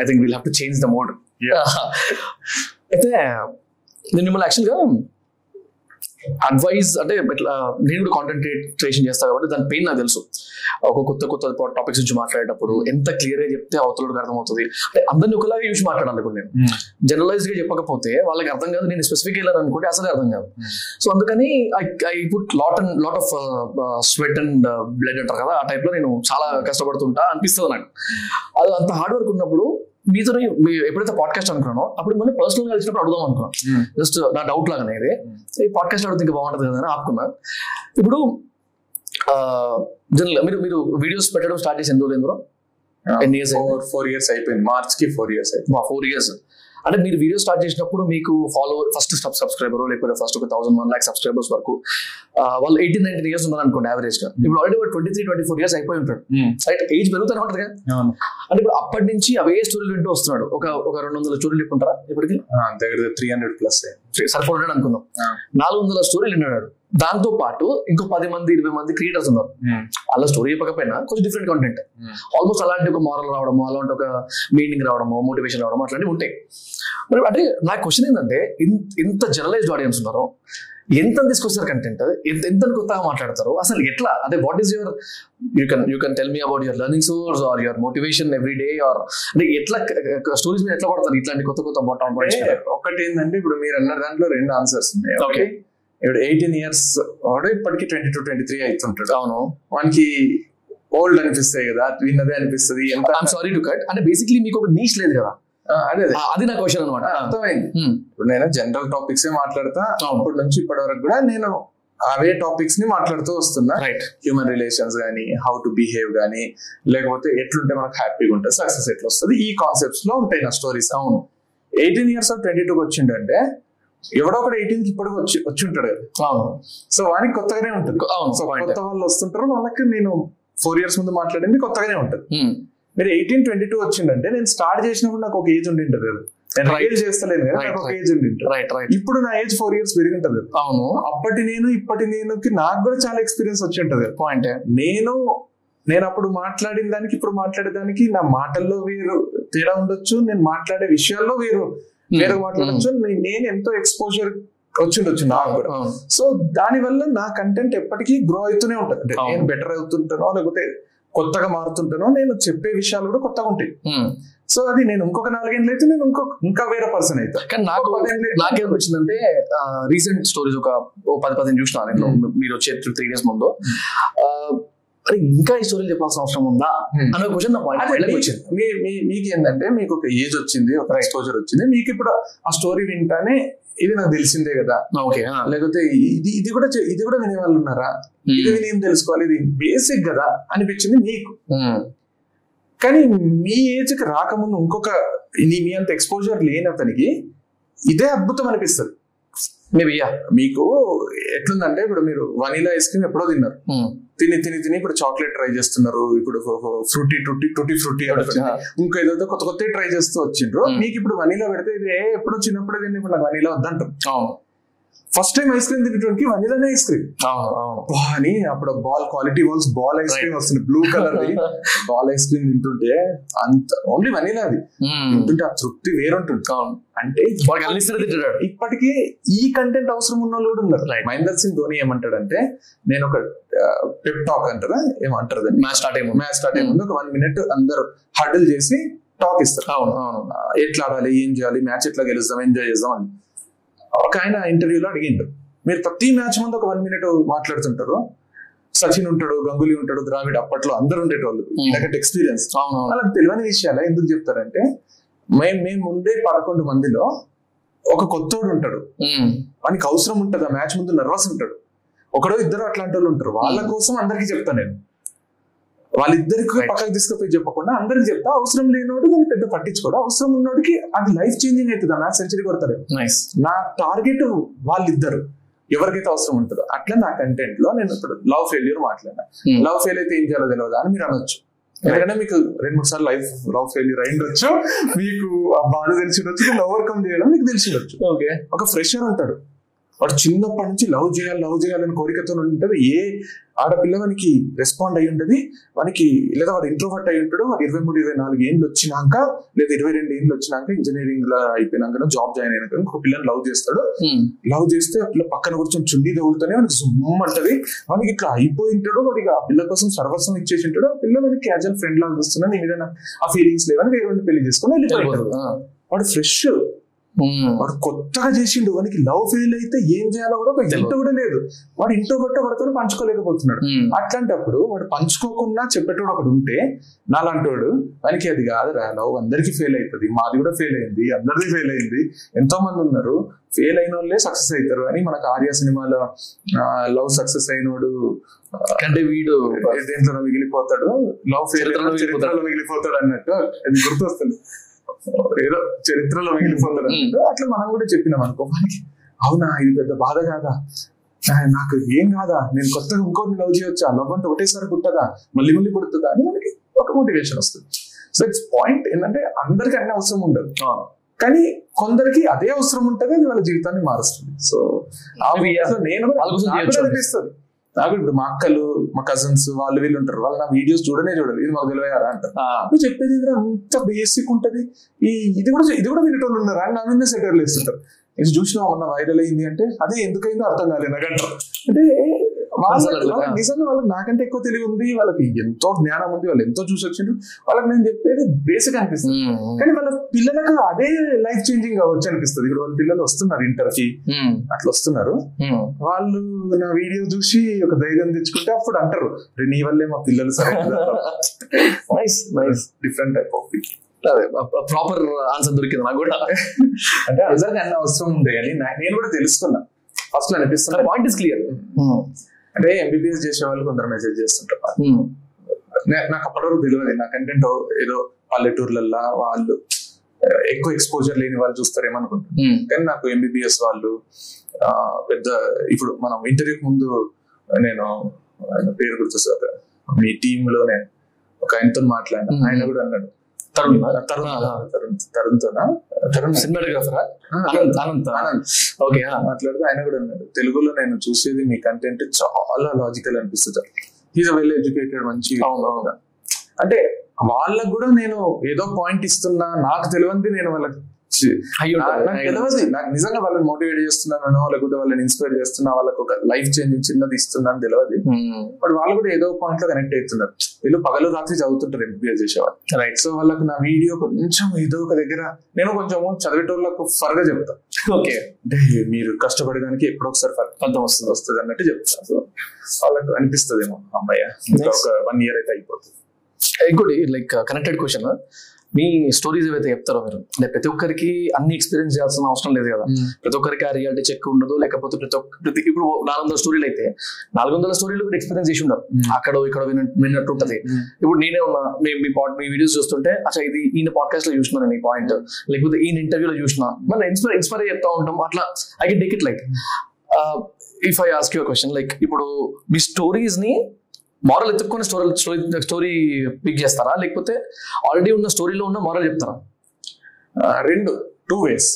Speaker 2: I think will have to change the mode అయితే నేను మిమ్మల్ని యాక్చువల్గా అడ్వైజ్ అంటే ఇట్లా నేను కూడా కాంటెంట్ క్రియేషన్ చేస్తాను కాబట్టి దాని పెయిన్ నాకు తెలుసు. ఒక కొత్త కొత్త టాపిక్స్ నుంచి మాట్లాడేటప్పుడు ఎంత క్లియర్గా చెప్తే అవతలకి అర్థమవుతుంది. అంటే అందరిని ఒకలాగా చూసి మాట్లాడాలి నేను. జనరలైజ్గా చెప్పకపోతే వాళ్ళకి అర్థం కాదు నేను స్పెసిఫిక్ వెళ్ళాను అనుకుంటే అసలు అర్థం కాదు. సో అందుకని I put lot and lot of sweat and blood అంటారు కదా ఆ టైప్లో నేను చాలా కష్టపడుతుంటా అనిపిస్తుంది నాకు. అది అంత హార్డ్ వర్క్ ఉన్నప్పుడు మీతో ఎప్పుడైతే పాడ్కాస్ట్ అనుకున్నానో అప్పుడు మళ్ళీ పర్సనల్గా కలిసినప్పుడు అడుగుదాం అనుకున్నాను. జస్ట్ నా డౌట్ లాగానే ఇది. ఈ పాడ్కాస్ట్ అడిగితే ఇంకా బాగుంటుంది కదా అని ఆపుకున్నా. ఇప్పుడు జనరల్ మీరు మీరు వీడియోస్ పెట్టడం స్టార్ట్ చేసి రోజులు బ్రో ఎన్ని ఇయర్స్
Speaker 1: ఫోర్ ఫోర్ ఇయర్స్ అయిపోయింది. మార్చ్కి ఫోర్ ఇయర్స్ అయిపోయింది.
Speaker 2: ఫోర్ ఇయర్స్ అంటే మీరు వీడియో స్టార్ట్ చేసినప్పుడు మీకు ఫాలోవర్ ఫస్ట్ సబ్ సబ్స్క్రైబర్ లేకపోతే ఫస్ట్ ఒక థౌసండ్ వన్ లాక్ సబ్స్క్రైబర్స్ వరకు వాళ్ళు ఎయిటీన్ నైన్టీన్ ఇయర్స్ ఉన్నారు అనుకోండి యావరేజ్గా. ఇప్పుడు already twenty three twenty four years అయిపోయి ఉంటాడు. రైట్ ఏజ్ పెరుగుతూనే ఉంటుంది కదా. అంటే ఇప్పుడు అప్పటి నుంచి అవే స్టోరీలు వింటూ వస్తున్నాడు. ఒక ఒక రెండు వందల స్టోరీలు ఇప్పుంటారా ఇప్పటికి?
Speaker 1: దగ్గర త్రీ హండ్రెడ్ ప్లస్
Speaker 2: సరిపోయాడు అనుకుందాం. నాలుగు వందల స్టోరీలు విన్నాడు దాంతో పాటు ఇంకో పది మంది ఇరవై మంది క్రియేటర్స్ ఉన్నారు. వాళ్ళ స్టోరీ చెప్పకపోయినా కొంచెం డిఫరెంట్ కంటెంట్ ఆల్మోస్ట్ అలాంటి ఒక మారల్ రావడము అలాంటి ఒక మీనింగ్ రావడము మోటివేషన్ రావడం అట్లాంటివి ఉంటాయి. మరి అంటే నా క్వశ్చన్ ఏంటంటే ఇంత జనరలైజ్డ్ ఆడియన్స్ ఉన్నారు ఎంత తీసుకొస్తారు కంటెంట్ ఎంత ఎంత కొత్తగా మాట్లాడతారు? అసలు ఎట్లా? అంటే what is your you can you can tell me about your learning source or your motivation every day or అంటే ఎట్లా స్టోరీస్ మీద ఎట్లా పడతారు? ఇట్లాంటి కొత్త కొత్త
Speaker 1: అంటే ఒకటి ఏంటంటే ఇప్పుడు మీరు అన్న దాంట్లో రెండు ఆన్సర్స్ ఉన్నాయి
Speaker 2: Okay.
Speaker 1: ఇప్పుడు ఎయిటీన్ ఇయర్స్ వాడు ఇప్పటికి ట్వంటీ టూ ట్వంటీ త్రీ అవుతుంటాడు.
Speaker 2: అవును.
Speaker 1: వానికి ఓల్డ్ అనిపిస్తాయి కదా విన్నదే అనిపిస్తుంది ఎంత
Speaker 2: సారీ టు కట్ అంటే బేసిక్లీ మీకు ఒక నీచ్ లేదు కదా.
Speaker 1: అదే అదే.
Speaker 2: నా క్వశ్చన్ అనమాట
Speaker 1: అర్థమైంది. ఇప్పుడు నేను జనరల్ టాపిక్స్ ఏ మాట్లాడతా. అప్పటి నుంచి ఇప్పటి వరకు కూడా నేను అవే టాపిక్స్ని మాట్లాడుతూ వస్తున్నా.
Speaker 2: రైట్
Speaker 1: హ్యూమన్ రిలేషన్స్ కానీ హౌ టు బిహేవ్ కానీ లేకపోతే ఎట్లుంటే మనకు హ్యాపీగా ఉంటుంది సక్సెస్ ఎట్లా వస్తుంది ఈ కాన్సెప్ట్స్లో ఉంటాయి నా స్టోరీస్
Speaker 2: అవును.
Speaker 1: ఎయిటీన్ ఇయర్స్ ట్వంటీ టూకి వచ్చిండంటే ఎవడో ఒకడు ఎయిటీన్కి ఇప్పటికి వచ్చి వచ్చి ఉంటాడు
Speaker 2: అవును.
Speaker 1: సో వానికి కొత్తగానే ఉంటుంది.
Speaker 2: అవును
Speaker 1: సో. కొత్త వాళ్ళు వస్తుంటారు వాళ్ళకి నేను ఫోర్ ఇయర్స్ ముందు మాట్లాడింది కొత్తగానే ఉంటుంది. మీరు ఎయిటీన్ ట్వంటీ టూ వచ్చిందంటే నేను స్టార్ట్ చేసినప్పుడు నాకు ఒక ఏజ్ ఉండి ఉంటుంది కదా నేను. ఏజ్ చేస్తలేను కదా నాకు ఒక. ఏజ్ ఉండి ఉంటుంది
Speaker 2: రైట్ రైట్
Speaker 1: ఇప్పుడు నా ఏజ్ ఫోర్ ఇయర్స్ పెరిగి ఉంటుంది
Speaker 2: అవును.
Speaker 1: అప్పటి నేను ఇప్పటి నేనుకి నాకు కూడా చాలా ఎక్స్పీరియన్స్ వచ్చి ఉంటుంది కదా
Speaker 2: పాయింట్.
Speaker 1: నేను నేను అప్పుడు మాట్లాడిన దానికి ఇప్పుడు మాట్లాడే దానికి నా మాటల్లో వేరు తేడా ఉండొచ్చు నేను మాట్లాడే విషయాల్లో వేరు వేరే మాట్లాడచ్చు నే- నేను ఎంతో ఎక్స్పోజర్ వచ్చిండొచ్చు నాకు కూడా.
Speaker 2: అవును
Speaker 1: సో దాని వల్ల నా కంటెంట్ ఎప్పటికీ గ్రో అవుతూనే ఉంటుంది. అంటే. నేను బెటర్ అవుతుంటానో లేకపోతే కొత్తగా మారుతుంటానో నేను చెప్పే విషయాలు కూడా కొత్తగా ఉంటాయి.
Speaker 2: Hmm.
Speaker 1: సో అది నేను ఇంకొక నాలుగేళ్ళు అయితే నేను ఇంకొక ఇంకా వేరే పర్సన్ అవుతా
Speaker 2: కానీ నాకు
Speaker 1: అయితే-
Speaker 2: నాకేమొచ్చిందంటే రీసెంట్ స్టోరీస్ ఒక పది పదిహేను చూసిన నేను. మీరు వచ్చే త్రీ డేస్ ముందు. అరే ఇంకా ఈ స్టోరీ చెప్పాల్సిన అవసరం ఉందా?
Speaker 1: Hmm.
Speaker 2: అనే క్వశ్చన్ నా పాయింట్
Speaker 1: మీకు ఏంటంటే మీకు ఒక ఏజ్ వచ్చింది ఒక ఎక్స్పోజర్ వచ్చింది. మీకు ఇప్పుడు ఆ స్టోరీ వింటానే ఇది నాకు తెలిసిందే కదా.
Speaker 2: ఓకే
Speaker 1: లేకపోతే ఇది ఇది కూడా ఇది కూడా వినే వాళ్ళు ఉన్నారా ఇది విని ఏం తెలుసుకోవాలి? ఇది బేసిక్ కదా అనిపించింది మీకు. కానీ మీ ఏజ్కి రాకముందు ఇంకొక మీ అంత ఎక్స్పోజర్ లేని అతనికి ఇదే అద్భుతం అనిపిస్తుంది.
Speaker 2: మేబీ
Speaker 1: మీకు ఎట్లుందంటే ఇప్పుడు మీరు వనీలా ఐస్ క్రీమ్ ఎప్పుడో తిన్నారు. తిని తిని తిని ఇప్పుడు చాక్లెట్ ట్రై చేస్తున్నారు. ఇప్పుడు ఫ్రూటీ టూటీ టూటీ ఫ్రూటీ ఇంకా ఏదో కొత్త కొత్త ట్రై చేస్తూ వచ్చిండ్రు
Speaker 2: Hmm.
Speaker 1: మీకు ఇప్పుడు వనీలా పెడితే ఇది ఎప్పుడో చిన్నప్పుడే తిని ఇప్పుడు నాకు వనీలా వద్దంటారు.
Speaker 2: అవును.
Speaker 1: ఫస్ట్ టైం ఐస్ క్రీమ్ తినేటువంటి వనిలానే ఐస్ క్రీమ్ అని అప్పుడు ball quality balls ball ice cream వస్తుంది blue colour ball ice cream తింటుంటే అంత ఓన్లీ వనిలా అది.
Speaker 2: మ్మ్.
Speaker 1: తింటుంటే ఆ తృప్తి వేరుంటుంది. అంటే ఇప్పటికీ ఈ కంటెంట్ అవసరం ఉన్న వాళ్ళు కూడా ఉన్నారు. మహేందర్ సింగ్ ధోని ఏమంటాడంటే నేను ఒక పెప్ టాక్ అంటారా? ఏమంటారు
Speaker 2: మ్యాచ్ స్టార్ట్ అయ్యి
Speaker 1: మ్యాచ్ స్టార్ట్ అయ్యే ముందు ఒక వన్ మినిట్ అందరు హర్డిల్ చేసి టాక్ ఇస్తారు.
Speaker 2: అవును అవును.
Speaker 1: ఎట్లా ఆడాలి? ఏం చేయాలి? మ్యాచ్ ఎట్లా గెలుస్తాం? ఎంజాయ్ చేద్దాం అని. ఒక ఆయన ఇంటర్వ్యూలో అడిగిండు. మీరు ప్రతి మ్యాచ్ ముందు ఒక వన్ మినిట్ మాట్లాడుతుంటారు. సచిన్ ఉంటాడు గంగులీ ఉంటాడు ద్రావిడ్ అప్పట్లో అందరు ఉండేటోళ్ళు. ఎందుకంటే ఎక్స్పీరియన్స్ వాళ్ళకి తెలియని విషయాలు ఎందుకు చెప్తారంటే మేము మేము ఉండే పదకొండు మందిలో ఒక కొత్తోడు ఉంటాడు. వానికి అవసరం ఉంటుంది ఆ మ్యాచ్ ముందు నర్వస్ ఉంటాడు. ఒకడో ఇద్దరు అట్లాంటి వాళ్ళు ఉంటారు. వాళ్ళ. కోసం అందరికీ చెప్తాను నేను. వాళ్ళిద్దరికి. పక్కకు తీసుకుపోయి చెప్పకుండా అందరికి చెప్తా అవసరం లేనోడు దాన్ని పెద్ద పట్టించుకోడు. అవసరం ఉన్నోడికి అది లైఫ్ చేంజింగ్ అవుతుంది. మ్యాచ్ సెంచరీ కొడతాడు.
Speaker 2: నైస్
Speaker 1: నా టార్గెట్ వాళ్ళిద్దరు. ఎవరికైతే అవసరం ఉంటుందో అట్లా నా కంటెంట్లో నేను ఇప్పుడు లవ్ ఫెయిల్యూర్ మాట్లాడినా.
Speaker 2: Hmm.
Speaker 1: లవ్ ఫెయిల్ అయితే ఏం చేయాలో తెలియదా అని మీరు అనొచ్చు. ఎందుకంటే మీకు రెండు మూడు సార్లు లైఫ్ లవ్ ఫెయిల్యూర్ అయిండొచ్చు. మీకు ఆ బాధ తెలిసి ఉండొచ్చు. ఓవర్కమ్ చేయడం మీకు తెలిసి ఉండొచ్చు.
Speaker 2: ఓకే
Speaker 1: ఒక ఫ్రెషర్ ఉంటాడు. వాడు చిన్నప్పటి నుంచి లవ్ చేయాలి లవ్ చేయాలని కోరికతో ఉంటుంది. ఏ ఆడపిల్ల వానికి రెస్పాండ్ అయి ఉంటుంది? వానికి లేదా వాడు ఇంట్రోవర్ట్ అయి ఉంటాడు వాడు ఇరవై మూడు ఇరవై నాలుగు ఏళ్ళు వచ్చినాక లేదా ఇరవై రెండు ఏళ్ళు వచ్చినాక ఇంజనీరింగ్లో అయిపోయినాక జాబ్ జాయిన్ అయినాక ఒక పిల్లని లవ్ చేస్తాడు. లవ్ చేస్తే ఆ పిల్ల పక్కన కూర్చొని చున్నీ తగులుతూనే వానికి జుమ్ అంటది వానికి ఇట్లా అయిపోయి ఉంటాడు వాడికి ఆ పిల్ల కోసం సర్వస్వం ఇచ్చేసి ఉంటాడు ఆ పిల్ల వానికి క్యాజువల్ ఫ్రెండ్ లాగా చూస్తున్నా నీ మీద నా- ఆ ఫీలింగ్స్ లేవని వేరే పెళ్ళి చేసుకుని వెళ్ళిపోతాడు. వాడు ఫ్రెష్ వాడు కొత్తగా చేసిండు వానికి లవ్ ఫెయిల్ అయితే ఏం చేయాలో కూడా ఒక ఇంట కూడా లేదు. వాడు ఇంటో బట్ట వాడితో పంచుకోలేకపోతున్నాడు. అట్లాంటప్పుడు వాడు పంచుకోకుండా చెప్పేటోడు ఒకడు ఉంటే నాలాంటోడు వానికి అది కాదురా లవ్ అందరికీ ఫెయిల్ అవుతుంది మాది కూడా ఫెయిల్ అయింది అందరిది ఫెయిల్ అయింది ఎంతో మంది ఉన్నారు ఫెయిల్ అయిన వాళ్ళే సక్సెస్ అవుతారు అని మనకు ఆర్య సినిమాలో లవ్ సక్సెస్ అయినోడు
Speaker 2: అంటే వీడు
Speaker 1: దేంట్లో మిగిలిపోతాడు లవ్ ఫెయిల్
Speaker 2: మిగిలిపోతాడు
Speaker 1: అన్నట్టు అది గుర్తొస్తుంది. ఏదో చరిత్రలో అన్నట్టు అట్లా మనం కూడా చెప్పినాం అనుకో. అవునా ఇది పెద్ద బాధ కాదా? నాకు ఏం కాదా? నేను కొత్తగా ఇంకోటి లవ్ చేయొచ్చా? లవ్ అంటే ఒకటేసారి పుట్టదా? మళ్ళీ మళ్ళీ పుడుతుందా? అని మనకి ఒక మోటివేషన్ వస్తుంది. సో ఇట్స్ పాయింట్ ఏంటంటే అందరికి అన్ని అవసరం ఉండదు. కానీ కొందరికి అదే అవసరం ఉంటుంది అది వాళ్ళ జీవితాన్ని మారుస్తుంది. సో నేను. అనిపిస్తుంది. నాకు ఇప్పుడు మా అక్కలు మా కజిన్స్ వాళ్ళు వీళ్ళు ఉంటారు. వాళ్ళు నా వీడియోస్ చూడనే చూడరు. ఇది మాకు తెలియరా అంటారు. నువ్వు చెప్పేది అంత బేసిక్ ఉంటది? ఈ ఇది కూడా ఇది కూడా వినేటోళ్ళు ఉన్నారు? నా మీద సెటర్లు వేస్తుంటారు. ఇది చూసినా మొన్న వైరల్ అయింది అంటే అదే ఎందుకైందో అర్థం కాలేదు నాకు. అంటే నిజంగా వాళ్ళకి నాకంటే ఎక్కువ తెలివి ఉంది వాళ్ళకి ఎంతో జ్ఞానం ఉంది వాళ్ళు ఎంతో చూసి వచ్చిండ్రు. వాళ్ళకి నేను చెప్పేది బేసిక్ అనిపిస్తుంది. కానీ వాళ్ళ పిల్లలకు అదే లైఫ్ చేంజింగ్ కావచ్చు అనిపిస్తుంది. ఇప్పుడు వాళ్ళ పిల్లలు వస్తున్నారు ఇంటర్కి. అట్లా వస్తున్నారు. వాళ్ళు నా వీడియో చూసి ఒక ధైర్యం తెచ్చుకుంటే అప్పుడు అంటారు "రే, నీ వల్లే మా పిల్లలు సరే
Speaker 2: nice nice
Speaker 1: different type of
Speaker 2: proper answer దొరికింది నాకు కూడా.
Speaker 1: అంటే అందరికి అన్న అవసరం ఉండే కానీ నేను కూడా తెలుసుకున్నా. ఫస్ట్ అనిపిస్తున్నా
Speaker 2: పాయింట్ ఇస్ క్లియర్
Speaker 1: అంటే ఎంబీబీఎస్ చేసే వాళ్ళు కొందరు మెసేజ్ చేస్తుంటారు నాకు అప్పటివరకు తెలియదు నా కంటెంట్ ఏదో పల్లెటూర్లల్లో వాళ్ళు ఎక్కువ ఎక్స్పోజర్ లేని వాళ్ళు చూస్తారేమో అనుకుంటున్నాను కానీ నాకు ఎంబీబీఎస్ వాళ్ళు పెద్ద ఇప్పుడు మనం ఇంటర్వ్యూకి ముందు నేను పేరు గుర్తొస్తారు మీ టీమ్లోనే ఒక ఆయనతో మాట్లాడినా. ఆయన కూడా అన్నాడు
Speaker 2: తరుణ్
Speaker 1: తరుణ్. తరుణ్ తరుణ్తోనా తరుణ్
Speaker 2: సినిమాటోగ్రాఫరా అనంత్ అనంత్.
Speaker 1: ఆనంద్
Speaker 2: ఓకే
Speaker 1: మాట్లాడితే ఆయన కూడా అన్నాడు తెలుగులో నేను చూసేది మీ కంటెంట్ చాలా లాజికల్ అనిపిస్తుంది. ఈజ్ వెల్ ఎడ్యుకేటెడ్ మంచి. అంటే వాళ్ళకు కూడా నేను ఏదో పాయింట్ ఇస్తున్నా నాకు తెలియంది నేను వాళ్ళకి నాకు తెలియదు నాకు నిజంగా వాళ్ళని మోటివేట్ చేస్తున్నానో లేకపోతే వాళ్ళని ఇన్స్పైర్ చేస్తున్నా వాళ్ళకి ఒక లైఫ్ చేంజింగ్ చిన్నది ఇస్తున్నా అని తెలియదు బట్ వాళ్ళు కూడా ఏదో పాయింట్లో కనెక్ట్ అవుతున్నారు. వీళ్ళు పగలు రాత్రి చదువుతుంటారు ఎంబీబీఎస్ చేసేవాళ్ళు.
Speaker 2: రైట్
Speaker 1: సో వాళ్ళకి నా వీడియో కొంచెం ఏదో ఒక దగ్గర నేను కొంచెం చదివేటోళ్ళకు ఫర్గా చెప్తా.
Speaker 2: ఓకే
Speaker 1: అంటే మీరు కష్టపడడానికి ఎప్పుడో ఒకసారి ఫర్
Speaker 2: కొంత వస్తుంది.
Speaker 1: వస్తుంది అన్నట్టు చెప్తా. సో వాళ్ళకి అనిపిస్తుందేమో అమ్మయ్య. ఇంకా
Speaker 2: Nice.
Speaker 1: ఒక వన్ ఇయర్ అయితే అయిపోతుంది.
Speaker 2: ఇంకోటి లైక్ కనెక్టెడ్ క్వశ్చన్ మీ స్టోరీస్ ఏవైతే చెప్తారో మీరు? అంటే ప్రతి ఒక్కరికి అన్ని ఎక్స్పీరియన్స్ చేయాల్సిన అవసరం లేదు కదా. ప్రతి ఒక్కరికి ఆ రియాలిటీ చెక్ ఉండదు లేకపోతే ప్రతి ఒక్క ప్రతి ఇప్పుడు నాలుగు వందల స్టోరీలు అయితే నాలుగు వందల స్టోరీలు కూడా ఎక్స్పీరియన్స్ చేసి ఉండరు. అక్కడ ఇక్కడ విన- విన్నట్టు ఉంటది. ఇప్పుడు నేనే ఉన్నా మీ మీ పాడ్ మీ వీడియోస్ చూస్తుంటే అచ్చా ఇది ఈయన పాడ్కాస్ట్లో చూసిన నేను ఈ పాయింట్ లేకపోతే ఈయన ఇంటర్వ్యూలో చూసిన. మళ్ళీ ఇన్స్పైర్ ఇన్స్పైర్ చెప్తా ఉంటాం. అట్లా I can take it like if I ask your question like ఇప్పుడు మీ స్టోరీస్ని మారల్ ఎత్తుక్కొని స్టోరీ స్టోరీ స్టోరీ పిక్ చేస్తారా? లేకపోతే ఆల్రెడీ ఉన్న స్టోరీలో ఉన్న మారల్ చెప్తారా?
Speaker 1: రెండు టూ వేస్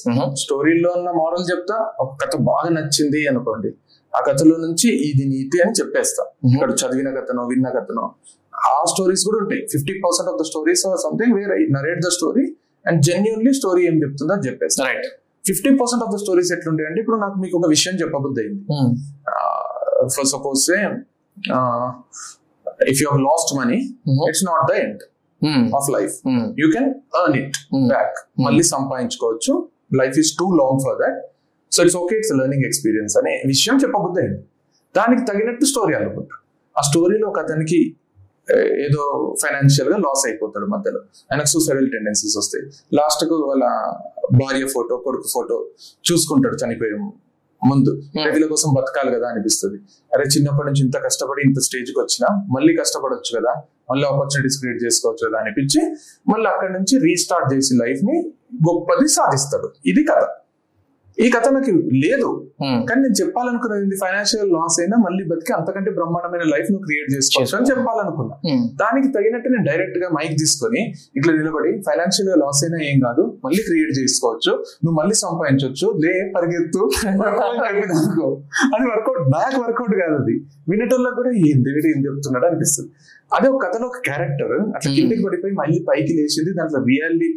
Speaker 1: స్టోరీలో ఉన్న మోడల్ చెప్తా ఒక కథ బాగా నచ్చింది అనుకోండి. ఆ కథలో నుంచి ఇది నీతి అని చెప్పేస్తా. ఇక్కడ చదివిన కథనో విన్న కథనో. ఆ స్టోరీస్ కూడా ఉంటాయి. Fifty percent of the stories something where I narrate the story and genuinely story ఏం చెప్తుందో అది చెప్పేస్తా.
Speaker 2: Right
Speaker 1: fifty percent of the stories ఎట్లుంటాయి అంటే ఇప్పుడు నాకు మీకు ఒక విషయం చెప్పబుద్ధి అయింది for suppose if you have lost money it's not the end of life you can earn it back మళ్ళీ సంపాదించుకోవచ్చు. Life is too long for that so it's okay it's learning experience అనే విషయం చెప్పబుద్ధి అయింది. దానికి తగినట్టు స్టోరీ అనుకుంటా ఆ స్టోరీలో ఒక అతనికి ఏదో ఫైనాన్షియల్గా లాస్ అయిపోతాడు మధ్యలో. ఆయనకు సూసైడల్ టెండెన్సీస్ వస్తాయి. లాస్ట్కు వాళ్ళ భార్య ఫోటో కొడుకు ఫోటో చూసుకుంటాడు చనిపోయే ముందు వీళ్ళ కోసం బతకాలి కదా అనిపిస్తుంది. అరే చిన్నప్పటి నుంచి ఇంత కష్టపడి ఇంత స్టేజ్కి వచ్చినా మళ్ళీ కష్టపడొచ్చు కదా మళ్ళీ ఆపర్చునిటీస్ క్రియేట్ చేసుకోవచ్చు కదా అనిపించి మళ్ళీ అక్కడి నుంచి రీస్టార్ట్ చేసి లైఫ్ని గొప్పది సాధిస్తాడు. ఇది కథ. ఈ కథ నాకు లేదు. కానీ నేను చెప్పాలనుకున్నది ఫైనాన్షియల్ లాస్ అయినా మళ్ళీ బతికి అంతకంటే బ్రహ్మాండమైన లైఫ్ను క్రియేట్ చేసుకోవచ్చు అని చెప్పాలనుకున్నా. దానికి తగినట్టు నేను డైరెక్ట్గా మైక్ తీసుకొని ఇట్లా నిలబడి ఫైనాన్షియల్గా లాస్ అయినా ఏం కాదు మళ్ళీ క్రియేట్ చేసుకోవచ్చు. నువ్వు మళ్ళీ సంపాదించవచ్చు లే పరిగెత్తు. అది వర్కౌట్ నాకు వర్కౌట్ కాదు అది. వినేటోళ్ళకి కూడా ఏంది వీడు ఏం చెప్తున్నాడు అనిపిస్తుంది. అదే ఒక కథలో ఒక క్యారెక్టర్ అట్లా
Speaker 2: Hmm.
Speaker 1: కిందకి పడిపోయి మళ్ళీ పైకి లేచింది. దాంట్లో రియాలిటీ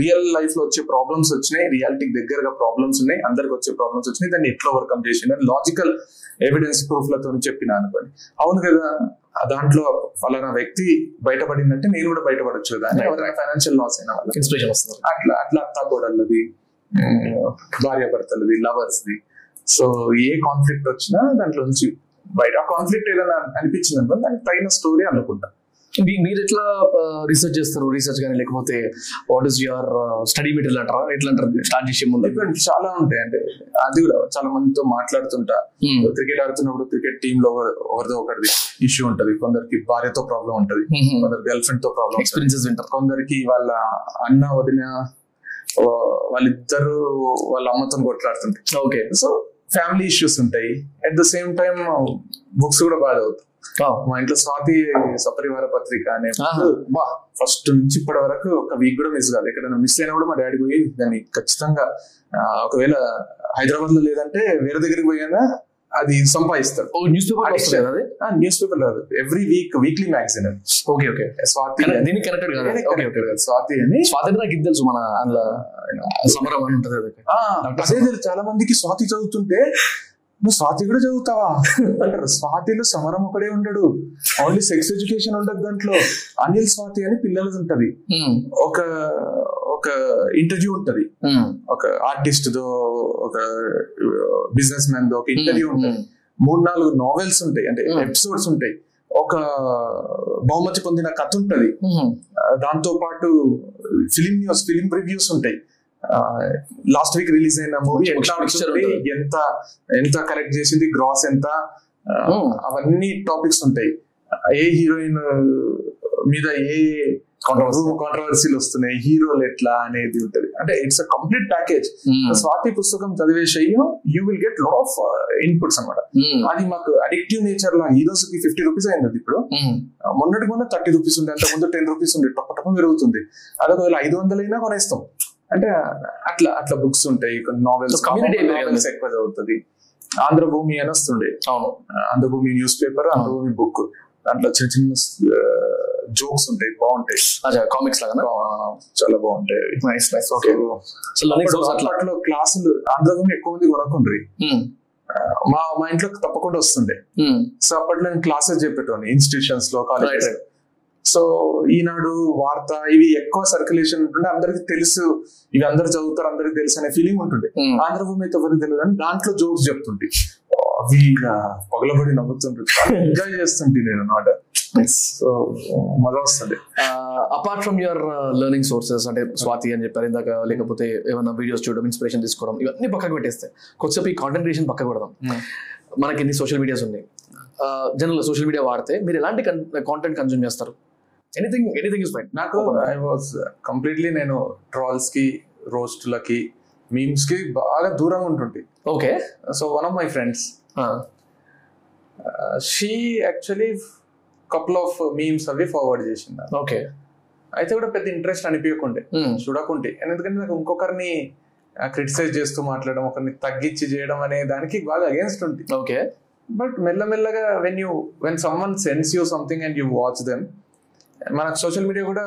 Speaker 1: రియల్ లైఫ్లో వచ్చే ప్రాబ్లమ్స్ వచ్చినాయి. రియాలిటీకి దగ్గరగా ప్రాబ్లమ్స్ ఉన్నాయి. అందరికి వచ్చే ప్రాబ్లమ్స్ వచ్చినాయి. దాన్ని ఎట్లా ఓవర్కమ్ చేసిండు అని లాజికల్ ఎవిడెన్స్ ప్రూఫ్లతో చెప్పిన అనుకోండి. అవును కదా దాంట్లో ఫలానా వ్యక్తి బయటపడిందంటే నేను కూడా బయటపడొచ్చు కదా అని.
Speaker 2: Right,
Speaker 1: ఎవరైనా ఫైనాన్షియల్ లాస్ అయిన వాళ్ళు
Speaker 2: ఇన్స్పిరేషన్ వస్తుంది.
Speaker 1: అట్లా అట్లా అత్త కోడళ్ళది భార్య భర్తలది లవర్స్ది సో ఏ కాన్ఫ్లిక్ట్ వచ్చినా దాంట్లో నుంచి బయట ఆ కాన్ఫ్లిక్ట్ ఏదైనా అనిపించింది అనుకో దానికి తగిన స్టోరీ అనుకుంటా.
Speaker 2: మీరు ఎట్లా రీసెర్చ్ చేస్తారు? రీసెర్చ్ కానీ లేకపోతే what is your study material అంటారా? ఎట్లా అంటారు? స్టార్ట్ చేసే ముందు?
Speaker 1: డిఫరెంట్ చాలా ఉంటాయి. అంటే అది కూడా చాలా మందితో మాట్లాడుతుంటా.
Speaker 2: Hmm.
Speaker 1: క్రికెట్ ఆడుతున్నప్పుడు క్రికెట్ టీమ్లో ఒకరి- ఒకరిదో ఒకరిది ఇష్యూ ఉంటది. కొందరికి భార్యతో ప్రాబ్లం ఉంటది. కొందరు గర్ల్ ఫ్రెండ్తో ప్రాబ్లం
Speaker 2: ఎక్స్పీరియన్సెస్ వింటారు.
Speaker 1: కొందరికి వాళ్ళ అన్న వదిన వాళ్ళిద్దరు వాళ్ళ అమ్మతో కొట్లాడుతుంటారు.
Speaker 2: ఓకే
Speaker 1: సో ఫ్యామిలీ ఇష్యూస్ ఉంటాయి. At the same time books కూడా బాగా చదువుతాం. మా ఇంట్లో స్వాతి సపరివార పత్రిక అనే ఫస్ట్ నుంచి ఇప్పటి వరకు ఒక వీక్ కూడా మిస్ కాదు ఎక్కడైనా మిస్ అయినా కూడా మా డాడీ పోయి దాన్ని ఖచ్చితంగా ఒకవేళ హైదరాబాద్లో లేదంటే వేరే దగ్గరికి పోయినా అది సంపాదిస్తాడు.
Speaker 2: ఓ న్యూస్ పేపర్
Speaker 1: న్యూస్ పేపర్ కాదు every week weekly magazine
Speaker 2: okay okay
Speaker 1: Swathi
Speaker 2: దీనికి కనెక్టెడ్ కదా? ఓకే
Speaker 1: కాదు. స్వాతి అని.
Speaker 2: స్వాతంత్ర నాకు ఇది తెలుసు మన అందులో సమరం అని ఉంటుంది అది.
Speaker 1: చాలా మందికి స్వాతి చదువుతుంటే నువ్వు స్వాతి కూడా చదువుతావా? అంటారు. స్వాతిలో సమరం ఒకడే ఉండడు. ఓన్లీ సెక్స్ ఎడ్యుకేషన్ ఉండదు దాంట్లో. అనిల్ స్వాతి అని పిల్లలది ఉంటది.
Speaker 2: Hmm.
Speaker 1: ఒక ఒక ఇంటర్వ్యూ ఉంటది. ఒక ఆర్టిస్ట్ దో ఒక బిజినెస్ మ్యాన్ దో ఒక ఇంటర్వ్యూ. ఉంటది మూడు నాలుగు నావెల్స్ ఉంటాయి అంటే. ఎపిసోడ్స్ ఉంటాయి ఒక బహుమతి పొందిన కథ ఉంటది దాంతో పాటు ఫిలిం న్యూస్ ఫిలిం రివ్యూస్ ఉంటాయి లాస్ట్ వీక్ రిలీజ్ అయిన మూవీ ఎట్లా. ఎంత ఎంత కలెక్ట్ చేసింది గ్రాస్ ఎంత. అవన్నీ టాపిక్స్ ఉంటాయి ఏ హీరోయిన్ మీద ఏ. కాంట్రవర్సీలు వస్తున్నాయి. హీరోలు ఎట్లా అనేది ఉంటది. అంటే it's a complete package. Swathi పుస్తకం చదివేసేయం you will get lot of inputs అన్నమాట.
Speaker 2: Hmm.
Speaker 1: అది మాకు అడిక్టివ్ నేచర్ లా ఈ రోజుకి ఫిఫ్టీ రూపీస్ అయింది అది ఇప్పుడు.
Speaker 2: Hmm.
Speaker 1: మొన్నటి మొన్న థర్టీ రూపీస్ ఉంది అంత ముందు టెన్ రూపీస్ ఉంది టప్ప టప్ప పెరుగుతుంది. అదే ఒకవేళ ఐదు వందలైనా కొనేస్తాం. అంటే అట్లా అట్లా బుక్స్ ఉంటాయి నావెల్స్. నావెల్స్ ఎక్కువ చదువుతుంది. ఆంధ్రభూమి అని వస్తుండే.
Speaker 2: అవును.
Speaker 1: Andhrabhoomi news paper Andhrabhoomi book దాంట్లో చిన్న చిన్న జోక్స్ ఉంటాయి బాగుంటాయి.
Speaker 2: కామిక్స్ లాగా
Speaker 1: చాలా బాగుంటాయి.
Speaker 2: నైస్ నైస్ ఓకే
Speaker 1: అప్పట్లో క్లాసులు ఆంధ్రభూమి ఎక్కువ మంది కొనకుండ్రి
Speaker 2: Hmm.
Speaker 1: మా మా ఇంట్లో తప్పకుండా వస్తుండే.
Speaker 2: Hmm.
Speaker 1: సో అప్పట్లో నేను క్లాసెస్ చెప్పేటోని ఇన్స్టిట్యూషన్స్లో
Speaker 2: right.
Speaker 1: సో ఈనాడు వార్త ఇవి ఎక్కువ సర్క్యులేషన్ ఉంటుండే. అందరికి తెలుసు. ఇవి అందరు చదువుతారు అందరికి తెలుసు అనే ఫీలింగ్ ఉంటుండే.
Speaker 2: Hmm.
Speaker 1: ఆంధ్రభూమి అయితే ఎవరికి తెలియదు అని దాంట్లో జోక్స్ చెప్తుంటే. అవి పగలబడి నవ్వుతుంటే ఎంజాయ్ చేస్తుంటే నేను అనమాట సో మజా వస్తుంది.
Speaker 2: Apart from your learning sources అంటే స్వాతి అని చెప్పారు ఇందాక లేకపోతే ఏమైనా వీడియోస్ చూడడం ఇన్స్పిరేషన్ తీసుకోవడం ఇవన్నీ పక్కకు పెట్టేస్తే కొద్దిసేపు ఈ కాంటెంట్ క్రియేషన్ పక్కకు పెడదాం. మనకి ఎన్ని సోషల్ మీడియాస్ ఉన్నాయి? జనరల్ సోషల్ మీడియా వాడితే మీరు ఎలాంటి కాంటెంట్ కన్జ్యూమ్ చేస్తారు? ఎనీథింగ్ ఎనీథింగ్ ఇస్ ఫైన్
Speaker 1: నాకు ఐ వాజ్ కంప్లీట్లీ నేను ట్రాల్స్కి రోస్ట్లకి మీమ్స్కి బాగా దూరంగా ఉంటుంటే.
Speaker 2: Okay.
Speaker 1: So one of my friends she actually couple of memes అవి ఫార్వర్డ్ చేసింది.
Speaker 2: ఓకే.
Speaker 1: అయితే కూడా పెద్ద ఇంట్రెస్ట్ అనిపించకుండే
Speaker 2: Hmm.
Speaker 1: చూడకుంటే. ఎందుకంటే నాకు ఇంకొకరిని క్రిటిసైజ్ చేస్తూ మాట్లాడడం ఒకరిని తగ్గించి చేయడం అనే దానికి బాగా అగేన్స్ట్ ఉంటుంది
Speaker 2: ఓకే.
Speaker 1: బట్ మెల్లమెల్లగా when you when summon sense you something and you watch them మనకు సోషల్ మీడియా కూడా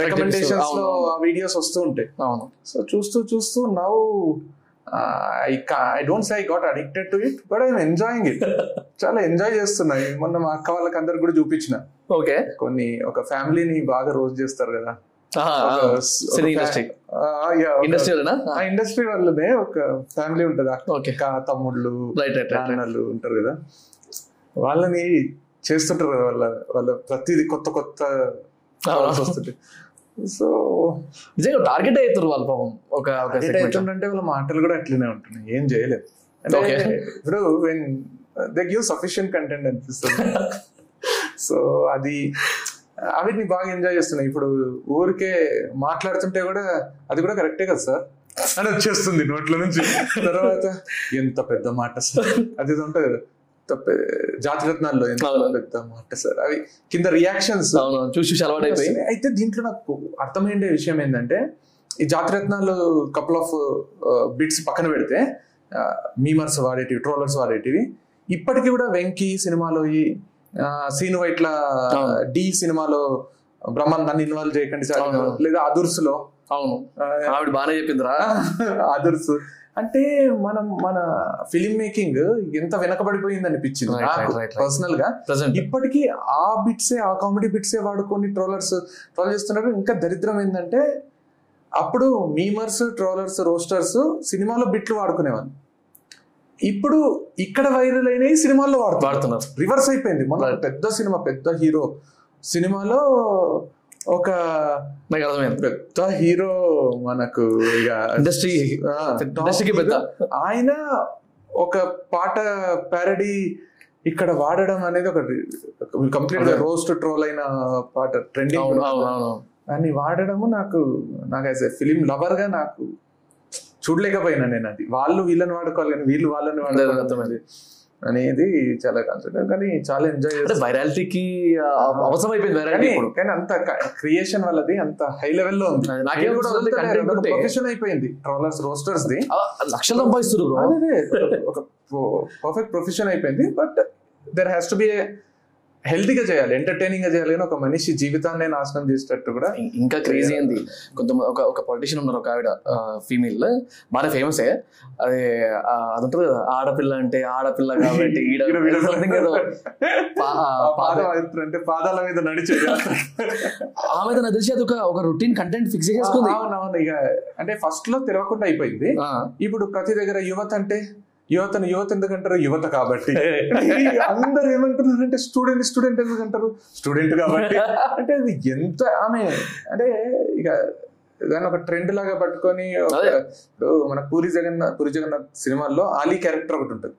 Speaker 1: రికమెండేషన్స్లో వీడియోస్ వస్తూ ఉంటాయి.
Speaker 2: అవును.
Speaker 1: సో చూస్తూ చూస్తూ now I I don't say got addicted to it but I'm enjoying it చాలా ఎంజాయ్ చేస్తున్నా. మొన్న మా అక్క వాళ్ళకి అందరికి కూడా చూపించిన.
Speaker 2: ఓకే
Speaker 1: కొన్ని ఒక ఫ్యామిలీని బాగా రోజు చేస్తారు కదా.
Speaker 2: ఇండస్ట్రీ ఇండస్ట్రీనా
Speaker 1: ఆ ఇండస్ట్రీ. వాళ్ళనే ఒక ఫ్యామిలీ ఉంటుంది. అక్క తమ్ముళ్ళు నాన్నలు ఉంటారు కదా. వాళ్ళని చేస్తుంటారు కదా వాళ్ళ వాళ్ళ ప్రతిదీ కొత్త కొత్త వస్తుంది సో
Speaker 2: నిజంగా టార్గెట్ అవుతారు వాళ్ళు పాపం ఒక.
Speaker 1: అంటే వాళ్ళ మాటలు కూడా అట్లనే ఉంటున్నాయి. ఏం చేయలేదు అంటే. ఇప్పుడు when they give sufficient content అనిపిస్తుంది. [LAUGHS] సో అది అవి బాగా ఎంజాయ్ చేస్తున్నాయి. ఇప్పుడు ఊరికే మాట్లాడుతుంటే కూడా అది కూడా కరెక్టే కదా సార్? అని వచ్చేస్తుంది నోట్ల నుంచి. తర్వాత ఎంత పెద్ద మాట సార్? అది ఇది ఉంటుంది కదా. జాతిరత్నాల్లో ఎంత. పెద్ద మాట సార్ అవి కింద రియాక్షన్స్
Speaker 2: అవును చూసి చూసి అలవాటు అయిపోయి.
Speaker 1: అయితే దీంట్లో నాకు అర్థమైండే విషయం ఏంటంటే ఈ జాతిరత్నాలు కపుల్ ఆఫ్ బిట్స్ పక్కన పెడితే మీమర్స్ వాడేటివి ట్రోలర్స్ వాడేటివి ఇప్పటికీ కూడా వెంకీ సినిమాలో ఈ సీను వైట్ల. డి సినిమాలో బ్రహ్మాన్ నన్ను ఇన్వాల్వ్ చేయకండి సార్. లేదా అదుర్స్లో
Speaker 2: అవును ఆవిడ బాగానే చెప్పిందిరా.
Speaker 1: అదుర్స్. అంటే మనం మన ఫిలిం మేకింగ్ ఎంత వెనకబడిపోయింది అనిపించింది. నాకు.
Speaker 2: పర్సనల్గా
Speaker 1: ఇప్పటికీ ఆ బిట్సే ఆ కామెడీ బిట్సే వాడుకొని ట్రోలర్స్ ట్రోల్ చేస్తున్నారు ఇంకా దరిద్రం ఏంటంటే అప్పుడు మీమర్స్ ట్రోలర్స్ రోస్టర్స్ సినిమాలో బిట్లు వాడుకునేవాళ్ళు. ఇప్పుడు ఇక్కడ వైరల్ అయినవి సినిమాల్లో వాడుతున్నారు. రివర్స్ అయిపోయింది. మన. పెద్ద సినిమా పెద్ద హీరో సినిమాలో ఒక
Speaker 2: నాకు అర్థమైంది.
Speaker 1: పెద్ద హీరో మనకు ఇక
Speaker 2: ఇండస్ట్రీ ఇండస్ట్రీకి పెద్ద.
Speaker 1: ఆయన ఒక పాట ప్యారడీ ఇక్కడ వాడడం అనేది ఒక
Speaker 2: కంప్లీట్గా.
Speaker 1: రోస్ట్ ట్రోల్ అయిన పాట ట్రెండింగ్ దాన్ని వాడడము నాకు నాకు యాజ్ ఎ ఫిలిం లవర్గా నాకు చూడలేకపోయినా నేను అది. వాళ్ళు వీళ్ళని వాడుకోవాలి కానీ వీళ్ళు వాళ్ళని వాడుకోవాలి.
Speaker 2: అర్థమైంది.
Speaker 1: అనేది చాలా కాన్సెప్ట్ కానీ చాలా ఎంజాయ్
Speaker 2: అంటే వైరాలిటీకి అవసరం అయిపోయింది వైరాలిటీ
Speaker 1: కానీ అంత క్రియేషన్ వాళ్ళది అంత హై లెవెల్లో ఉంది
Speaker 2: నాకేం కూడా.
Speaker 1: ప్రొఫెషన్ అయిపోయింది. ట్రోలర్స్ రోస్టర్స్ ది
Speaker 2: లక్షలు సంపాదిస్తారు బ్రో
Speaker 1: అదే ఒక పర్ఫెక్ట్ ప్రొఫెషన్ అయిపోయింది. But there has to be హెల్తీగా చేయాలి ఎంటర్టైనింగ్గా చేయాలి కానీ ఒక మనిషి జీవితాన్ని నాశనం చేసేటట్టు కూడా
Speaker 2: ఇంకా క్రేజీ ఏంది? కొంతమంది ఒక ఒక పొలిటీషియన్ ఉన్నారు ఒక ఆవిడ ఫీమేల్ బాగా ఫేమసే అదే అది ఉంటుంది కదా ఆడపిల్ల అంటే ఆడపిల్ల కాబట్టి
Speaker 1: అంటే పాదాల మీద నడిచేది.
Speaker 2: ఆమె తెలిసి అది ఒక ఒక రొటీన్ కంటెంట్ ఫిక్స్ చేసుకుంది
Speaker 1: అవునవును ఇక అంటే ఫస్ట్లో తెలియకుండా అయిపోయింది. ఇప్పుడు ప్రతి దగ్గర యువత అంటే యువతను యువత ఎందుకంటారు? యువత కాబట్టి. [LAUGHS] అందరు ఏమంటున్నారంటే స్టూడెంట్ స్టూడెంట్ ఎందుకంటారు? స్టూడెంట్ కాబట్టి. [LAUGHS] అంటే అది ఎంత ఆమె అంటే ఇక దాన్ని ఒక ట్రెండ్ లాగా పట్టుకొని. ఇప్పుడు మన పూరి జగన్నాథ్ పూరి జగన్నాథ్ సినిమాల్లో ఆలీ క్యారెక్టర్ ఒకటి ఉంటుంది.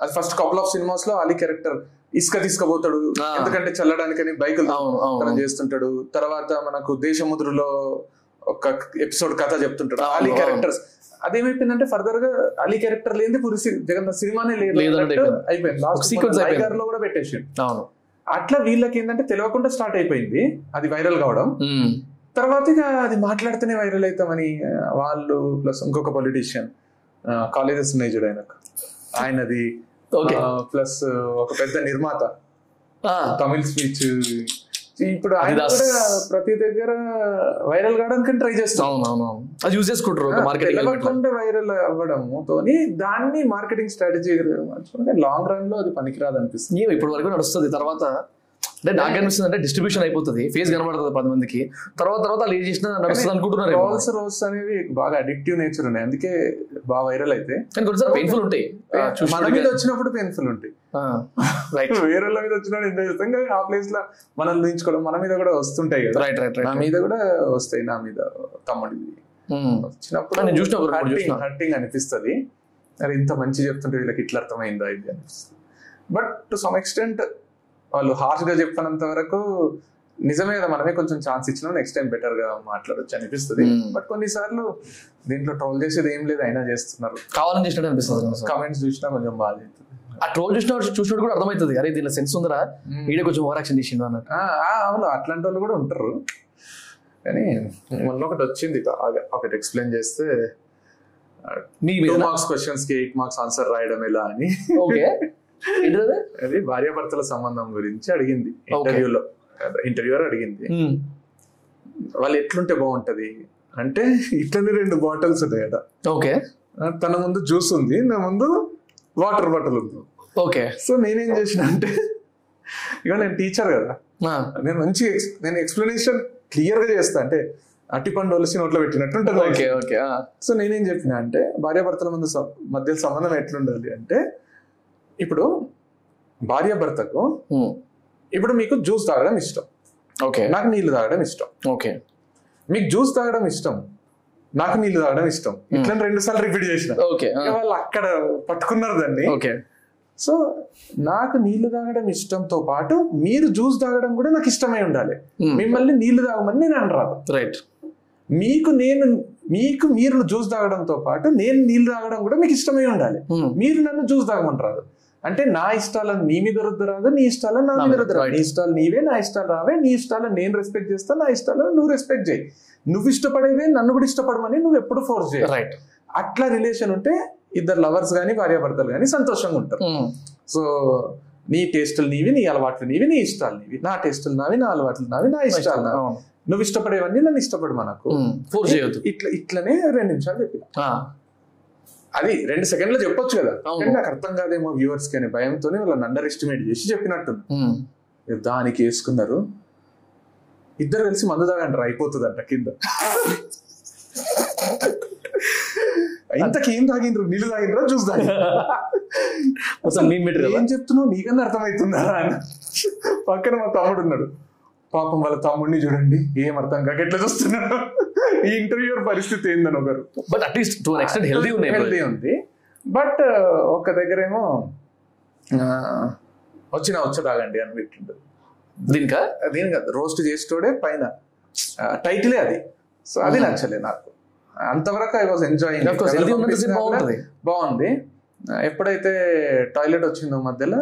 Speaker 1: అది ఫస్ట్ కపుల్ ఆఫ్ సినిమాస్లో ఆలీ క్యారెక్టర్ ఇసుక తీసుకుపోతాడు. ఎందుకంటే చల్లడానికని బైకులు తనం చేస్తుంటాడు. తర్వాత మనకు దేశముద్రులో ఒక ఎపిసోడ్ కథ చెప్తుంటాడు. అలీ. క్యారెక్టర్స్. అదేమైపోయిందంటే ఫర్దర్గా అలీ క్యారెక్టర్ లేని పూరి సి- జగన్నాథ్ సినిమానే లేదు అయిపోయింది. లాస్ట్లో కూడా పెట్టేసి
Speaker 2: అవును.
Speaker 1: అట్లా వీళ్ళకి ఏంటంటే తెలియకుండా స్టార్ట్ అయిపోయింది. అది వైరల్ కావడం. తర్వాత ఇక అది మాట్లాడితేనే వైరల్ అవుతామని వాళ్ళు ప్లస్ ఇంకొక పొలిటీషియన్ కాలేజెస్ ఉన్నాయి చూడు ఆయనకు. ఆయనది ప్లస్ ఒక పెద్ద నిర్మాత. తమిళ్ స్పీచ్ ఇప్పుడు ఆయన
Speaker 2: Adidas.
Speaker 1: కూడా ప్రతి దగ్గర వైరల్ కావడానికి ట్రై చేస్తాం
Speaker 2: అవును అవును అవును. అది యూజ్ చేసుకుంటారు మార్కెటింగ్
Speaker 1: వైరల్ అవ్వడము తోని దాన్ని మార్కెటింగ్ స్ట్రాటజీ మార్చుకుంటే లాంగ్ రన్లో అది పనికిరాదు అనిపిస్తుంది
Speaker 2: ఇప్పటి వరకు నడుస్తుంది తర్వాత అంటే నాకు అనిపిస్తుంది అంటే డిస్ట్రిబ్యూషన్ అయిపోతుంది. ఫేస్ కనబడుతుంది పది మందికి. తర్వాత తర్వాత వాళ్ళు ఏం చేసినా నడుస్తుంది అనుకుంటున్నారు.
Speaker 1: రోల్స్ రోల్స్ అనేవి బాగా అడిక్టివ్ నేచర్ ఉన్నాయి. అందుకే బాగా వైరల్ అయితే.
Speaker 2: కానీ కొన్నిసార్లు పెయిన్ఫుల్ ఉంటాయి.
Speaker 1: మన మీద వచ్చినప్పుడు పెయిన్ఫుల్ ఉంటాయి. [LAUGHS] వేరే మీద వచ్చినప్పుడు ఎంజాయ్ చేస్తాం. కానీ ఆ ప్లేస్లో మనల్ని ఊహించుకోవడం మన మీద కూడా వస్తుంటాయి కదా.
Speaker 2: రైట్ రైట్
Speaker 1: నా మీద కూడా వస్తాయి. నా మీద తమ్ముడివి.
Speaker 2: ఉమ్.
Speaker 1: వచ్చినప్పుడు
Speaker 2: నేను చూసిన ఒక రెండు చూసిన.
Speaker 1: హర్టింగ్ అనిపిస్తుంది. అరే ఇంత మంచి చెప్తుంటే వీళ్ళకి ఇట్లా అర్థమైందా ఇది అనిపిస్తుంది. బట్ టు సమ్ ఎక్స్టెంట్ వాళ్ళు హార్ష్గా చెప్పినంత వరకు నిజమే కదా మనమే కొంచెం ఛాన్స్ ఇచ్చినా నెక్స్ట్ టైం బెటర్గా మాట్లాడొచ్చు అనిపిస్తుంది.
Speaker 2: Hmm.
Speaker 1: బట్ కొన్నిసార్లు దీంట్లో ట్రోల్ చేసేది ఏం లేదు అయినా చేస్తున్నారు.
Speaker 2: కావాలని చేసినట్టు అనిపిస్తుంది.
Speaker 1: కామెంట్స్ చూసినా కొంచెం బాధ అవుతుంది.
Speaker 2: ఆ ట్రోల్ చూసిన చూసినట్టు కూడా అర్థమవుతుంది అరే దీనిలో సెన్స్ ఉందిరా? ఈడే కొంచెం ఓవర్ యాక్షన్ చేసిండు అన్నట్టు.
Speaker 1: అవును అట్లాంటి వాళ్ళు కూడా ఉంటారు. కానీ మొన్న ఒకటి వచ్చింది బాగా ఒకటి ఎక్స్ప్లెయిన్ చేస్తే
Speaker 2: మీద?
Speaker 1: మార్క్స్ క్వశ్చన్స్కి ఎయిట్ మార్క్స్ ఆన్సర్ రాయడం ఎలా అని.
Speaker 2: ఓకే [LAUGHS]
Speaker 1: అది భార్యాభర్తల సంబంధం గురించి అడిగింది ఇంటర్వ్యూలో. ఇంటర్వ్యూర్ అడిగింది. వాళ్ళు ఎట్లుంటే బాగుంటది? అంటే ఇట్లనే రెండు బాటిల్స్ ఉన్నాయట
Speaker 2: ఓకే.
Speaker 1: తన ముందు జ్యూస్ ఉంది నా ముందు వాటర్ బాటిల్ ఉంది.
Speaker 2: ఓకే.
Speaker 1: సో నేనేం చేసిన అంటే ఇక నేను టీచర్ కదా. నేను మంచి నేను ఎక్స్ప్లెనేషన్ క్లియర్గా చేస్తా. అంటే అట్టిపండు ఒలిసి నోట్లో పెట్టినట్టు ఉంటుంది.
Speaker 2: ఓకే ఓకే
Speaker 1: సో నేనేం చెప్పిన అంటే భార్యాభర్తల ముందు మధ్య సంబంధం ఎట్లుండాలి అంటే ఇప్పుడు భార్యాభర్తకు ఇప్పుడు మీకు జ్యూస్ తాగడం ఇష్టం.
Speaker 2: ఓకే
Speaker 1: నాకు నీళ్ళు తాగడం ఇష్టం.
Speaker 2: ఓకే
Speaker 1: మీకు జ్యూస్ తాగడం ఇష్టం. నాకు నీళ్ళు తాగడం ఇష్టం. ఇట్లా రెండు సార్లు రిపీట్ చేసిన.
Speaker 2: ఓకే
Speaker 1: ఇక వాళ్ళు అక్కడ పట్టుకున్నారు దాన్ని.
Speaker 2: ఓకే
Speaker 1: సో నాకు నీళ్ళు తాగడం ఇష్టంతో పాటు మీరు జ్యూస్ తాగడం కూడా నాకు ఇష్టమై ఉండాలి. మిమ్మల్ని నీళ్ళు తాగమని నేను అనరాదు.
Speaker 2: రైట్
Speaker 1: మీకు నేను మీకు మీరు జ్యూస్ తాగడంతో పాటు నేను నీళ్ళు తాగడం కూడా మీకు ఇష్టమై ఉండాలి. మీరు నన్ను జ్యూస్ తాగమంటారు అంటే నా ఇష్టాలను నీ మీద రుద్దరాదు నీ ఇష్టాలను నా మీద రుద్దరాదు నీ ఇష్టాలు నీవే నా ఇష్టాలు రావే నీ ఇష్టాలను నేను రెస్పెక్ట్ చేస్తా నా ఇష్టాలను నువ్వు రెస్పెక్ట్ చేయి. నువ్వు ఇష్టపడేవే నన్ను కూడా ఇష్టపడమని నువ్వు ఎప్పుడు ఫోర్స్ చేయ
Speaker 2: రైట్
Speaker 1: అట్లా రిలేషన్ ఉంటే ఇద్దరు లవర్స్ కానీ భార్యాభర్తలు కానీ సంతోషంగా ఉంటారు. సో నీ టేస్టులు నీవి నీ అలవాట్లు నీవి నీ ఇష్టాలు నీవి. నా టేస్టులు నావి నా అలవాట్లు నావి నా ఇష్టాలు నావి. నువ్వు ఇష్టపడేవన్నీ నన్ను ఇష్టపడు మనకు
Speaker 2: ఫోర్స్ చేయొద్దు.
Speaker 1: ఇట్లా ఇట్లనే రెండు నిమిషాలు చెప్పి అది రెండు సెకండ్లు చెప్పొచ్చు కదా. కానీ నాకు అర్థం కాదేమో వ్యూవర్స్కి అనే భయంతోనే వాళ్ళని అండర్ ఎస్టిమేట్ చేసి చెప్పినట్టు. దానికి వేసుకున్నారు ఇద్దరు కలిసి మందు తాగంటారు అయిపోతుందంట కింద. ఇంతకి ఏం తాగిండ్రు? నీళ్ళు తాగిండ్రా? జ్యూస్ తాగిండ్రా? ఏం చెప్తున్నావు? నీకన్నా అర్థమవుతుందా అని. పక్కన మా తమ్ముడు ఉన్నాడు. పాపం వాళ్ళ తమ్ముడిని చూడండి ఏం అర్థం కాక ఎట్లా చూస్తున్నాడు ఈ ఇంటర్వ్యూ పరిస్థితి ఏందని ఒకరు.
Speaker 2: But at least to extent healthy ఉన్నాయి
Speaker 1: హెల్తీ ఉంది. బట్ ఒక దగ్గర ఏమో వచ్చిన వచ్చ తాగండి అని పెట్టిండు.
Speaker 2: దీనికా?
Speaker 1: దీని కాదు రోస్ట్ చేసేటోడే పైన. టైటిలే అది. సో అది నచ్చలే నాకు. అంతవరకు ఐ వాజ్ ఎంజాయింగ్. బాగుంది. ఎప్పుడైతే టాయిలెట్ వచ్చిందో మధ్యలో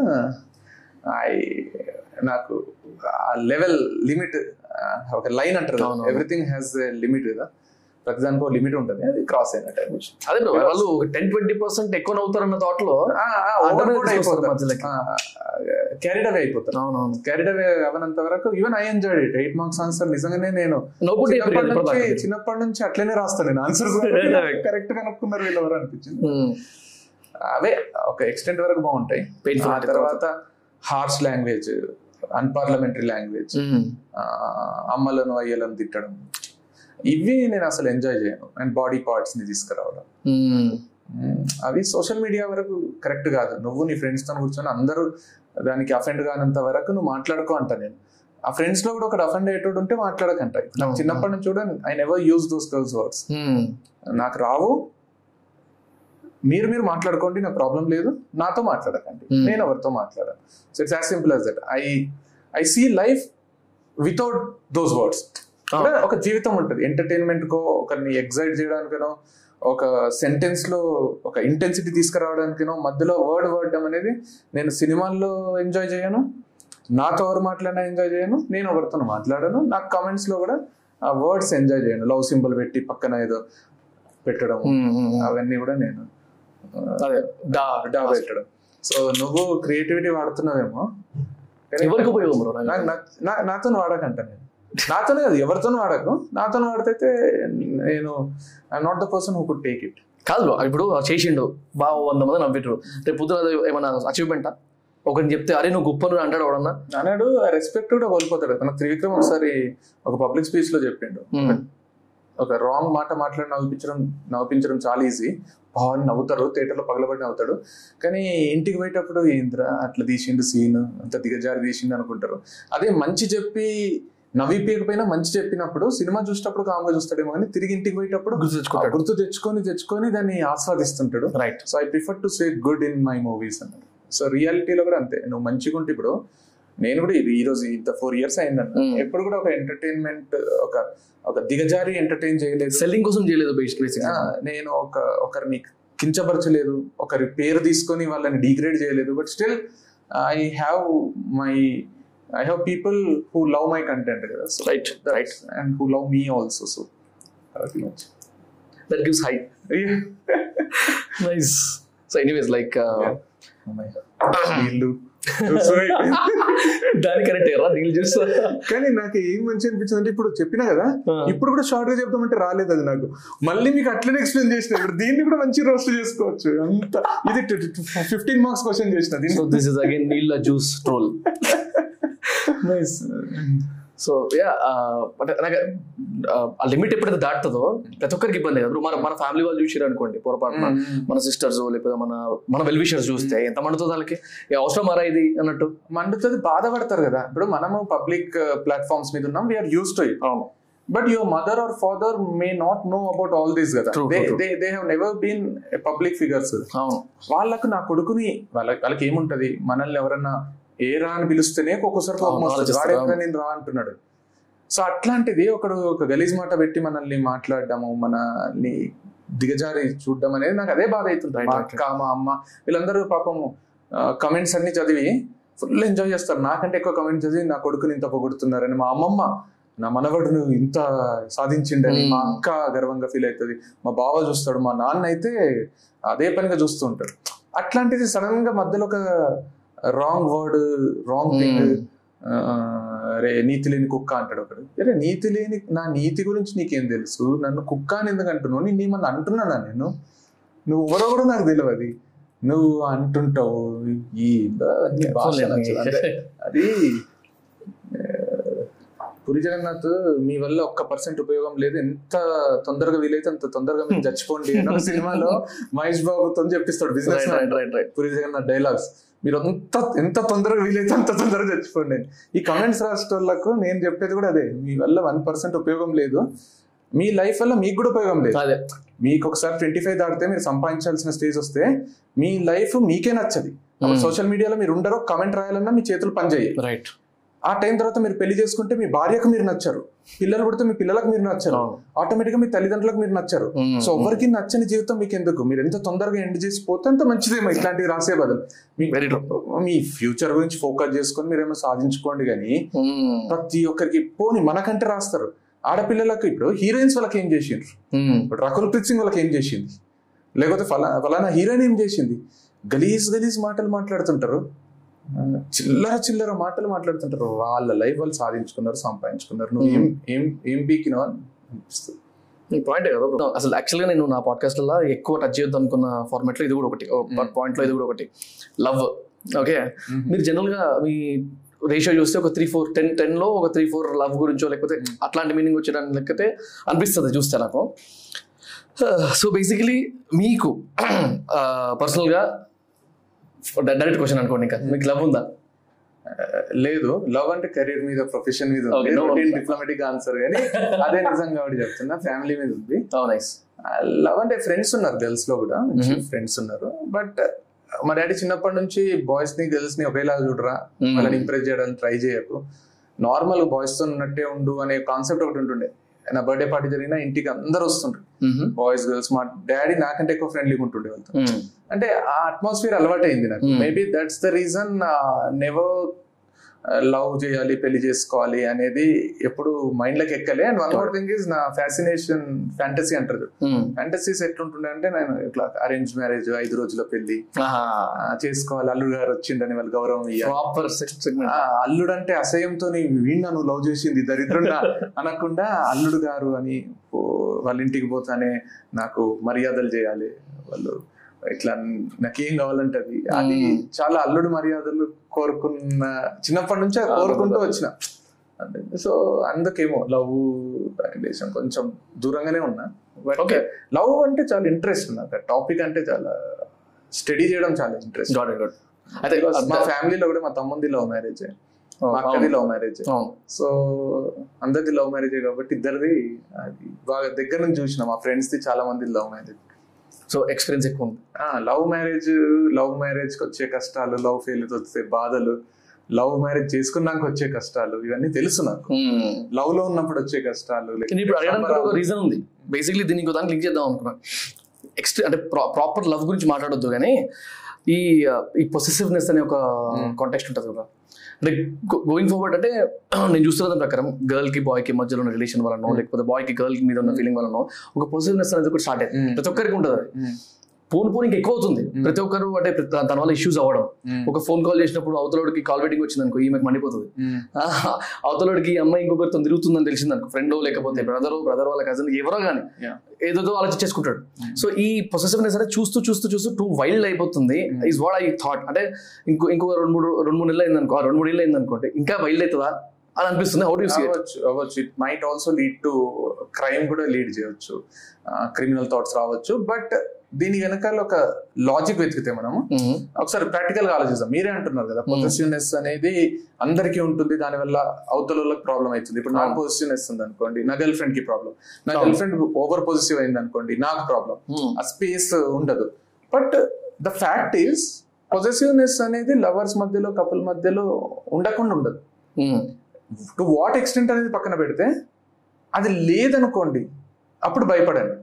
Speaker 1: ఐ నాకు ఆ లెవెల్ లిమిట్ ఒక లైన్ అంటారు. ఎవ్రీథింగ్ హ్యాస్ లిమిట్ కదా. ప్రతిదానికి ఒక లిమిట్ ఉంటుంది అది క్రాస్ అయినట్టు.
Speaker 2: అదే వాళ్ళు టెన్ ట్వంటీ పర్సెంట్ ఎక్కువ నవ్వుతారన్న
Speaker 1: థాట్లో క్యారీడ్ అవే అయిపోతారు.
Speaker 2: అవునవును.
Speaker 1: క్యారీడ్ అవే అవనంత వరకు even I enjoyed it eight marks answer నిజంగానే నేను చిన్నప్పటి నుంచి అట్లనే రాస్తాను నేను ఆన్సర్స్ కరెక్ట్ కనుక్కున్నారు వీళ్ళు ఎవరు అనిపించింది.
Speaker 2: ఉమ్.
Speaker 1: అవే ఒక ఎక్స్టెంట్ వరకు బాగుంటాయి. తర్వాత హార్ష్ లాంగ్వేజ్ అన్పార్లమెంటరీ లాంగ్వేజ్. అమ్మలను అయ్యలను తిట్టడం ఇవి నేను అసలు ఎంజాయ్ చేయను అండ్ బాడీ పార్ట్స్ని తీసుకురావడం. అవి సోషల్ మీడియా వరకు కరెక్ట్ కాదు నువ్వు నీ ఫ్రెండ్స్తో కూర్చొని అందరూ దానికి అఫెండ్ కానంత వరకు నువ్వు మాట్లాడుకో అంట నేను ఆ ఫ్రెండ్స్లో కూడా ఒకటి అఫెండ్ అయ్యేటోడు ఉంటే మాట్లాడకంట నాకు. చిన్నప్పటి నుంచి కూడా I never use those curse words. నాకు రావు మీరు మీరు మాట్లాడుకోండి నాకు ప్రాబ్లం లేదు. నాతో మాట్లాడకండి.
Speaker 2: Hmm.
Speaker 1: నేను ఎవరితో మాట్లాడాను. So it's as simple as that I I see life without those words ఒక జీవితం ఉంటుంది. ఎంటర్టైన్మెంట్ కో ఒకరిని ఎగ్జైట్ చేయడానికనో ఒక సెంటెన్స్లో ఒక ఇంటెన్సిటీ తీసుకురావడానికనో మధ్యలో వర్డ్ వర్డడం అనేది నేను సినిమాల్లో ఎంజాయ్ చేయను. నాతో ఎవరు మాట్లాడినా ఎంజాయ్ చేయను. నేను ఎవరితో మాట్లాడను. నాకు కామెంట్స్లో కూడా ఆ వర్డ్స్ ఎంజాయ్ చేయను. లవ్ సింబల్ పెట్టి పక్కన ఏదో పెట్టడం
Speaker 2: ఉమ్. ఉమ్.
Speaker 1: అవన్నీ కూడా నేను
Speaker 2: అదే డా
Speaker 1: డా పెట్టడం సో నువ్వు క్రియేటివిటీ వాడుతున్నావేమో.
Speaker 2: ఎవరికి ఉపయోగం
Speaker 1: నాతో వాడకంట నేను. నాతోనే కాదు ఎవరితో వాడకు. నాతో వాడితే నేను I not the person who could take it
Speaker 2: కాదు ఇప్పుడు చేసిండు బాగా వంద మంది నవ్విండ్రు. రేపు పొద్దున అది ఏమన్నా అచీవ్మెంటా ఒకరిని చెప్తే అరే నువ్వు గొప్పను అంటాడు ఎవడన్నా?
Speaker 1: అన్నాడు రెస్పెక్ట్ కూడా కోల్పోతాడు. మనకు త్రివిక్రమ్ ఒకసారి ఒక పబ్లిక్ స్పీచ్లో చెప్పిండు. ఒక రాంగ్ మాట మాట్లాడి నవ్వించడం నవ్వించడం చాలా ఈజీ బాగా నవ్వుతారు థియేటర్లో పగలబడి నవ్వుతాడు. కానీ ఇంటికి పోయేటప్పుడు ఏంద్రా అట్లా తీసిండు సీన్ అంత దిగజారి తీసిండు అనుకుంటారు. అదే మంచి చెప్పి నవ్విపోయకపోయినా మంచి చెప్పినప్పుడు సినిమా చూసేటప్పుడు కామ్గా చూస్తాడేమో కానీ తిరిగి ఇంటికి పోయేటప్పుడు
Speaker 2: గుర్తు తెచ్చుకుంటాడు.
Speaker 1: గుర్తు తెచ్చుకొని తెచ్చుకొని దాన్ని ఆస్వాదిస్తుంటాడు.
Speaker 2: Right
Speaker 1: so I prefer to say good in my movies అన్నాడు. సో రియాలిటీలో కూడా అంతే. నువ్వు మంచిగా ఉంటే ఇప్పుడు నేను కూడా ఇది ఈ రోజు ఇంత ఫోర్ ఇయర్స్
Speaker 2: Mm.
Speaker 1: ఎప్పుడు కూడా ఒక ఎంటర్టైన్మెంట్ ఒక ఒక దిగజారి ఎంటర్టైన్ చేయలేదు.
Speaker 2: సెల్లింగ్ కోసం చేయలేదు
Speaker 1: నేను ఒక ఒకరిని కించపరచలేదు ఒకరి పేరు తీసుకొని వాళ్ళని డిగ్రేడ్ చేయలేదు. But still I have my I have people who love my content కదా. So
Speaker 2: right right
Speaker 1: and who love me also so
Speaker 2: that gives height nice so anyways like
Speaker 1: వీళ్ళు [LAUGHS]
Speaker 2: దాని కరెక్ట్ నీళ్ళు చూస్తా.
Speaker 1: కానీ నాకు ఏం మంచి అనిపించింది అంటే ఇప్పుడు చెప్పినా కదా. ఇప్పుడు కూడా షార్ట్గా చెప్తామంటే రాలేదు అది నాకు. మళ్ళీ మీకు అట్లనే ఎక్స్ప్లెయిన్ చేసిన ఇప్పుడు దీన్ని కూడా మంచి రోస్ట్ చేసుకోవచ్చు. అంత ఇది ఫిఫ్టీన్ మార్క్స్ క్వశ్చన్ చేసిన
Speaker 2: దిస్ ఇస్ అగైన్ నీళ్ళ juice troll nice so yeah అంటే నాకు ఆ లిమిట్ ఎప్పుడైతే దాటుతుందో ప్రతి ఒక్కరికి ఇబ్బంది కదా మన మన ఫ్యామిలీ వాళ్ళు చూసారు అనుకోండి పొరపాటున మన సిస్టర్స్ లేకపోతే మన మన వెల్ విషర్స్ చూస్తే ఎంత మండుతుంది వాళ్ళకి? అవసరం మరా ఇది అన్నట్టు?
Speaker 1: మండుతుంది బాధపడతారు కదా. ఇప్పుడు మనము పబ్లిక్ ప్లాట్ఫామ్స్ మీద ఉన్నాం వీఆర్ యూస్ టు ఇట్
Speaker 2: అవును.
Speaker 1: But your mother or father may not know about all these కదా. They they have never been public figures
Speaker 2: అవును.
Speaker 1: వాళ్ళకు నా కొడుకుని వాళ్ళ వాళ్ళకి ఏముంటది? మనల్ని ఎవరన్నా ఏ రా అని పిలిస్తేనే ఒక్కొక్కసారి కోపం వస్తుంది. నేను రా అంటున్నాడు. సో అట్లాంటిది ఒకడు ఒక గలీజ్ మాట పెట్టి మనల్ని మాట్లాడడము మనల్ని దిగజారి చూడడం అనేది నాకు అదే బాధ అవుతుంది. మా అక్క మా అమ్మ వీళ్ళందరూ పాపం కమెంట్స్ అన్ని చదివి ఫుల్ ఎంజాయ్ చేస్తారు. నాకంటే ఎక్కువ కమెంట్స్ చదివి నా కొడుకుని ఇంత పొగుడుతున్నారని మా అమ్మమ్మ నా మనవడును ఇంత సాధించిండని
Speaker 2: Hmm.
Speaker 1: మా అక్క గర్వంగా ఫీల్ అవుతుంది. మా బావ చూస్తాడు మా నాన్న అయితే అదే పనిగా చూస్తూ ఉంటాడు. అట్లాంటిది సడన్గా మధ్యలో ఒక రాంగ్ వర్డ్ రాంగ్ థింగ్ అరే నీతి లేని కుక్క అంటాడు ఒకడు. అరే నీతి లేని నా నీతి గురించి నీకేం తెలుసు? నన్ను కుక్క అని ఎందుకు అంటున్నావు? నేను ఏమన్నా అంటున్నానా నేను? నువ్వు ఎవరో కూడా నాకు తెలియదు నువ్వు అంటుంటావు ఈ అది పురి జగన్నాథ్ మీ వల్ల ఒక్క పర్సెంట్ ఉపయోగం లేదు. ఎంత తొందరగా వీలైతే అంత తొందరగా మీరు చచ్చిపోండి [LAUGHS] సినిమాలో మహేష్ బాబుతో చెప్పిస్తాడు బిజినెస్ పురి జగన్నాథ్ డైలాగ్స్ మీరు ఎంత ఎంత తొందరగా వీలైతే అంత తొందరగా చచ్చిపోండి. ఈ కమెంట్స్ రాసేటోళ్ళకు నేను చెప్పేది కూడా అదే మీ వల్ల వన్ పర్సెంట్ ఉపయోగం లేదు. మీ లైఫ్ వల్ల మీకు కూడా ఉపయోగం లేదు.
Speaker 2: అదే.
Speaker 1: మీకు ఒకసారి ట్వంటీ ఫైవ్ దాటితే మీరు సంపాదించాల్సిన స్టేజ్ వస్తే మీ లైఫ్ మీకే నచ్చది. సోషల్ మీడియాలో మీరు ఉండరో కమెంట్ రాయాలన్నా మీ చేతులు పనిచేయాలి
Speaker 2: రైట్
Speaker 1: ఆ టైం తర్వాత మీరు పెళ్ళి చేసుకుంటే మీ భార్యకు మీరు నచ్చరు. పిల్లలు పుడితే మీ పిల్లలకు మీరు నచ్చరు. ఆటోమేటిక్గా మీ తల్లిదండ్రులకు మీరు నచ్చరు. సో ఎవరికి నచ్చని జీవితం మీకు ఎందుకు మీరు ఎంత తొందరగా ఎండ్ చేసి పోతే అంత మంచిదేమో ఇట్లాంటివి రాసే బదులు. మీ ఫ్యూచర్ గురించి ఫోకస్ చేసుకొని మీరేమో సాధించుకోండి కానీ ప్రతి ఒక్కరికి పోని మనకంటే రాస్తారు. ఆడపిల్లలకు ఇప్పుడు హీరోయిన్స్ వాళ్ళకి ఏం చేసిండ్రు? ఇప్పుడు రకుల్ ప్రీత్ సింగ్ వాళ్ళకి ఏం చేసింది? లేకపోతే ఫలా ఫలానా హీరోయిన్ ఏం చేసింది? గలీజ్ గలీజ్ మాటలు మాట్లాడుతుంటారు. చిల్లర చిల్లర మాటలు మాట్లాడుతుంటారు. వాళ్ళ లైఫ్ వాళ్ళు సాధించుకున్నారు సంపాదించుకున్నారు. నువ్వు ఏం ఏం ఏం బీకినావు అని అనిపిస్తుంది.
Speaker 2: పాయింట్ కదా. అసలు యాక్చువల్గా నేను నా పాడ్కాస్ట్లో ఎక్కువ టచ్ చేయొద్దు అనుకున్న ఫార్మాట్లో ఇది కూడా ఒకటి. పాయింట్లో ఇది కూడా ఒకటి. లవ్ ఓకే మీరు జనరల్గా మీ రేషియో చూస్తే ఒక త్రీ ఫోర్ టెన్ టెన్లో ఒక త్రీ ఫోర్ లవ్ గురించో లేకపోతే అట్లాంటి మీనింగ్ వచ్చేదాన్ని లేకపోతే అనిపిస్తుంది చూస్తే నాకు. సో బేసికలీ మీకు [CLEARS THROAT] పర్సనల్గా డైరెక్ట్ క్వశ్చన్ అనుకోండి ఇంకా. మీకు లవ్ ఉందా?
Speaker 1: ఆ, లేదు. లవ్ అంటే కెరీర్ మీద ప్రొఫెషన్ మీద. డిప్లొమాటిక్ ఆన్సర్ కానీ అదే నిజంగా చెప్తున్నా. ఫ్యామిలీ మీద ఉంది.
Speaker 2: నైస్
Speaker 1: లవ్ అంటే ఫ్రెండ్స్ ఉన్నారు గర్ల్స్లో కూడా ఫ్రెండ్స్ ఉన్నారు. బట్ మా డాడీ చిన్నప్పటి నుంచి బాయ్స్ని గర్ల్స్ని ఒకేలా చూడరా?
Speaker 2: Mhm.
Speaker 1: వాళ్ళని ఇంప్రెస్ చేయడానికి ట్రై చేయకు. నార్మల్ బాయ్స్తో ఉన్నట్టే ఉండు అనే కాన్సెప్ట్ ఒకటి ఉంటుండే. నా బర్త్డే పార్టీ జరిగినా ఇంటికి అందరు వస్తుండ్రు. బాయ్స్ గర్ల్స్ మా డాడీ నాకంటే ఎక్కువ ఫ్రెండ్లీగా ఉంటుండే వాళ్ళతో. అంటే ఆ అట్మాస్ఫియర్ అలవాటైంది నాకు. Maybe that's the reason never love చేయాలి పెళ్ళి చేసుకోవాలి అనేది ఎప్పుడు మైండ్లోకి ఎక్కలే. And one more thing is నా ఫ్యాసినేషన్ ఫ్యాంటసీ అంటారు ఫ్యాంటసీస్ ఎట్లుంటుండే అంటే నేను ఇట్లా అరేంజ్ మ్యారేజ్ ఐదు రోజుల పెళ్ళి చేసుకోవాలి. అల్లుడు గారు వచ్చిండని వాళ్ళు గౌరవం
Speaker 2: ప్రాపర్
Speaker 1: అల్లుడు అంటే అసహ్యంతో నువ్వు లవ్ చేసింది దరిద్రుడా అనకుండా అల్లుడు గారు అని వాళ్ళ ఇంటికి పోతానే నాకు మర్యాదలు చేయాలి. వాళ్ళు ఇట్లా నాకేం కావాలంటే అది అది
Speaker 2: Hmm.
Speaker 1: చాలా అల్లుడు మర్యాదలు కోరుకున్న చిన్నప్పటి నుంచే కోరుకుంటూ వచ్చిన. అంటే సో అందుకేమో లవ్ రిలేషన్ కొంచెం దూరంగానే ఉన్నా. But
Speaker 2: Okay.
Speaker 1: లవ్ అంటే చాలా ఇంట్రెస్ట్ నాకు. టాపిక్ అంటే చాలా స్టడీ చేయడం చాలా ఇంట్రెస్ట్
Speaker 2: అయితే
Speaker 1: మా ఫ్యామిలీలో కూడా మా తమ్ముంది లవ్ మ్యారేజ్ మా అక్కది లవ్ మ్యారేజ్ సో అందరిది లవ్ మ్యారేజ్ కాబట్టి ఇద్దరిది అది బాగా దగ్గర నుంచి చూసిన. మా ఫ్రెండ్స్ ది చాలా మంది లవ్ మ్యారేజ్
Speaker 2: సో ఎక్స్పీరియన్స్ ఎక్కువ ఉంది.
Speaker 1: లవ్ మ్యారేజ్ లవ్ మ్యారేజ్కి వచ్చే కష్టాలు లవ్ ఫెయిల్యూర్ వచ్చే బాధలు లవ్ మ్యారేజ్ చేసుకున్నాక వచ్చే కష్టాలు ఇవన్నీ తెలుసు నాకు. లవ్లో ఉన్నప్పుడు వచ్చే కష్టాలు
Speaker 2: రీజన్ ఉంది. బేసిక్లీ దీనికి దానికి లింక్ చేద్దాం అనుకున్నాను. ఎక్స్ట్ అంటే ప్రాపర్ లవ్ గురించి మాట్లాడొద్దు కానీ ఈ ఈ పొసెసివ్నెస్ అనే ఒక కాంటెక్స్ట్ ఉంటుంది కదా. అంటే గోయింగ్ ఫార్వర్డ్ అంటే [CLEARS THROAT] నేను చూస్తున్న దాని ప్రకారం గర్ల్కి బాయ్కి మధ్యలో ఉన్న రిలేషన్ వలనో లేకపోతే బాయ్కి గర్ల్ మీద ఉన్న ఫీలింగ్ వలనో ఒక పొసెసివ్నెస్ అనేది కూడా స్టార్ట్ అయింది ప్రతి ఒక్కరికి ఉంటుంది పోన్ పోన్ ఇంకా ఎక్కువ అవుతుంది ప్రతి ఒక్కరు అంటే దాని వల్ల ఇష్యూస్ అవ్వడం. ఒక ఫోన్ కాల్ చేసినప్పుడు అవతలోడికి కాల్ వెయిటింగ్ వచ్చింది అనుకో ఈమెకి మండిపోతుంది. [LAUGHS] అవతలోడికి అమ్మాయి ఇంకొకరితో తిరుగుతుందని తెలిసింది అనుకో ఫ్రెండ్ లేకపోతే బ్రదర్ బ్రదర్ వాళ్ళ కజిన్ ఎవరో కానీ. ఏదో ఆలోచించేసుకుంటాడు. సో ఈ పొసెసివ్నెస్ అనేది చూస్తూ చూస్తూ చూస్తూ టూ వైల్డ్ అయిపోతుంది. ఈజ్ వాట్ ఐ థాట్ అంటే ఇంకో ఇంకో రెండు మూడు రెండు మూడు నెలలు అయింది అనుకో రెండు మూడు నెలలు అయింది అనుకోండి ఇంకా వైల్డ్ అవుతుందా అని అనిపిస్తుంది. హౌ డూ
Speaker 1: అవ్వచ్చు అవ్వచ్చు. It might also lead to crime కూడా లీడ్ చేయొచ్చు క్రిమినల్ థాట్స్ రావచ్చు. బట్ దీని వెనకాల ఒక లాజిక్ వెతికితే మనము ఒకసారి ప్రాక్టికల్గా ఆలోచిస్తాం మీరే అంటున్నారు కదా పొజిటివ్నెస్ అనేది అందరికీ ఉంటుంది దాని వల్ల అవతల వాళ్ళకి ప్రాబ్లం అవుతుంది. ఇప్పుడు నాకు పొజిటివ్నెస్ ఉంది అనుకోండి నా గర్ల్ ఫ్రెండ్కి ప్రాబ్లం నా గర్ల్ ఫ్రెండ్ ఓవర్ పొజిటివ్ అయింది అనుకోండి నాకు ప్రాబ్లం ఆ స్పేస్ ఉండదు. But the fact is positiveness అనేది లవర్స్ మధ్యలో కపుల్ మధ్యలో ఉండకుండా ఉండదు. టు వాట్ ఎక్స్టెంట్ అనేది పక్కన పెడితే అది లేదనుకోండి అప్పుడు భయపడండి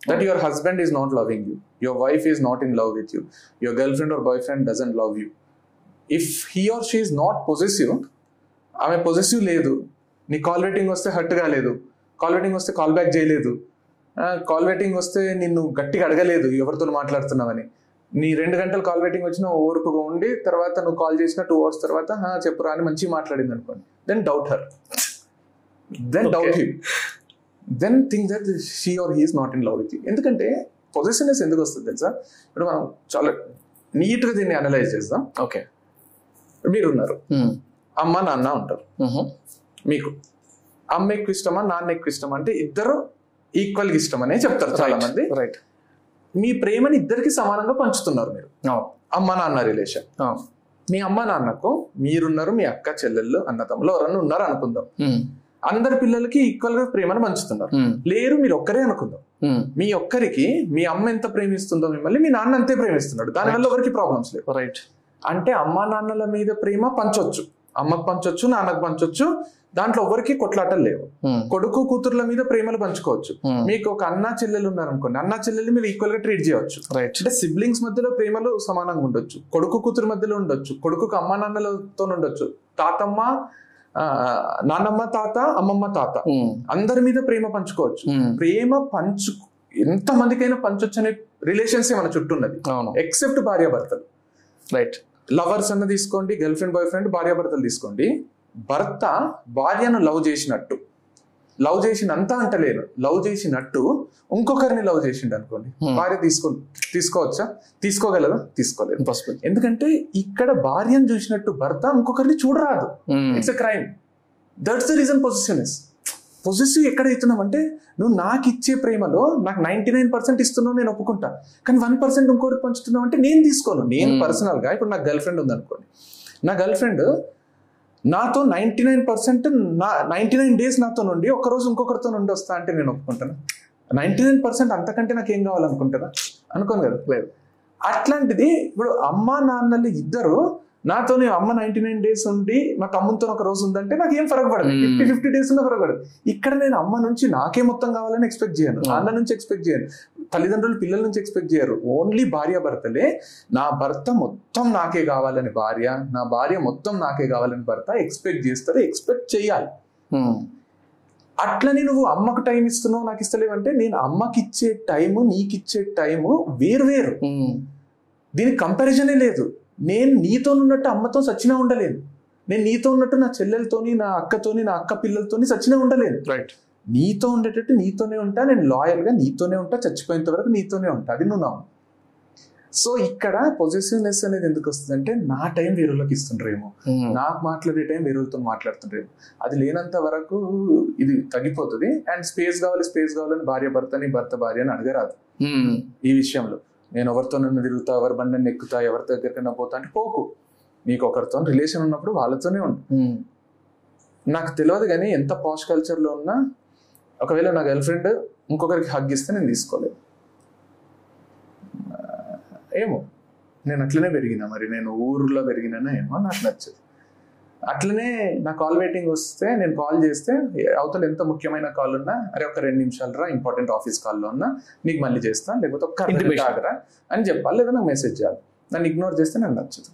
Speaker 1: that your husband is not loving you your wife is not in love with you your girlfriend or boyfriend doesn't love you if he or she is not possessive ఆమె possessive లేదు. నీ call rating వస్తే hurt కాలేదు call rating వస్తే call back చేయలేదు. Call rating వస్తే నిన్ను గట్టిగా అడగలేదు. ఎవరితో మాట్లాడుతున్నావని. నీ రెండు గంటలు కాల్ వెయిటింగ్ వచ్చిన ఓర్పుగా ఉండి తర్వాత నువ్వు కాల్ చేసిన టూ అవర్స్ తర్వాత "హా, చెప్పురా అని మంచిగా మాట్లాడింది అనుకోండి then doubt her then doubt him then think that she or he's not in love with you ఎందుకంటే పొజిషన్నెస్ ఎందుకు వస్తుంది తెలుసా? ఇప్పుడు మనం చాలా నీట్గా దీన్ని అనలైజ్ చేద్దాం.
Speaker 2: ఓకే
Speaker 1: మీరు ఉన్నారు అమ్మ నాన్న ఉంటారు. మీకు అమ్మ ఎక్కువ ఇష్టమా నాన్న ఎక్కువ ఇష్టమా అంటే ఇద్దరు ఈక్వల్గా ఇష్టం అనే చెప్తారు చాలా మంది
Speaker 2: రైట్
Speaker 1: మీ ప్రేమని ఇద్దరికి సమానంగా పంచుతున్నారు మీరు. అమ్మ నాన్న రిలేషన్ మీ అమ్మ నాన్నకు మీరున్నారు మీ అక్క చెల్లెళ్ళు అన్నతమ్ములు ఎవరన్నా ఉన్నారు అనుకుందాం అందరి పిల్లలకి ఈక్వల్గా ప్రేమను పంచుతున్నారు. లేరు మీరు ఒక్కరే అనుకుందాం. మీ ఒక్కరికి మీ అమ్మ ఎంత ప్రేమిస్తుందో మిమ్మల్ని మీ నాన్న అంతే ప్రేమిస్తున్నాడు. దానివల్ల ఎవరికి ప్రాబ్లమ్స్ లేవు.
Speaker 2: రైట్
Speaker 1: అంటే అమ్మా నాన్నల మీద ప్రేమ పంచొచ్చు. అమ్మకు పంచొచ్చు నాన్నకు పంచొచ్చు దాంట్లో ఎవరికి కొట్లాటలు లేవు. కొడుకు కూతుర్ల మీద ప్రేమలు పంచుకోవచ్చు. మీకు ఒక అన్న చెల్లెలు ఉన్నారు అనుకోండి అన్న చెల్లెలు మీరు ఈక్వల్గా ట్రీట్ చేయవచ్చు.
Speaker 2: రైట్
Speaker 1: అంటే సిబ్లింగ్స్ మధ్యలో ప్రేమలు సమానంగా ఉండొచ్చు. కొడుకు కూతురు మధ్యలో ఉండొచ్చు. కొడుకుకు అమ్మ నాన్నలతో ఉండొచ్చు తాతమ్మ ఆ, నాన్నమ్మ తాత అమ్మమ్మ తాత. అందరి మీద ప్రేమ పంచుకోవచ్చు. ప్రేమ పంచు ఎంత మందికైనా పంచొచ్చు అనే రిలేషన్స్ మన చుట్టూ ఉన్నది. ఎక్సెప్ట్ భార్యాభర్తలు.
Speaker 2: రైట్
Speaker 1: లవర్స్ అన్న తీసుకోండి గర్ల్ ఫ్రెండ్ బాయ్ ఫ్రెండ్ భార్యాభర్తలు తీసుకోండి. భర్త భార్యను లవ్ చేసినట్టు. లవ్ చేసినంత అంటలేను లవ్ చేసినట్టు ఇంకొకరిని లవ్ చేసిండు అనుకోండి భార్య తీసుకో తీసుకోవచ్చా? తీసుకోగలదా? తీసుకోలేదు.
Speaker 2: ఇంపాసిబుల్
Speaker 1: ఎందుకంటే ఇక్కడ భార్యను చూసినట్టు భర్త ఇంకొకరిని చూడరాదు. It's a crime that's the reason possessiveness positive ఎక్కడ అవుతున్నాం అంటే నువ్వు నాకు ఇచ్చే ప్రేమలో నాకు నైన్టీ నైన్ పర్సెంట్ ఇస్తున్నావు నేను ఒప్పుకుంటా. కానీ వన్ పర్సెంట్ ఇంకోటి పంచుతున్నావు అంటే నేను తీసుకోను. నేను పర్సనల్గా ఇప్పుడు నాకు గర్ల్ ఫ్రెండ్ ఉంది అనుకోండి నా గర్ల్ ఫ్రెండ్ నాతో నైన్టీ నైన్ పర్సెంట్ నా నైన్టీ నైన్ డేస్ నాతో నుండి ఒక రోజు ఇంకొకరితో నుండి వస్తా అంటే నేను ఒప్పుకుంటాను. నైన్టీ నైన్ పర్సెంట్ అంతకంటే నాకు ఏం కావాలనుకుంటారా? అనుకోను కదా.
Speaker 2: లేదు.
Speaker 1: అట్లాంటిది ఇప్పుడు అమ్మ నాన్నలు ఇద్దరు నాతోనే అమ్మ నైన్టీ నైన్ డేస్ ఉండి మా తమ్ముతో ఒక రోజు ఉందంటే నాకు ఏం ఫరక పడదు. ఫిఫ్టీ ఫిఫ్టీ డేస్ ఉన్న ఫరక పడదు. ఇక్కడ నేను అమ్మ నుంచి నాకే మొత్తం కావాలని ఎక్స్పెక్ట్ చేయను. నాన్న నుంచి ఎక్స్పెక్ట్ చేయను. తల్లిదండ్రులు పిల్లల నుంచి ఎక్స్పెక్ట్ చేయరు. ఓన్లీ భార్య భర్తలే. నా భర్త మొత్తం నాకే కావాలని భార్య నా భార్య మొత్తం నాకే కావాలని భర్త ఎక్స్పెక్ట్ చేస్తారు ఎక్స్పెక్ట్ చేయాలి. అట్లని నువ్వు అమ్మకు టైం ఇస్తున్నావు నాకు ఇస్తలేవంటే నేను అమ్మకి ఇచ్చే టైము నీకు ఇచ్చే టైము వేరు. వేరు దీనికి కంపారిజనే లేదు. నేను నీతో ఉన్నట్టు అమ్మతో సచ్చినా ఉండలేను. నేను నీతో ఉన్నట్టు నా చెల్లెలతోని నా అక్కతోని నా అక్క పిల్లలతోని సచ్చినా ఉండలేను.
Speaker 2: రైట్
Speaker 1: నీతో ఉండేటట్టు నీతోనే ఉంటా నేను లాయల్గా నీతోనే ఉంటా చచ్చిపోయేంత వరకు నీతోనే ఉంటా. అది నువ్వు సో ఇక్కడ పొజిటివ్నెస్ అనేది ఎందుకు వస్తుంది అంటే నా టైం వేరేళ్ళకి ఇస్తుండ్రేమో నాకు మాట్లాడే టైం వేరేతో మాట్లాడుతుండ్రేమో అది లేనంత వరకు ఇది తగ్గిపోతుంది. అండ్ స్పేస్ కావాలి స్పేస్ కావాలని భార్య భర్తని భర్త భార్య అని అడగరాదు. ఈ విషయంలో. నేను ఎవరితో నన్ను తిరుగుతా ఎవరి బండిని ఎక్కుతా ఎవరి దగ్గరికైనా పోతా అంటే పోకు. నీకు ఒకరితో రిలేషన్ ఉన్నప్పుడు వాళ్ళతోనే ఉండు. నాకు తెలియదు కానీ ఎంత పాష్ కల్చర్లో ఉన్నా ఒకవేళ నా గర్ల్ ఫ్రెండ్ ఇంకొకరికి హగ్ ఇస్తే నేను తీసుకోలేదు. ఏమో. నేను అట్లనే పెరిగినా మరి. నేను ఊర్లో పెరిగినానా ఏమో నాకు నచ్చదు. అట్లనే నా కాల్ వెయిటింగ్ వస్తే నేను కాల్ చేస్తే అవతల ఎంత ముఖ్యమైన కాల్ ఉన్నా అరే ఒక రెండు నిమిషాలు రా ఇంపార్టెంట్ ఆఫీస్ కాల్లో ఉన్నా నీకు మళ్ళీ చేస్తా లేకపోతే ఒక్క. ఆగరా అని చెప్పాలి లేదా నాకు మెసేజ్ చేయాలి. నన్ను ఇగ్నోర్ చేస్తే నాకు నచ్చదు.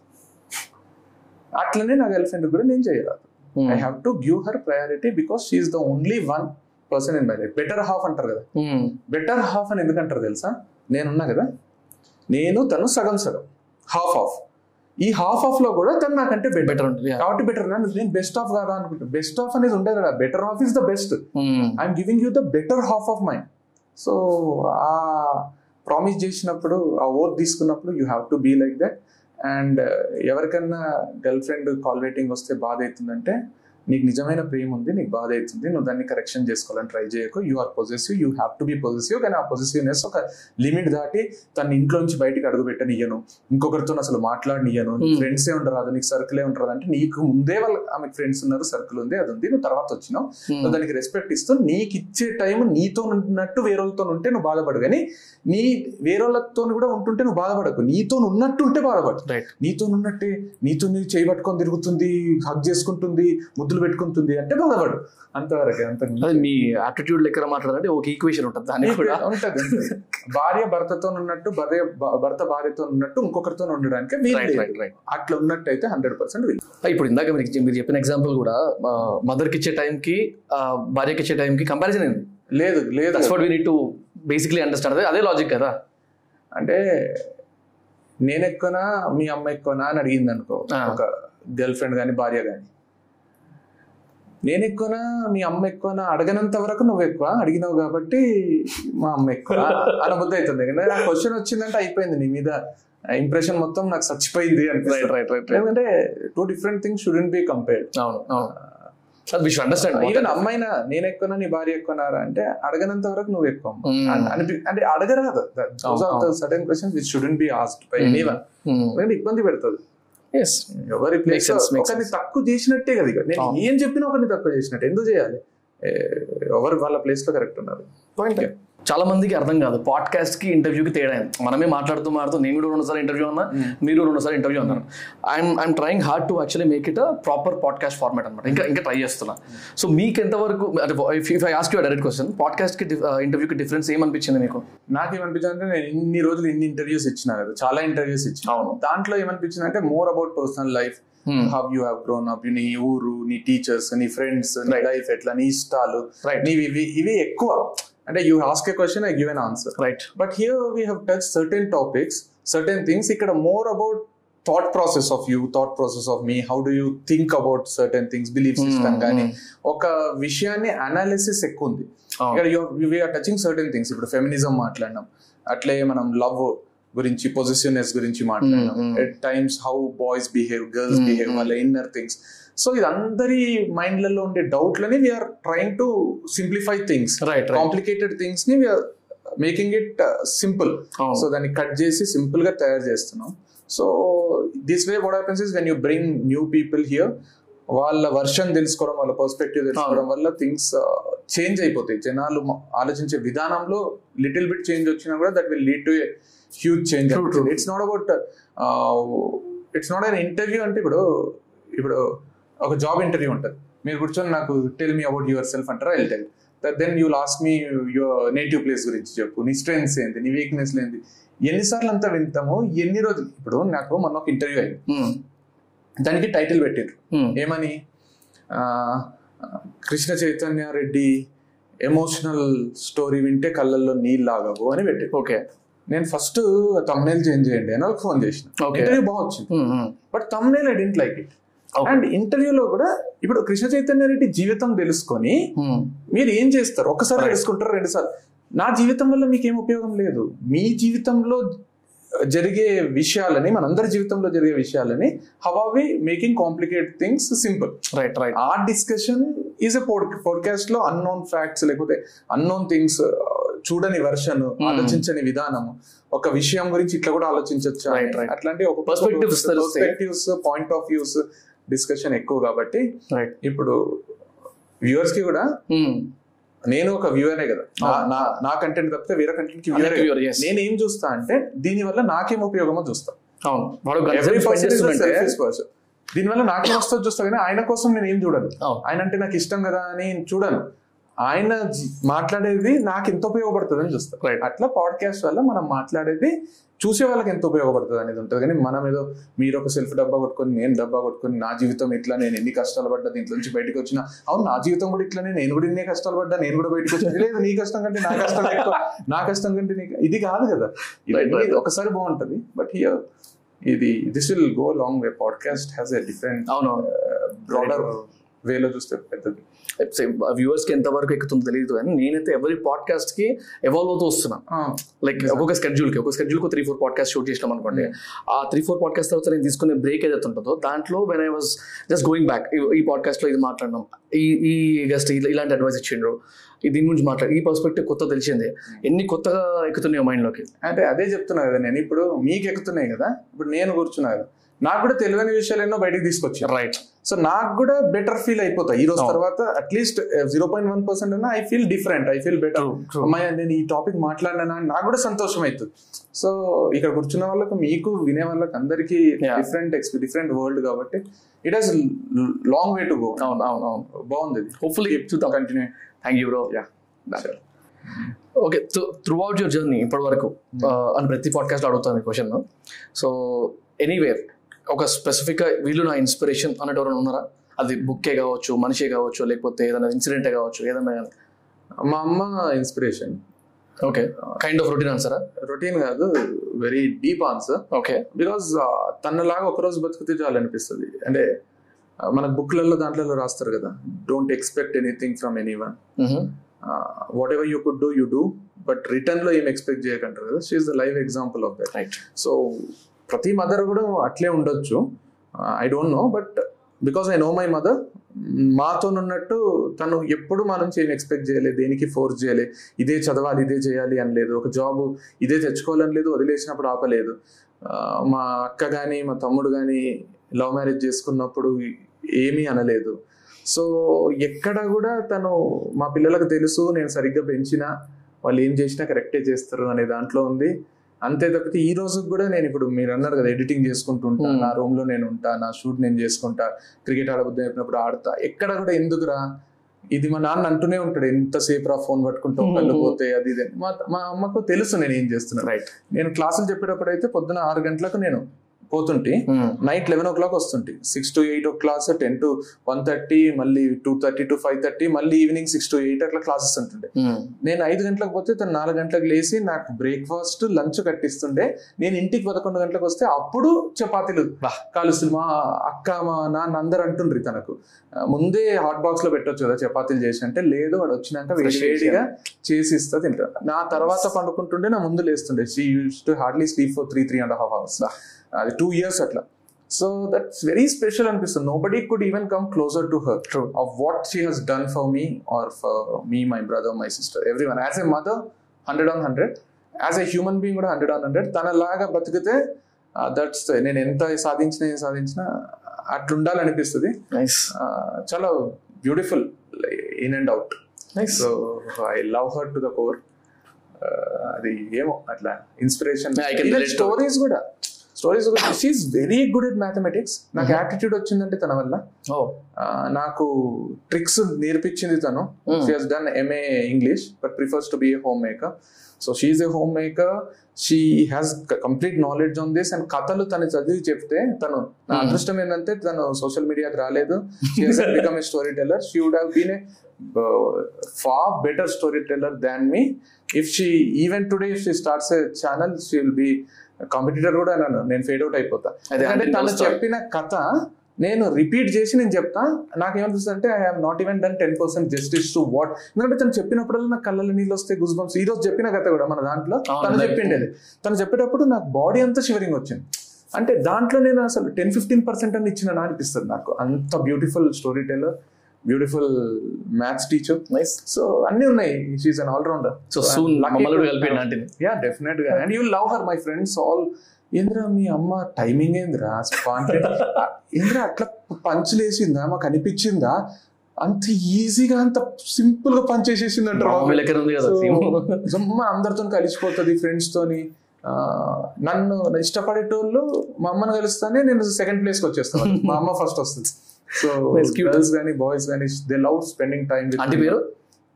Speaker 1: అట్లనే నా గర్ల్ ఫ్రెండ్ కూడా నేను చేయరాదు. I have to give her priority because she's the only one person in my life better half అంటారు కదా. బెటర్ హాఫ్ అని ఎందుకంటారు తెలుసా? నేనున్నా కదా. నేను తను సగం సగం. హాఫ్ ఆఫ్ ఈ హాఫ్ ఆఫ్లో కూడా తను నాకంటే బెటర్
Speaker 2: ఉంటుంది.
Speaker 1: కాబట్టి బెటర్ నేను బెస్ట్ ఆఫ్ కాదా అనుకుంటా బెస్ట్ ఆఫ్ అనేది ఉండదు కదా. Better half is the best. I'm giving you the better half of mind so ఆ ప్రామిస్ చేసినప్పుడు ఆ ఓత్ తీసుకున్నప్పుడు you have to be like that and ఎవరికన్నా గర్ల్ ఫ్రెండ్ కాల్ వెయిటింగ్ వస్తే బాధ అవుతుందంటే నీకు నిజమైన ప్రేమ ఉంది నీకు బాధ అవుతుంది నువ్వు దాన్ని కరెక్షన్ చేసుకోవాలని ట్రై చేయకు. You are positive you have to be positive కానీ ఆ పొజిటివ్నెస్ ఒక లిమిట్ దాటి తన ఇంట్లో నుంచి బయటికి అడుగు పెట్టనియ్యను. ఇంకొకరితో అసలు మాట్లాడనియ్యను.
Speaker 2: Hmm.
Speaker 1: ఫ్రెండ్సే ఉండరాదు నీకు సర్కిలే ఉండరాదు అంటే నీకు ముందే వాళ్ళ ఆమెకు ఫ్రెండ్స్ ఉన్నారు సర్కిల్ ఉంది అది ఉంది. నువ్వు తర్వాత వచ్చినావు.
Speaker 2: Mm.
Speaker 1: నువ్వు దానికి రెస్పెక్ట్ ఇస్తూ నీకు ఇచ్చే టైం నీతో ఉన్నట్టు వేరేళ్ళతో ఉంటే నువ్వు బాధపడు కానీ నీ వేరేళ్ళతో కూడా ఉంటుంటే నువ్వు బాధపడకు. నీతో ఉన్నట్టు ఉంటే బాధపడు
Speaker 2: రైట్
Speaker 1: నీతో ఉన్నట్టే నీతో నీ చేయి పట్టుకొని తిరుగుతుంది హక్ చేసుకుంటుంది ముద్దులు పెట్టుకుంటుంది అంటే బాధపడు అంతవరకు అంత
Speaker 2: మీ ఆటిట్యూడ్ లెక్క మాట్లాడాలంటే ఒక ఈక్వేషన్ ఉంటుంది దానికి కూడా.
Speaker 1: ఉంటది. భార్య భర్తతో ఉన్నట్టు భార్య భర్త భార్యతో ఉన్నట్టు ఇంకొకరితో ఉండడానికి అట్లా ఉన్నట్టయితే హండ్రెడ్ పర్సెంట్
Speaker 2: ఇప్పుడు ఇందాక మీరు మీరు చెప్పిన ఎగ్జాంపుల్ కూడా మదర్కి ఇచ్చే టైంకి భార్యకి ఇచ్చే టైంకి కంపారిజన్ అయింది
Speaker 1: లేదు లేదు.
Speaker 2: What we need to basically understand అదే అదే లాజిక్ కదా.
Speaker 1: అంటే నేను ఎక్కువనా మీ అమ్మ ఎక్కువనా అని అడిగింది అనుకో. ఒక గర్ల్ ఫ్రెండ్ కానీ భార్య కానీ నేను ఎక్కువనా? మీ అమ్మ ఎక్కువనా? అడగనంత వరకు నువ్వు ఎక్కువ అడిగినావు కాబట్టి మా అమ్మ ఎక్కువ [LAUGHS] అన్న బుద్ధి అవుతుంది. ఎందుకంటే ఆ క్వశ్చన్ వచ్చిందంటే అయిపోయింది నీ మీద. ఇంప్రెషన్ మొత్తం నాకు చచ్చిపోయింది ఎందుకంటే two different things shouldn't be compared
Speaker 2: అవును అవును. అండర్స్టాండ్
Speaker 1: ఈవెన్ అమ్మాయినా నేను ఎక్కువనా నీ భార్య ఎక్కువనారా అంటే అడగనంత వరకు నువ్వు ఎక్కువ.
Speaker 2: Mm.
Speaker 1: అనిపి- అంటే అడగరాదు. Certain question which shouldn't be asked by anyone ఇబ్బంది పెడుతుంది. ఎవరి ప్లేస్ ఒకరిని తక్కువ చేసినట్టే కదా ఇక. నేను. ఏం చెప్పినా ఒకరిని తక్కువ చేసినట్టు. ఎందుకు చేయాలి? ఎవరు వాళ్ళ ప్లేస్లో కరెక్ట్ ఉన్నారు.
Speaker 2: పాయింట్ చాలా మందికి అర్థం కాదు. పాడ్కాస్ట్కి ఇంటర్వ్యూకి తేడా? మనమే మాట్లాడుతూ మాట్లాడుతూ నేను కూడా రెండుసార్లు ఇంటర్వ్యూ అన్నా మీరు రెండుసార్లు ఇంటర్వ్యూ అన్నారు. I'm I'm trying hard to actually make it proper podcast format అనమాట ఇంకా ఇంకా ట్రై చేస్తున్నా. సో మీకు ఎంతవరకు అంటే if I ask you direct question పాడ్కాస్ట్కి ఇంటర్వ్యూకి డిఫరెన్స్ ఏమనిపించింది మీకు?
Speaker 1: నాకేమనిపించింది అంటే నేను ఇన్ని రోజులు ఇన్ని ఇంటర్వ్యూస్ ఇచ్చిన కదా చాలా ఇంటర్వ్యూస్ ఇచ్చిన.
Speaker 2: అవును.
Speaker 1: దాంట్లో ఏమనిపించింది అంటే more about personal life
Speaker 2: Hmm.
Speaker 1: How you have grown up నీ ఊరు నీ టీచర్స్ నీ ఫ్రెండ్స్ నీ లైఫ్ ఎట్లా నీ ఇష్టాలు. నీవి ఇవి ఇవి అంటే you ask a question I give an answer
Speaker 2: right
Speaker 1: but here we have touch certain topics certain things ఇక్కడ more about thought process of you thought process of me how do you think about certain things belief system కానీ ఒక విషయాన్ని analysis ఎక్కువ ఉంది. ఇక్కడ we're touching certain things ఇప్పుడు feminism మాట్లాడినాం. అట్లే మనం లవ్ గురించి పొజిటివ్నెస్ గురించి మాట్లాడినాం. At times how boys behave girls behave వాళ్ళ ఇన్నర్ థింగ్స్ సో ఇది అందరి మైండ్లలో ఉండే డౌట్లని we're trying to simplify things
Speaker 2: right
Speaker 1: complicated థింగ్స్ని we're making it simple. So దాన్ని కట్ చేసి సింపుల్గా తయారు చేస్తున్నాం. So this way what happens is when you bring new people here వాళ్ళ వర్షన్ తెలుసుకోవడం వాళ్ళ పర్స్పెక్టివ్ తెలుసుకోవడం వల్ల థింగ్స్ చేంజ్ అయిపోతాయి. జనాలు ఆలోచించే విధానంలో లిటిల్ బిట్ చేంజ్ వచ్చినా కూడా that will lead to huge change. It's not about it's not an interview అంటే ఇప్పుడు ఇప్పుడు ఒక జాబ్ ఇంటర్వ్యూ ఉంటుంది. మీరు కూర్చొని నాకు tell me about yourself అంటారా I'll tell then you last me your native place గురించి చెప్పు. నీ స్ట్రెంగ్స్ ఏంటి నీ వీక్నెస్ ఏంటి ఎన్నిసార్లు అంతా వింటాము ఎన్ని రోజులు? ఇప్పుడు నాకు మొన్న ఒక ఇంటర్వ్యూ అయింది. దానికి టైటిల్ పెట్టారు ఏమని? కృష్ణ చైతన్య రెడ్డి ఎమోషనల్ స్టోరీ వింటే కళ్ళల్లో నీళ్ళు లాగవు అని పెట్టారు
Speaker 2: ఓకే.
Speaker 1: నేను ఫస్ట్ తమ్నేల్ చేంజ్ చేయండి అని ఫోన్ చేసిన. ఇంటర్వ్యూ బాగా వచ్చింది. But thumbnail I didn't like it. And ఇంటర్వ్యూలో కూడా ఇప్పుడు కృష్ణ చైతన్య రెడ్డి జీవితం తెలుసుకొని మీరు ఏం చేస్తారు? ఒకసారి. తెలుసుకుంటారు? రెండు సార్లు. నా జీవితం వల్ల మీకు ఏం ఉపయోగం లేదు. మీ జీవితంలో జరిగే విషయాలని మనందరి జీవితంలో జరిగే విషయాలని how are we making complicate things simple
Speaker 2: right right
Speaker 1: ఆ డిస్కషన్ ఈజ్ ఎ పోడ్ పోడ్కాస్ట్లో అన్నోన్ ఫ్యాక్ట్స్ లేకపోతే అన్నోన్ థింగ్స్ చూడని వర్షన్ ఆలోచించని విధానం ఒక విషయం గురించి ఇట్లా కూడా ఆలోచించవచ్చు. అట్లాంటి ఒక. Perspectives point of views discussion ఎక్కువ కాబట్టి
Speaker 2: రైట్
Speaker 1: ఇప్పుడు వ్యూవర్స్కి కూడా నేను ఒక వ్యూవరే కదా. నా- నా నా కంటెంట్ తప్పితే వేరే
Speaker 2: కంటెంట్కి
Speaker 1: వ్యూవర్. నేను ఏం చూస్తా అంటే దీని వల్ల నాకేం ఉపయోగమో చూస్తా. person. దీనివల్ల నాకేం వస్తుందో చూస్తా కానీ ఆయన కోసం నేను ఏం చూడను.
Speaker 2: అవును.
Speaker 1: ఆయన అంటే నాకు ఇష్టం కదా అని చూడను. ఆయన మాట్లాడేది నాకు ఎంత ఉపయోగపడుతుంది అని చూస్తా. అట్లా పాడ్కాస్ట్ వల్ల మనం మాట్లాడేది చూసే వాళ్ళకి ఎంత ఉపయోగపడుతుంది అనేది ఉంటుంది. కానీ మనం ఏదో మీరు ఒక సెల్ఫ్ డబ్బా కొట్టుకొని నేను డబ్బా కొట్టుకొని నా జీవితం ఇట్లా నేను ఎన్ని కష్టాలు పడ్డా దీంట్లో నుంచి బయటకు వచ్చిన అవును నా జీవితం కూడా ఇట్లానే నేను కూడా ఇన్ని కష్టాలు పడ్డా నేను కూడా బయటకు వచ్చిన. లేదు నీ కష్టం కంటే నా కష్టం ఎక్కువ నా కష్టం కంటే నీ ఇది కాదు కదా. ఒకసారి బాగుంటది. బట్ హియర్ ఇది this will go long way podcast has a different
Speaker 2: అవునవును.
Speaker 1: బ్రాడర్ వేలో చూస్తే పెద్దది.
Speaker 2: వ్యూవర్స్కి ఎంత వరకు ఎక్కుతుందో తెలియదు కానీ నేనైతే ఎవరి పాడ్కాస్ట్కి ఎవాల్వ్ అవుతూ వస్తున్నా లైక్ ఒక్కొక్క schedule కి ఒక schedule కి త్రీ ఫోర్ పాడ్కాస్ట్ షూట్ చేసినాం అనుకోండి. ఆ త్రీ ఫోర్ పాడ్కాస్ట్ తర్వాత నేను తీసుకునే బ్రేక్ ఏదైతే ఉంటుందో దాంట్లో when I was just going back ఈ పాడ్కాస్ట్లో ఇది మాట్లాడినాం. ఈ ఈ గెస్ట్ ఇలాంటి అడ్వైస్ ఇచ్చిండ్రు. ఈ దీని గురించి మాట్లాడు ఈ పర్స్పెక్టివ్ కొత్త తెలిసిందే. ఎన్ని కొత్తగా ఎక్కుతున్నాయి మైండ్లోకి.
Speaker 1: అంటే అదే చెప్తున్నా కదా నేను ఇప్పుడు మీకు ఎక్కుతున్నాయి కదా ఇప్పుడు నేను కూర్చున్నా కదా. నాకు కూడా తెలియని విషయాలు ఎన్నో బయటికి తీసుకొచ్చి
Speaker 2: రైట్
Speaker 1: సో నాకు కూడా బెటర్ ఫీల్ అయిపోతా ఈ రోజు
Speaker 2: అవును.
Speaker 1: తర్వాత at least zero point one percent అన్నా I feel different I feel better. అమ్మాయి నేను ఈ టాపిక్ మాట్లాడినా నాకు కూడా సంతోషం అవుతుంది. సో ఇక్కడ కూర్చున్న వాళ్ళకు మీకు వినే వాళ్ళకి అందరికి. డిఫరెంట్ ఎక్స్ డిఫరెంట్ వరల్డ్ కాబట్టి it has long way to go
Speaker 2: అవును అవును అవును.
Speaker 1: బాగుంది
Speaker 2: హోప్ఫుల్లీ చూద్దాం.
Speaker 1: Continue
Speaker 2: thank you bro
Speaker 1: yeah
Speaker 2: okay throughout your journey ఇప్పటి వరకు అని ప్రతి పాడ్కాస్ట్ అడుగుతాను క్వశ్చన్ సో ఎనీవేర్ ఒక స్పెసిఫిక్ వీళ్ళు నా ఇన్స్పిరేషన్ అన్నట్టు ఎవరైనా ఉన్నారా? అది బుక్కే కావచ్చు మనిషే కావచ్చు లేకపోతే ఏదైనా ఇన్సిడెంటే కావచ్చు ఏదైనా కానీ.
Speaker 1: మా అమ్మ inspiration
Speaker 2: okay kind of routine ఆన్సరా
Speaker 1: routine కాదు very deep answer
Speaker 2: okay
Speaker 1: because తనలాగా ఒకరోజు బతికితే చాలు అనిపిస్తుంది. అంటే మన బుక్లలో దాంట్లో రాస్తారు కదా don't expect anything from anyone whatever you could do you do but రిటర్న్లో ఏం ఎక్స్పెక్ట్ చేయకంటారు కదా? She's the live example of that so ప్రతి మదర్ కూడా అట్లే ఉండొచ్చు. I don't know but because I know my mother మాతో ఉన్నట్టు తను ఎప్పుడు మా నుంచి ఏం ఎక్స్పెక్ట్ చేయలేదు. దేనికి ఫోర్స్ చేయలేదు ఇదే చదవాలి ఇదే చేయాలి అని లేదు ఒక జాబ్ ఇదే తెచ్చుకోవాలని లేదు వదిలేసినప్పుడు ఆపలేదు. మా అక్క కానీ మా తమ్ముడు కానీ లవ్ మ్యారేజ్ చేసుకున్నప్పుడు ఏమీ అనలేదు. సో ఎక్కడ కూడా తను మా పిల్లలకు తెలుసు నేను సరిగ్గా పెంచినా వాళ్ళు ఏం చేసినా కరెక్టే చేస్తారు అనే దాంట్లో ఉంది. అంతే తప్పితే ఈ రోజు కూడా నేను ఇప్పుడు మీరు అన్నారు కదా ఎడిటింగ్ చేసుకుంటుంటా
Speaker 2: Hmm.
Speaker 1: నా రూమ్లో నేను ఉంటా నా షూట్ నేను చేసుకుంటా క్రికెట్ ఆడబుద్ధి అయినప్పుడు ఆడతా ఎక్కడ కూడా ఎందుకురా ఇది మా నాన్న అంటూనే ఉంటాడు ఎంతసేపు రా ఫోన్ పట్టుకుంటావు
Speaker 2: Hmm.
Speaker 1: కళ్ళు పోతే అది ఇది అని. మా మా అమ్మకు తెలుసు నేను ఏం చేస్తున్నా
Speaker 2: రైట్
Speaker 1: నేను క్లాసులు చెప్పేటప్పుడు అయితే పొద్దున ఆరు గంటలకు నేను పోతుంటే నైట్ లెవెన్ ఓ క్లాక్ వస్తుంటే. Six to eight o'clock ten to one thirty మళ్ళీ two thirty to five thirty మళ్ళీ ఈవినింగ్ సిక్స్ టు ఎయిట్ అట్లా క్లాసెస్ ఉంటుండే. నేను ఐదు గంటలకు పోతే తను నాలుగు గంటలకు లేచి నాకు బ్రేక్ఫాస్ట్ లంచ్ కట్టిస్తుండే. నేను ఇంటికి పదకొండు గంటలకు వస్తే అప్పుడు చపాతీలు
Speaker 2: వాహ్.
Speaker 1: కాలుస్తుంది మా అక్క మా నాన్న అందరు అంటుండ్రి తనకు ముందే హాట్ బాక్స్లో పెట్టొచ్చు కదా చపాతీలు చేసి. అంటే లేదు వాడు వచ్చినాక వేడిగా చేసి ఇస్తా తింటా నా తర్వాత పండుకుంటుండే నా ముందు లేస్తుండే. She use to hardly sleep for three three and half hours అది టూ ఇయర్స్ అట్లా. సో దట్స్ వెరీ స్పెషల్ అనిపిస్తుంది. Nobody could even come closer to her
Speaker 2: True.
Speaker 1: of what she has done for me or for me, my brother, my sister, everyone. As a mother, 100 on 100. As a human being కూడా hundred on hundred తనలాగా బతికితే that's నేను ఎంత సాధించినా ఏం సాధించినా అట్లుండాలనిపిస్తుంది. Uh, చాలా beautiful in and out so I love her to the core అది ఏమో అట్లా ఇన్స్పిరేషన్. స్టోరీస్ కూడా. Stories she's very good at mathematics నాకు యాటిట్యూడ్ వచ్చిందంటే తన వల్ల. నాకు ట్రిక్స్ నేర్పించింది తను. She has done MA English but prefers to be a home maker so she's a home maker she has complete knowledge on this and కథలు తను చదివి చెప్తే తను నా
Speaker 2: Mm.
Speaker 1: అదృష్టం ఏంటంటే తను సోషల్ మీడియాకి రాలేదు. Become a story teller she would have been a far better story teller than me if she even today if she starts a channel she will be competitor కూడా నన్ను నేను ఫేడ్ అవుట్ అయిపోతా. ఎందుకంటే
Speaker 2: అంటే
Speaker 1: తను. చెప్పిన కథ నేను రిపీట్ చేసి నేను చెప్తా నాకేమనిపిస్తుంది అంటే I have not even done ten percent justice to what ఎందుకంటే తను చెప్పినప్పుడల్లా నాకు కళ్ళలో నీళ్ళు వస్తే గుజ్ బంప్స్ ఈ రోజు చెప్పిన కథ కూడా మన దాంట్లో తను చెప్పిండేది తను చెప్పేటప్పుడు నాకు బాడీ అంతా షివరింగ్ వచ్చింది. అంటే దాంట్లో నేను అసలు టెన్ ఫిఫ్టీన్ పర్సెంట్ అని ఇచ్చిన అనిపిస్తుంది నాకు. అంత beautiful story teller beautiful maths teacher
Speaker 2: nice
Speaker 1: so అన్ని ఉన్నాయి. She's an allrounder
Speaker 2: so soon
Speaker 1: yeah డెఫినెట్గా and you love her my friends all ఏంద్రా మీ అమ్మ టైమింగ్ ఏంద్రా? [LAUGHS] ఏంద్రా అట్లా పంచులు వేసిందా మాకు అనిపించిందా? అంత ఈజీగా అంత సింపుల్గా పంచ్ చేసేసింది
Speaker 2: మామూలు లెక్కన ఉంది కదా theme.
Speaker 1: జమ్మ అందరితో కలిసిపోతుంది ఫ్రెండ్స్ తోని. నన్ను ఇష్టపడేటోళ్ళు మా అమ్మను కలుస్తానే నేను సెకండ్ ప్లేస్కి వచ్చేస్తాను మా అమ్మ ఫస్ట్ వస్తుంది. సో. గర్ల్స్ కానీ బాయ్స్ కానీ they love spending time
Speaker 2: aunty పేరు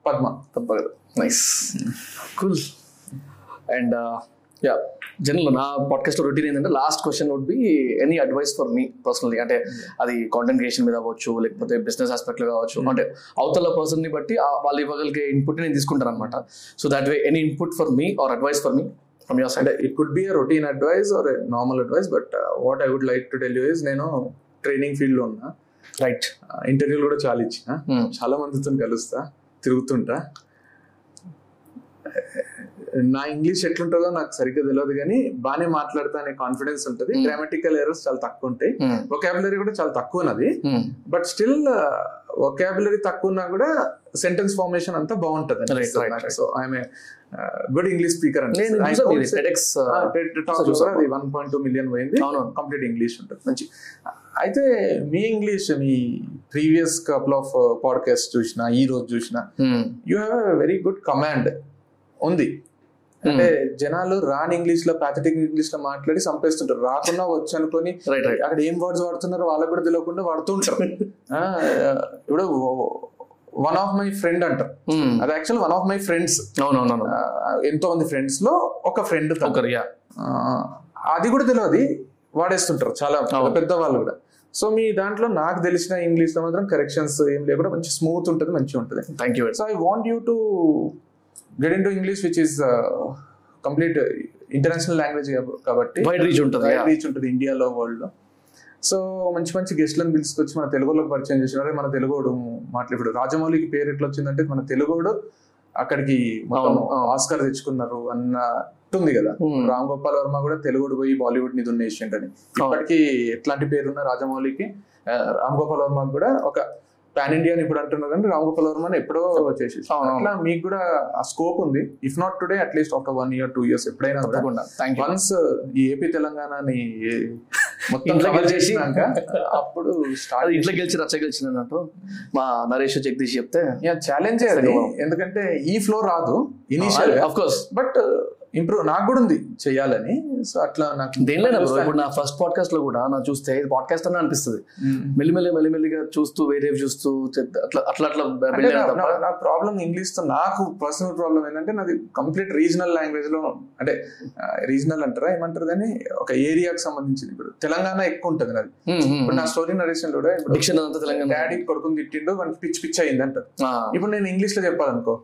Speaker 1: పద్మ.
Speaker 2: తప్పదు. Nice cool and yeah general నా పాడ్కాస్ట్ రొటీన్ ఏంటంటే last question would be any advice for me personally అంటే అది కాంటెంట్ క్రియేషన్ మీద అవ్వచ్చు లేకపోతే బిజినెస్ ఆస్పెక్ట్లో కావచ్చు. అంటే అవతల పర్సన్ని బట్టి వాళ్ళు ఇవ్వగలిగే ఇన్పుట్ నేను తీసుకుంటాను అనమాట so that way any input for me or advice for me from your side
Speaker 1: అంటే it could be a routine advice or normal advice but what I would like to tell you is నేను training ఫీల్డ్లో ఉన్నా.
Speaker 2: Right
Speaker 1: ఇంటర్వ్యూలు కూడా చాలా ఇచ్చిన. చాలా మందితో కలుస్తా తిరుగుతుంటా. నా ఇంగ్లీష్ ఎట్లుంటుందో నాకు సరిగ్గా తెలియదు కానీ బాగానే మాట్లాడతా అనే కాన్ఫిడెన్స్ ఉంటుంది. గ్రామటికల్ ఎర్రర్స్ చాలా తక్కువ ఉంటాయి. వొకాబులరీ కూడా చాలా తక్కువ ఉన్నది. బట్ స్టిల్ వొకాబులరీ తక్కువ ఉన్నా కూడా సెంటెన్స్ ఫార్మేషన్ అంతా బాగుంటది. So I'm good English speaker. అది వన్ పాయింట్ టూ మిలియన్ పోయింది. కంప్లీట్ ఇంగ్లీష్ ఉంటుంది. మంచి. అయితే మీ ఇంగ్లీష్ మీ ప్రీవియస్ కపుల్ ఆఫ్ పాడ్కాస్ట్ చూసిన ఈ రోజు చూసిన you have a very good command ఉంది. అంటే జనాలు రాని ఇంగ్లీష్లో ప్యాథటిక్ ఇంగ్లీష్లో మాట్లాడి సంపేస్తుంటారు. రాకుండా వచ్చి అనుకొని అక్కడ ఏం వర్డ్స్ వాడుతున్నారో వాళ్ళకి కూడా తెలియకుండా వాడుతూ ఉంటారు. [LAUGHS] ఆ, ఇప్పుడు వన్ ఆఫ్ మై ఫ్రెండ్ అంటారు. అది actual one of my friends ఎంతో మంది ఫ్రెండ్స్లో ఒక ఫ్రెండ్ అది కూడా తెలియదు. వాడేస్తుంటారు చాలా. పెద్ద వాళ్ళు కూడా. సో మీ దాంట్లో నాకు తెలిసిన ఇంగ్లీష్లో మాత్రం కరెక్షన్స్ ఏం లేకుండా మంచి స్మూత్ ఉంటుంది మంచిగా ఉంటుంది
Speaker 2: thank you
Speaker 1: so I want you to get in to English which is complete international language కాబట్టి
Speaker 2: వైడ్ రీచ్ ఉంటుంది yeah.
Speaker 1: రీచ్ ఉంటుంది ఇండియాలో వరల్డ్లో సో మంచి మంచి గెస్ట్లను పిలుచుకొచ్చి మన తెలుగులోకి పరిచయం చేసినారే మన తెలుగోడు మాట్లాడు రాజమౌళికి పేరు ఎట్లా వచ్చిందంటే మన తెలుగోడు అక్కడికి. ఆస్కర్ తెచ్చుకున్నారు అన్నట్టుంది కదా.
Speaker 2: Hmm.
Speaker 1: రామ్ గోపాల్ వర్మ కూడా తెలుగుడు పోయి బాలీవుడ్ నిధున్న ఏషియంట్ అని ఇప్పటికీ ఎట్లాంటి పేరున్న రాజమౌళికి రామ్ గోపాల్ వర్మ కూడా ఒక పాన్ ఇండియా అని ఇప్పుడు అంటున్నారు కానీ రామ్ గోపాల్ వర్మ ఎప్పుడో చేసి. అట్లా మీకు కూడా ఆ స్కోప్ ఉంది. If not today at least after one year two years ఎప్పుడైనా వన్స్ ఈ ఏపీ తెలంగాణని
Speaker 2: ఇంట్లో గెలిచేసి-
Speaker 1: చేసినాక అప్పుడు స్టార్ట్
Speaker 2: ఇంట్లో గెలిచి రచ్చ అన్నట్టు మా నరేష్ జగదీష్ చెప్తే
Speaker 1: ఛాలెంజ్. ఎందుకంటే ఈ ఫ్లో రాదు initial
Speaker 2: of course
Speaker 1: but improve నాకు కూడా ఉంది చెయ్యాలని సో అట్లా నాకు
Speaker 2: దేనిలో ఇప్పుడు నా ఫస్ట్ పాడ్కాస్ట్లో కూడా నా చూస్తే ఇది పాడ్కాస్ట్ అని అనిపిస్తుంది. మెల్లిమెల్లి మెల్లిమెల్లిగా చూస్తూ వేరే చూస్తూ అట్లా అట్లా అట్లా
Speaker 1: అంటే
Speaker 2: build అయినా
Speaker 1: నా-
Speaker 2: తప్ప.
Speaker 1: నా- నా ప్రాబ్లం ఇంగ్లీష్తో నాకు పర్సనల్ ప్రాబ్లం ఏంటంటే నాది కంప్లీట్ రీజనల్ లాంగ్వేజ్లో అంటే రీజనల్ అంటారా ఏమంటారు దాన్ని? ఒక ఏరియాకి సంబంధించింది ఇప్పుడు. తెలంగాణ ఎక్కువ ఉంటుంది నాది. ఇప్పుడు నా స్టోరీ నరేషన్ కూడా ఇప్పుడు
Speaker 2: తెలంగాణ.
Speaker 1: డాడీ కొడుకుని తిట్టిండు వానికి పిచ్చి పిచ్చి అయింది అంటారు ఇప్పుడు నేను ఇంగ్లీష్లో చెప్పాలనుకో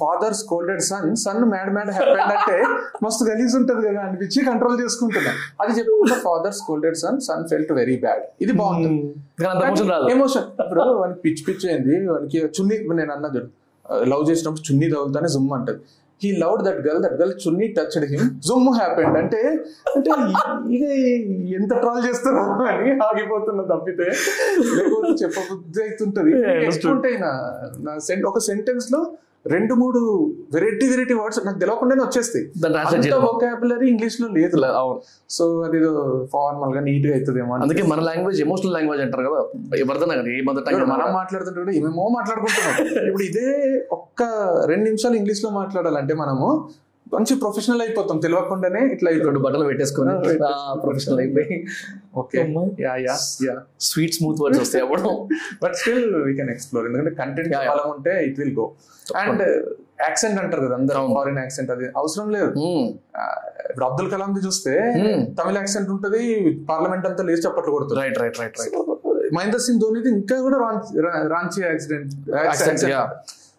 Speaker 1: father scolded son son mad mad happened అంటే మస్తు గలీజ్ ఉంటది కదా అనిపించి కంట్రోల్ చేసుకుంటున్నా. అది చెప్పకుండా father scolded son son felt very bad ఇది బాగుంటుంది.
Speaker 2: ఎమోషన్
Speaker 1: ఇప్పుడు వానికి పిచ్చి పిచ్చి అయింది వానికి చున్నీ నేను అన్నా చూడు లవ్ చేసినప్పుడు చున్నీ తగులుతానే జుమ్ అంటది he love that girl that girl chunni touched him జుమ్ హ్యాపెండ్ అంటే అంటే ఇక ఎంత ట్రాల్ చేస్తారో అని ఆగిపోతున్నా తప్పితే లేకపోతే చెప్పబుద్ధి అవుతుంటది. నా సెంట్ ఒక సెంటెన్స్లో రెండు మూడు వెరైటీ వెరైటీ వర్డ్స్ నాకు తెలియకుండానే వచ్చేస్తాయి. వొకాబులరీ ఇంగ్లీష్లో లేదు
Speaker 2: అవును.
Speaker 1: సో అది ఫార్మల్గా నీట్గా అవుతుందేమో
Speaker 2: అందుకే మన లాంగ్వేజ్ ఎమోషనల్ లాంగ్వేజ్ అంటారు కదా. ఎవరిదైనా కానీ ఏ
Speaker 1: మనం మాట్లాడుతుంటే ఏమేమో మాట్లాడుకుంటున్నాం. [LAUGHS] ఇప్పుడు ఇదే ఒక్క రెండు నిమిషాలు ఇంగ్లీష్లో మాట్లాడాలంటే మనము మంచి ప్రొఫెషనల్ అయిపోతాం తెలియకుండానే ఇట్లా
Speaker 2: రెండు బట్టలు పెట్టేసుకొని ప్రొఫెషనల్ అయిపోయి.
Speaker 1: Okay. Yeah yeah yeah.
Speaker 2: Sweet smooth words వస్తాయి అప్పుడు.
Speaker 1: But still we can explore ఎందుకంటే కంటెంట్. బలం ఉంటే it will go and accent అంటారు కదా అందరూ. ఫారిన్ యాక్సెంట్ అది అవసరం లేదు. ఆ, ఇప్పుడు అబ్దుల్ కలాం ది చూస్తే
Speaker 2: Hmm.
Speaker 1: తమిళ యాక్సెంట్ ఉంటది పార్లమెంట్ అంతా లేచి చప్పట్లు కొడుతుంది.
Speaker 2: Right right right right
Speaker 1: Mahender Singh ధోనిది ఇంకా కూడా Ranchi accident.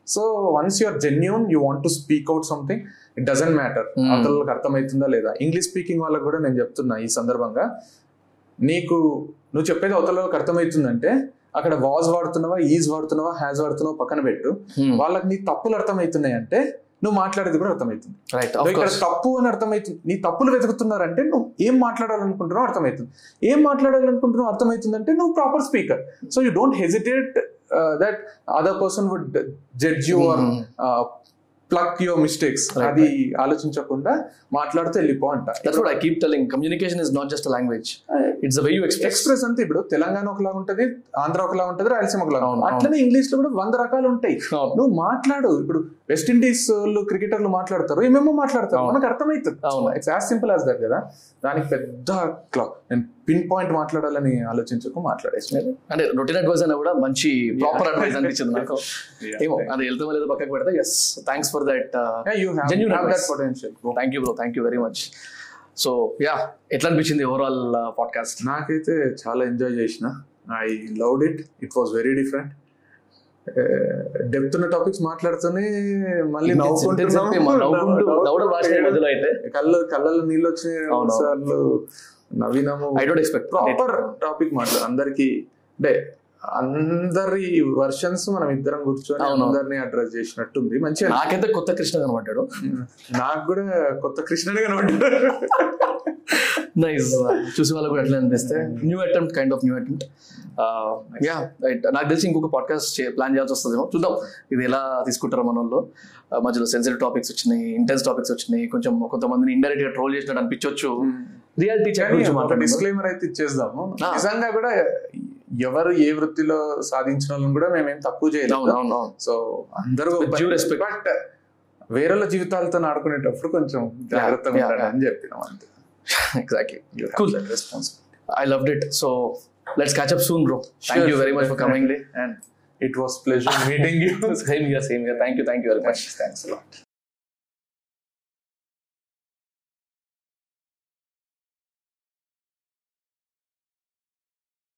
Speaker 1: So once you're genuine you want to speak out something it doesn't matter
Speaker 2: Hmm.
Speaker 1: అవతలకి అర్థమవుతుందా లేదా? ఇంగ్లీష్ స్పీకింగ్ వాళ్ళకి కూడా నేను చెప్తున్నా ఈ సందర్భంగా. నీకు నువ్వు చెప్పేది అవతలకి అర్థమవుతుందంటే అక్కడ వాజ్ వాడుతున్నావా ఈజ్ వాడుతున్నావా హ్యాజ్ వాడుతున్నావా పక్కన పెట్టు. వాళ్ళకి నీ తప్పులు అర్థమవుతున్నాయి అంటే నువ్వు మాట్లాడేది కూడా అర్థమవుతుంది. ఇక్కడ తప్పు అని అర్థమవుతుంది నీ తప్పులు వెతుకుతున్నారంటే నువ్వు ఏం మాట్లాడాలనుకుంటున్నావు అర్థమవుతుంది. ఏం మాట్లాడాలనుకుంటున్నావు అర్థమవుతుందంటే నువ్వు proper speaker so you don't hesitate that other person would judge you or pluck your mistakes అది ఆలోచించకుండా మాట్లాడుతూ వెళ్ళిపో అంట.
Speaker 2: I keep telling communication is not just language it's way you express
Speaker 1: అంతే ఇప్పుడు తెలంగాణ ఒకలా ఉంటది ఆంధ్ర ఒకలా ఉంటది రాయలసీమ ఒకలా అట్లనే ఇంగ్లీష్లో కూడా వంద రకాలు ఉంటాయి. నువ్వు మాట్లాడు. ఇప్పుడు వెస్ట్ ఇండీస్ వాళ్ళు క్రికెటర్లు మాట్లాడతారు ఏమేమో మాట్లాడతారు. మనకు అర్థమవుతుంది.
Speaker 2: అవును.
Speaker 1: It's as simple as that కదా. దానికి పెద్ద క్లా నేను పిన్ పాయింట్ మాట్లాడాలని ఆలోచించకు మాట్లాడేసి
Speaker 2: అంటే రొటీన్ అడ్వైస్ అయినా కూడా మంచి ప్రాపర్ అడ్వైస్ అనిపించింది నాకు. ఏమో అది వెళ్తామో లేదో పక్కకు పెడితే yes thanks for that
Speaker 1: you have that. Potential
Speaker 2: thank you bro thank you very much so yeah ఎట్లా అనిపించింది ఓవరాల్ పాడ్కాస్ట్
Speaker 1: నాకైతే చాలా ఎంజాయ్ చేసిన. I loved it it was very different depth ఉన్న టాపిక్స్ మాట్లాడుతూనే మళ్ళీ కళ్ళు కళ్ళలో నీళ్ళు
Speaker 2: అవును.
Speaker 1: సార్లు. నవ్వినాము
Speaker 2: I don't expect
Speaker 1: proper topic మాట్లాడు అందరికి అంటే అందరి వర్షన్స్ మనం ఇద్దరం కూర్చొని. అందరినీ అడ్రస్ చేసినట్టుంది. మంచిగా
Speaker 2: నాకైతే కొత్త కృష్ణ కనబడ్డాడు.
Speaker 1: నాకు కూడా కొత్త కృష్ణుడే కనబడ్డాడు.
Speaker 2: నైస్ చూసి వాళ్ళకి కూడా ఎట్లా అనిపిస్తే. New attempt kind of new attempt yeah నాకు తెలిసి ఇంకొక పాడ్కాస్ట్ ప్లాన్ చేయాల్సి వస్తుందేమో. చూద్దాం. ఇది ఎలా తీసుకుంటారో మన వాళ్ళు Uh, మధ్యలో సెన్సిటివ్ టాపిక్స్ వచ్చినాయి ఇంటెన్స్ టాపిక్స్ వచ్చినాయి. కొంచెం కొంతమందిని ఇండైరెక్ట్గా ట్రోల్ చేసినట్టు అనిపించవచ్చు రియాలిటీ చెక్ గురించి.
Speaker 1: డిస్క్లైమర్ అయితే ఇచ్చేద్దాము.
Speaker 2: ఆ.
Speaker 1: నిజంగా కూడా ఎవరు ఏ వృత్తిలో సాధించిన వాళ్ళని కూడా మేమేం తక్కువ
Speaker 2: అవును
Speaker 1: సో అందరూ. బట్ వేరేల జీవితాలతో ఆడుకునేటప్పుడు కొంచెం జాగ్రత్తగా ఉండాలి అని చెప్పినాం అంతే. [LAUGHS]
Speaker 2: exactly.
Speaker 1: You
Speaker 2: cool.
Speaker 1: that
Speaker 2: responsibility. I loved it. So let's catch up soon, bro. Thank sure, you very much
Speaker 1: for coming. And it was pleasure
Speaker 2: meeting you. [LAUGHS] same here, same here. Thank you, thank you
Speaker 1: very much. Thanks a lot.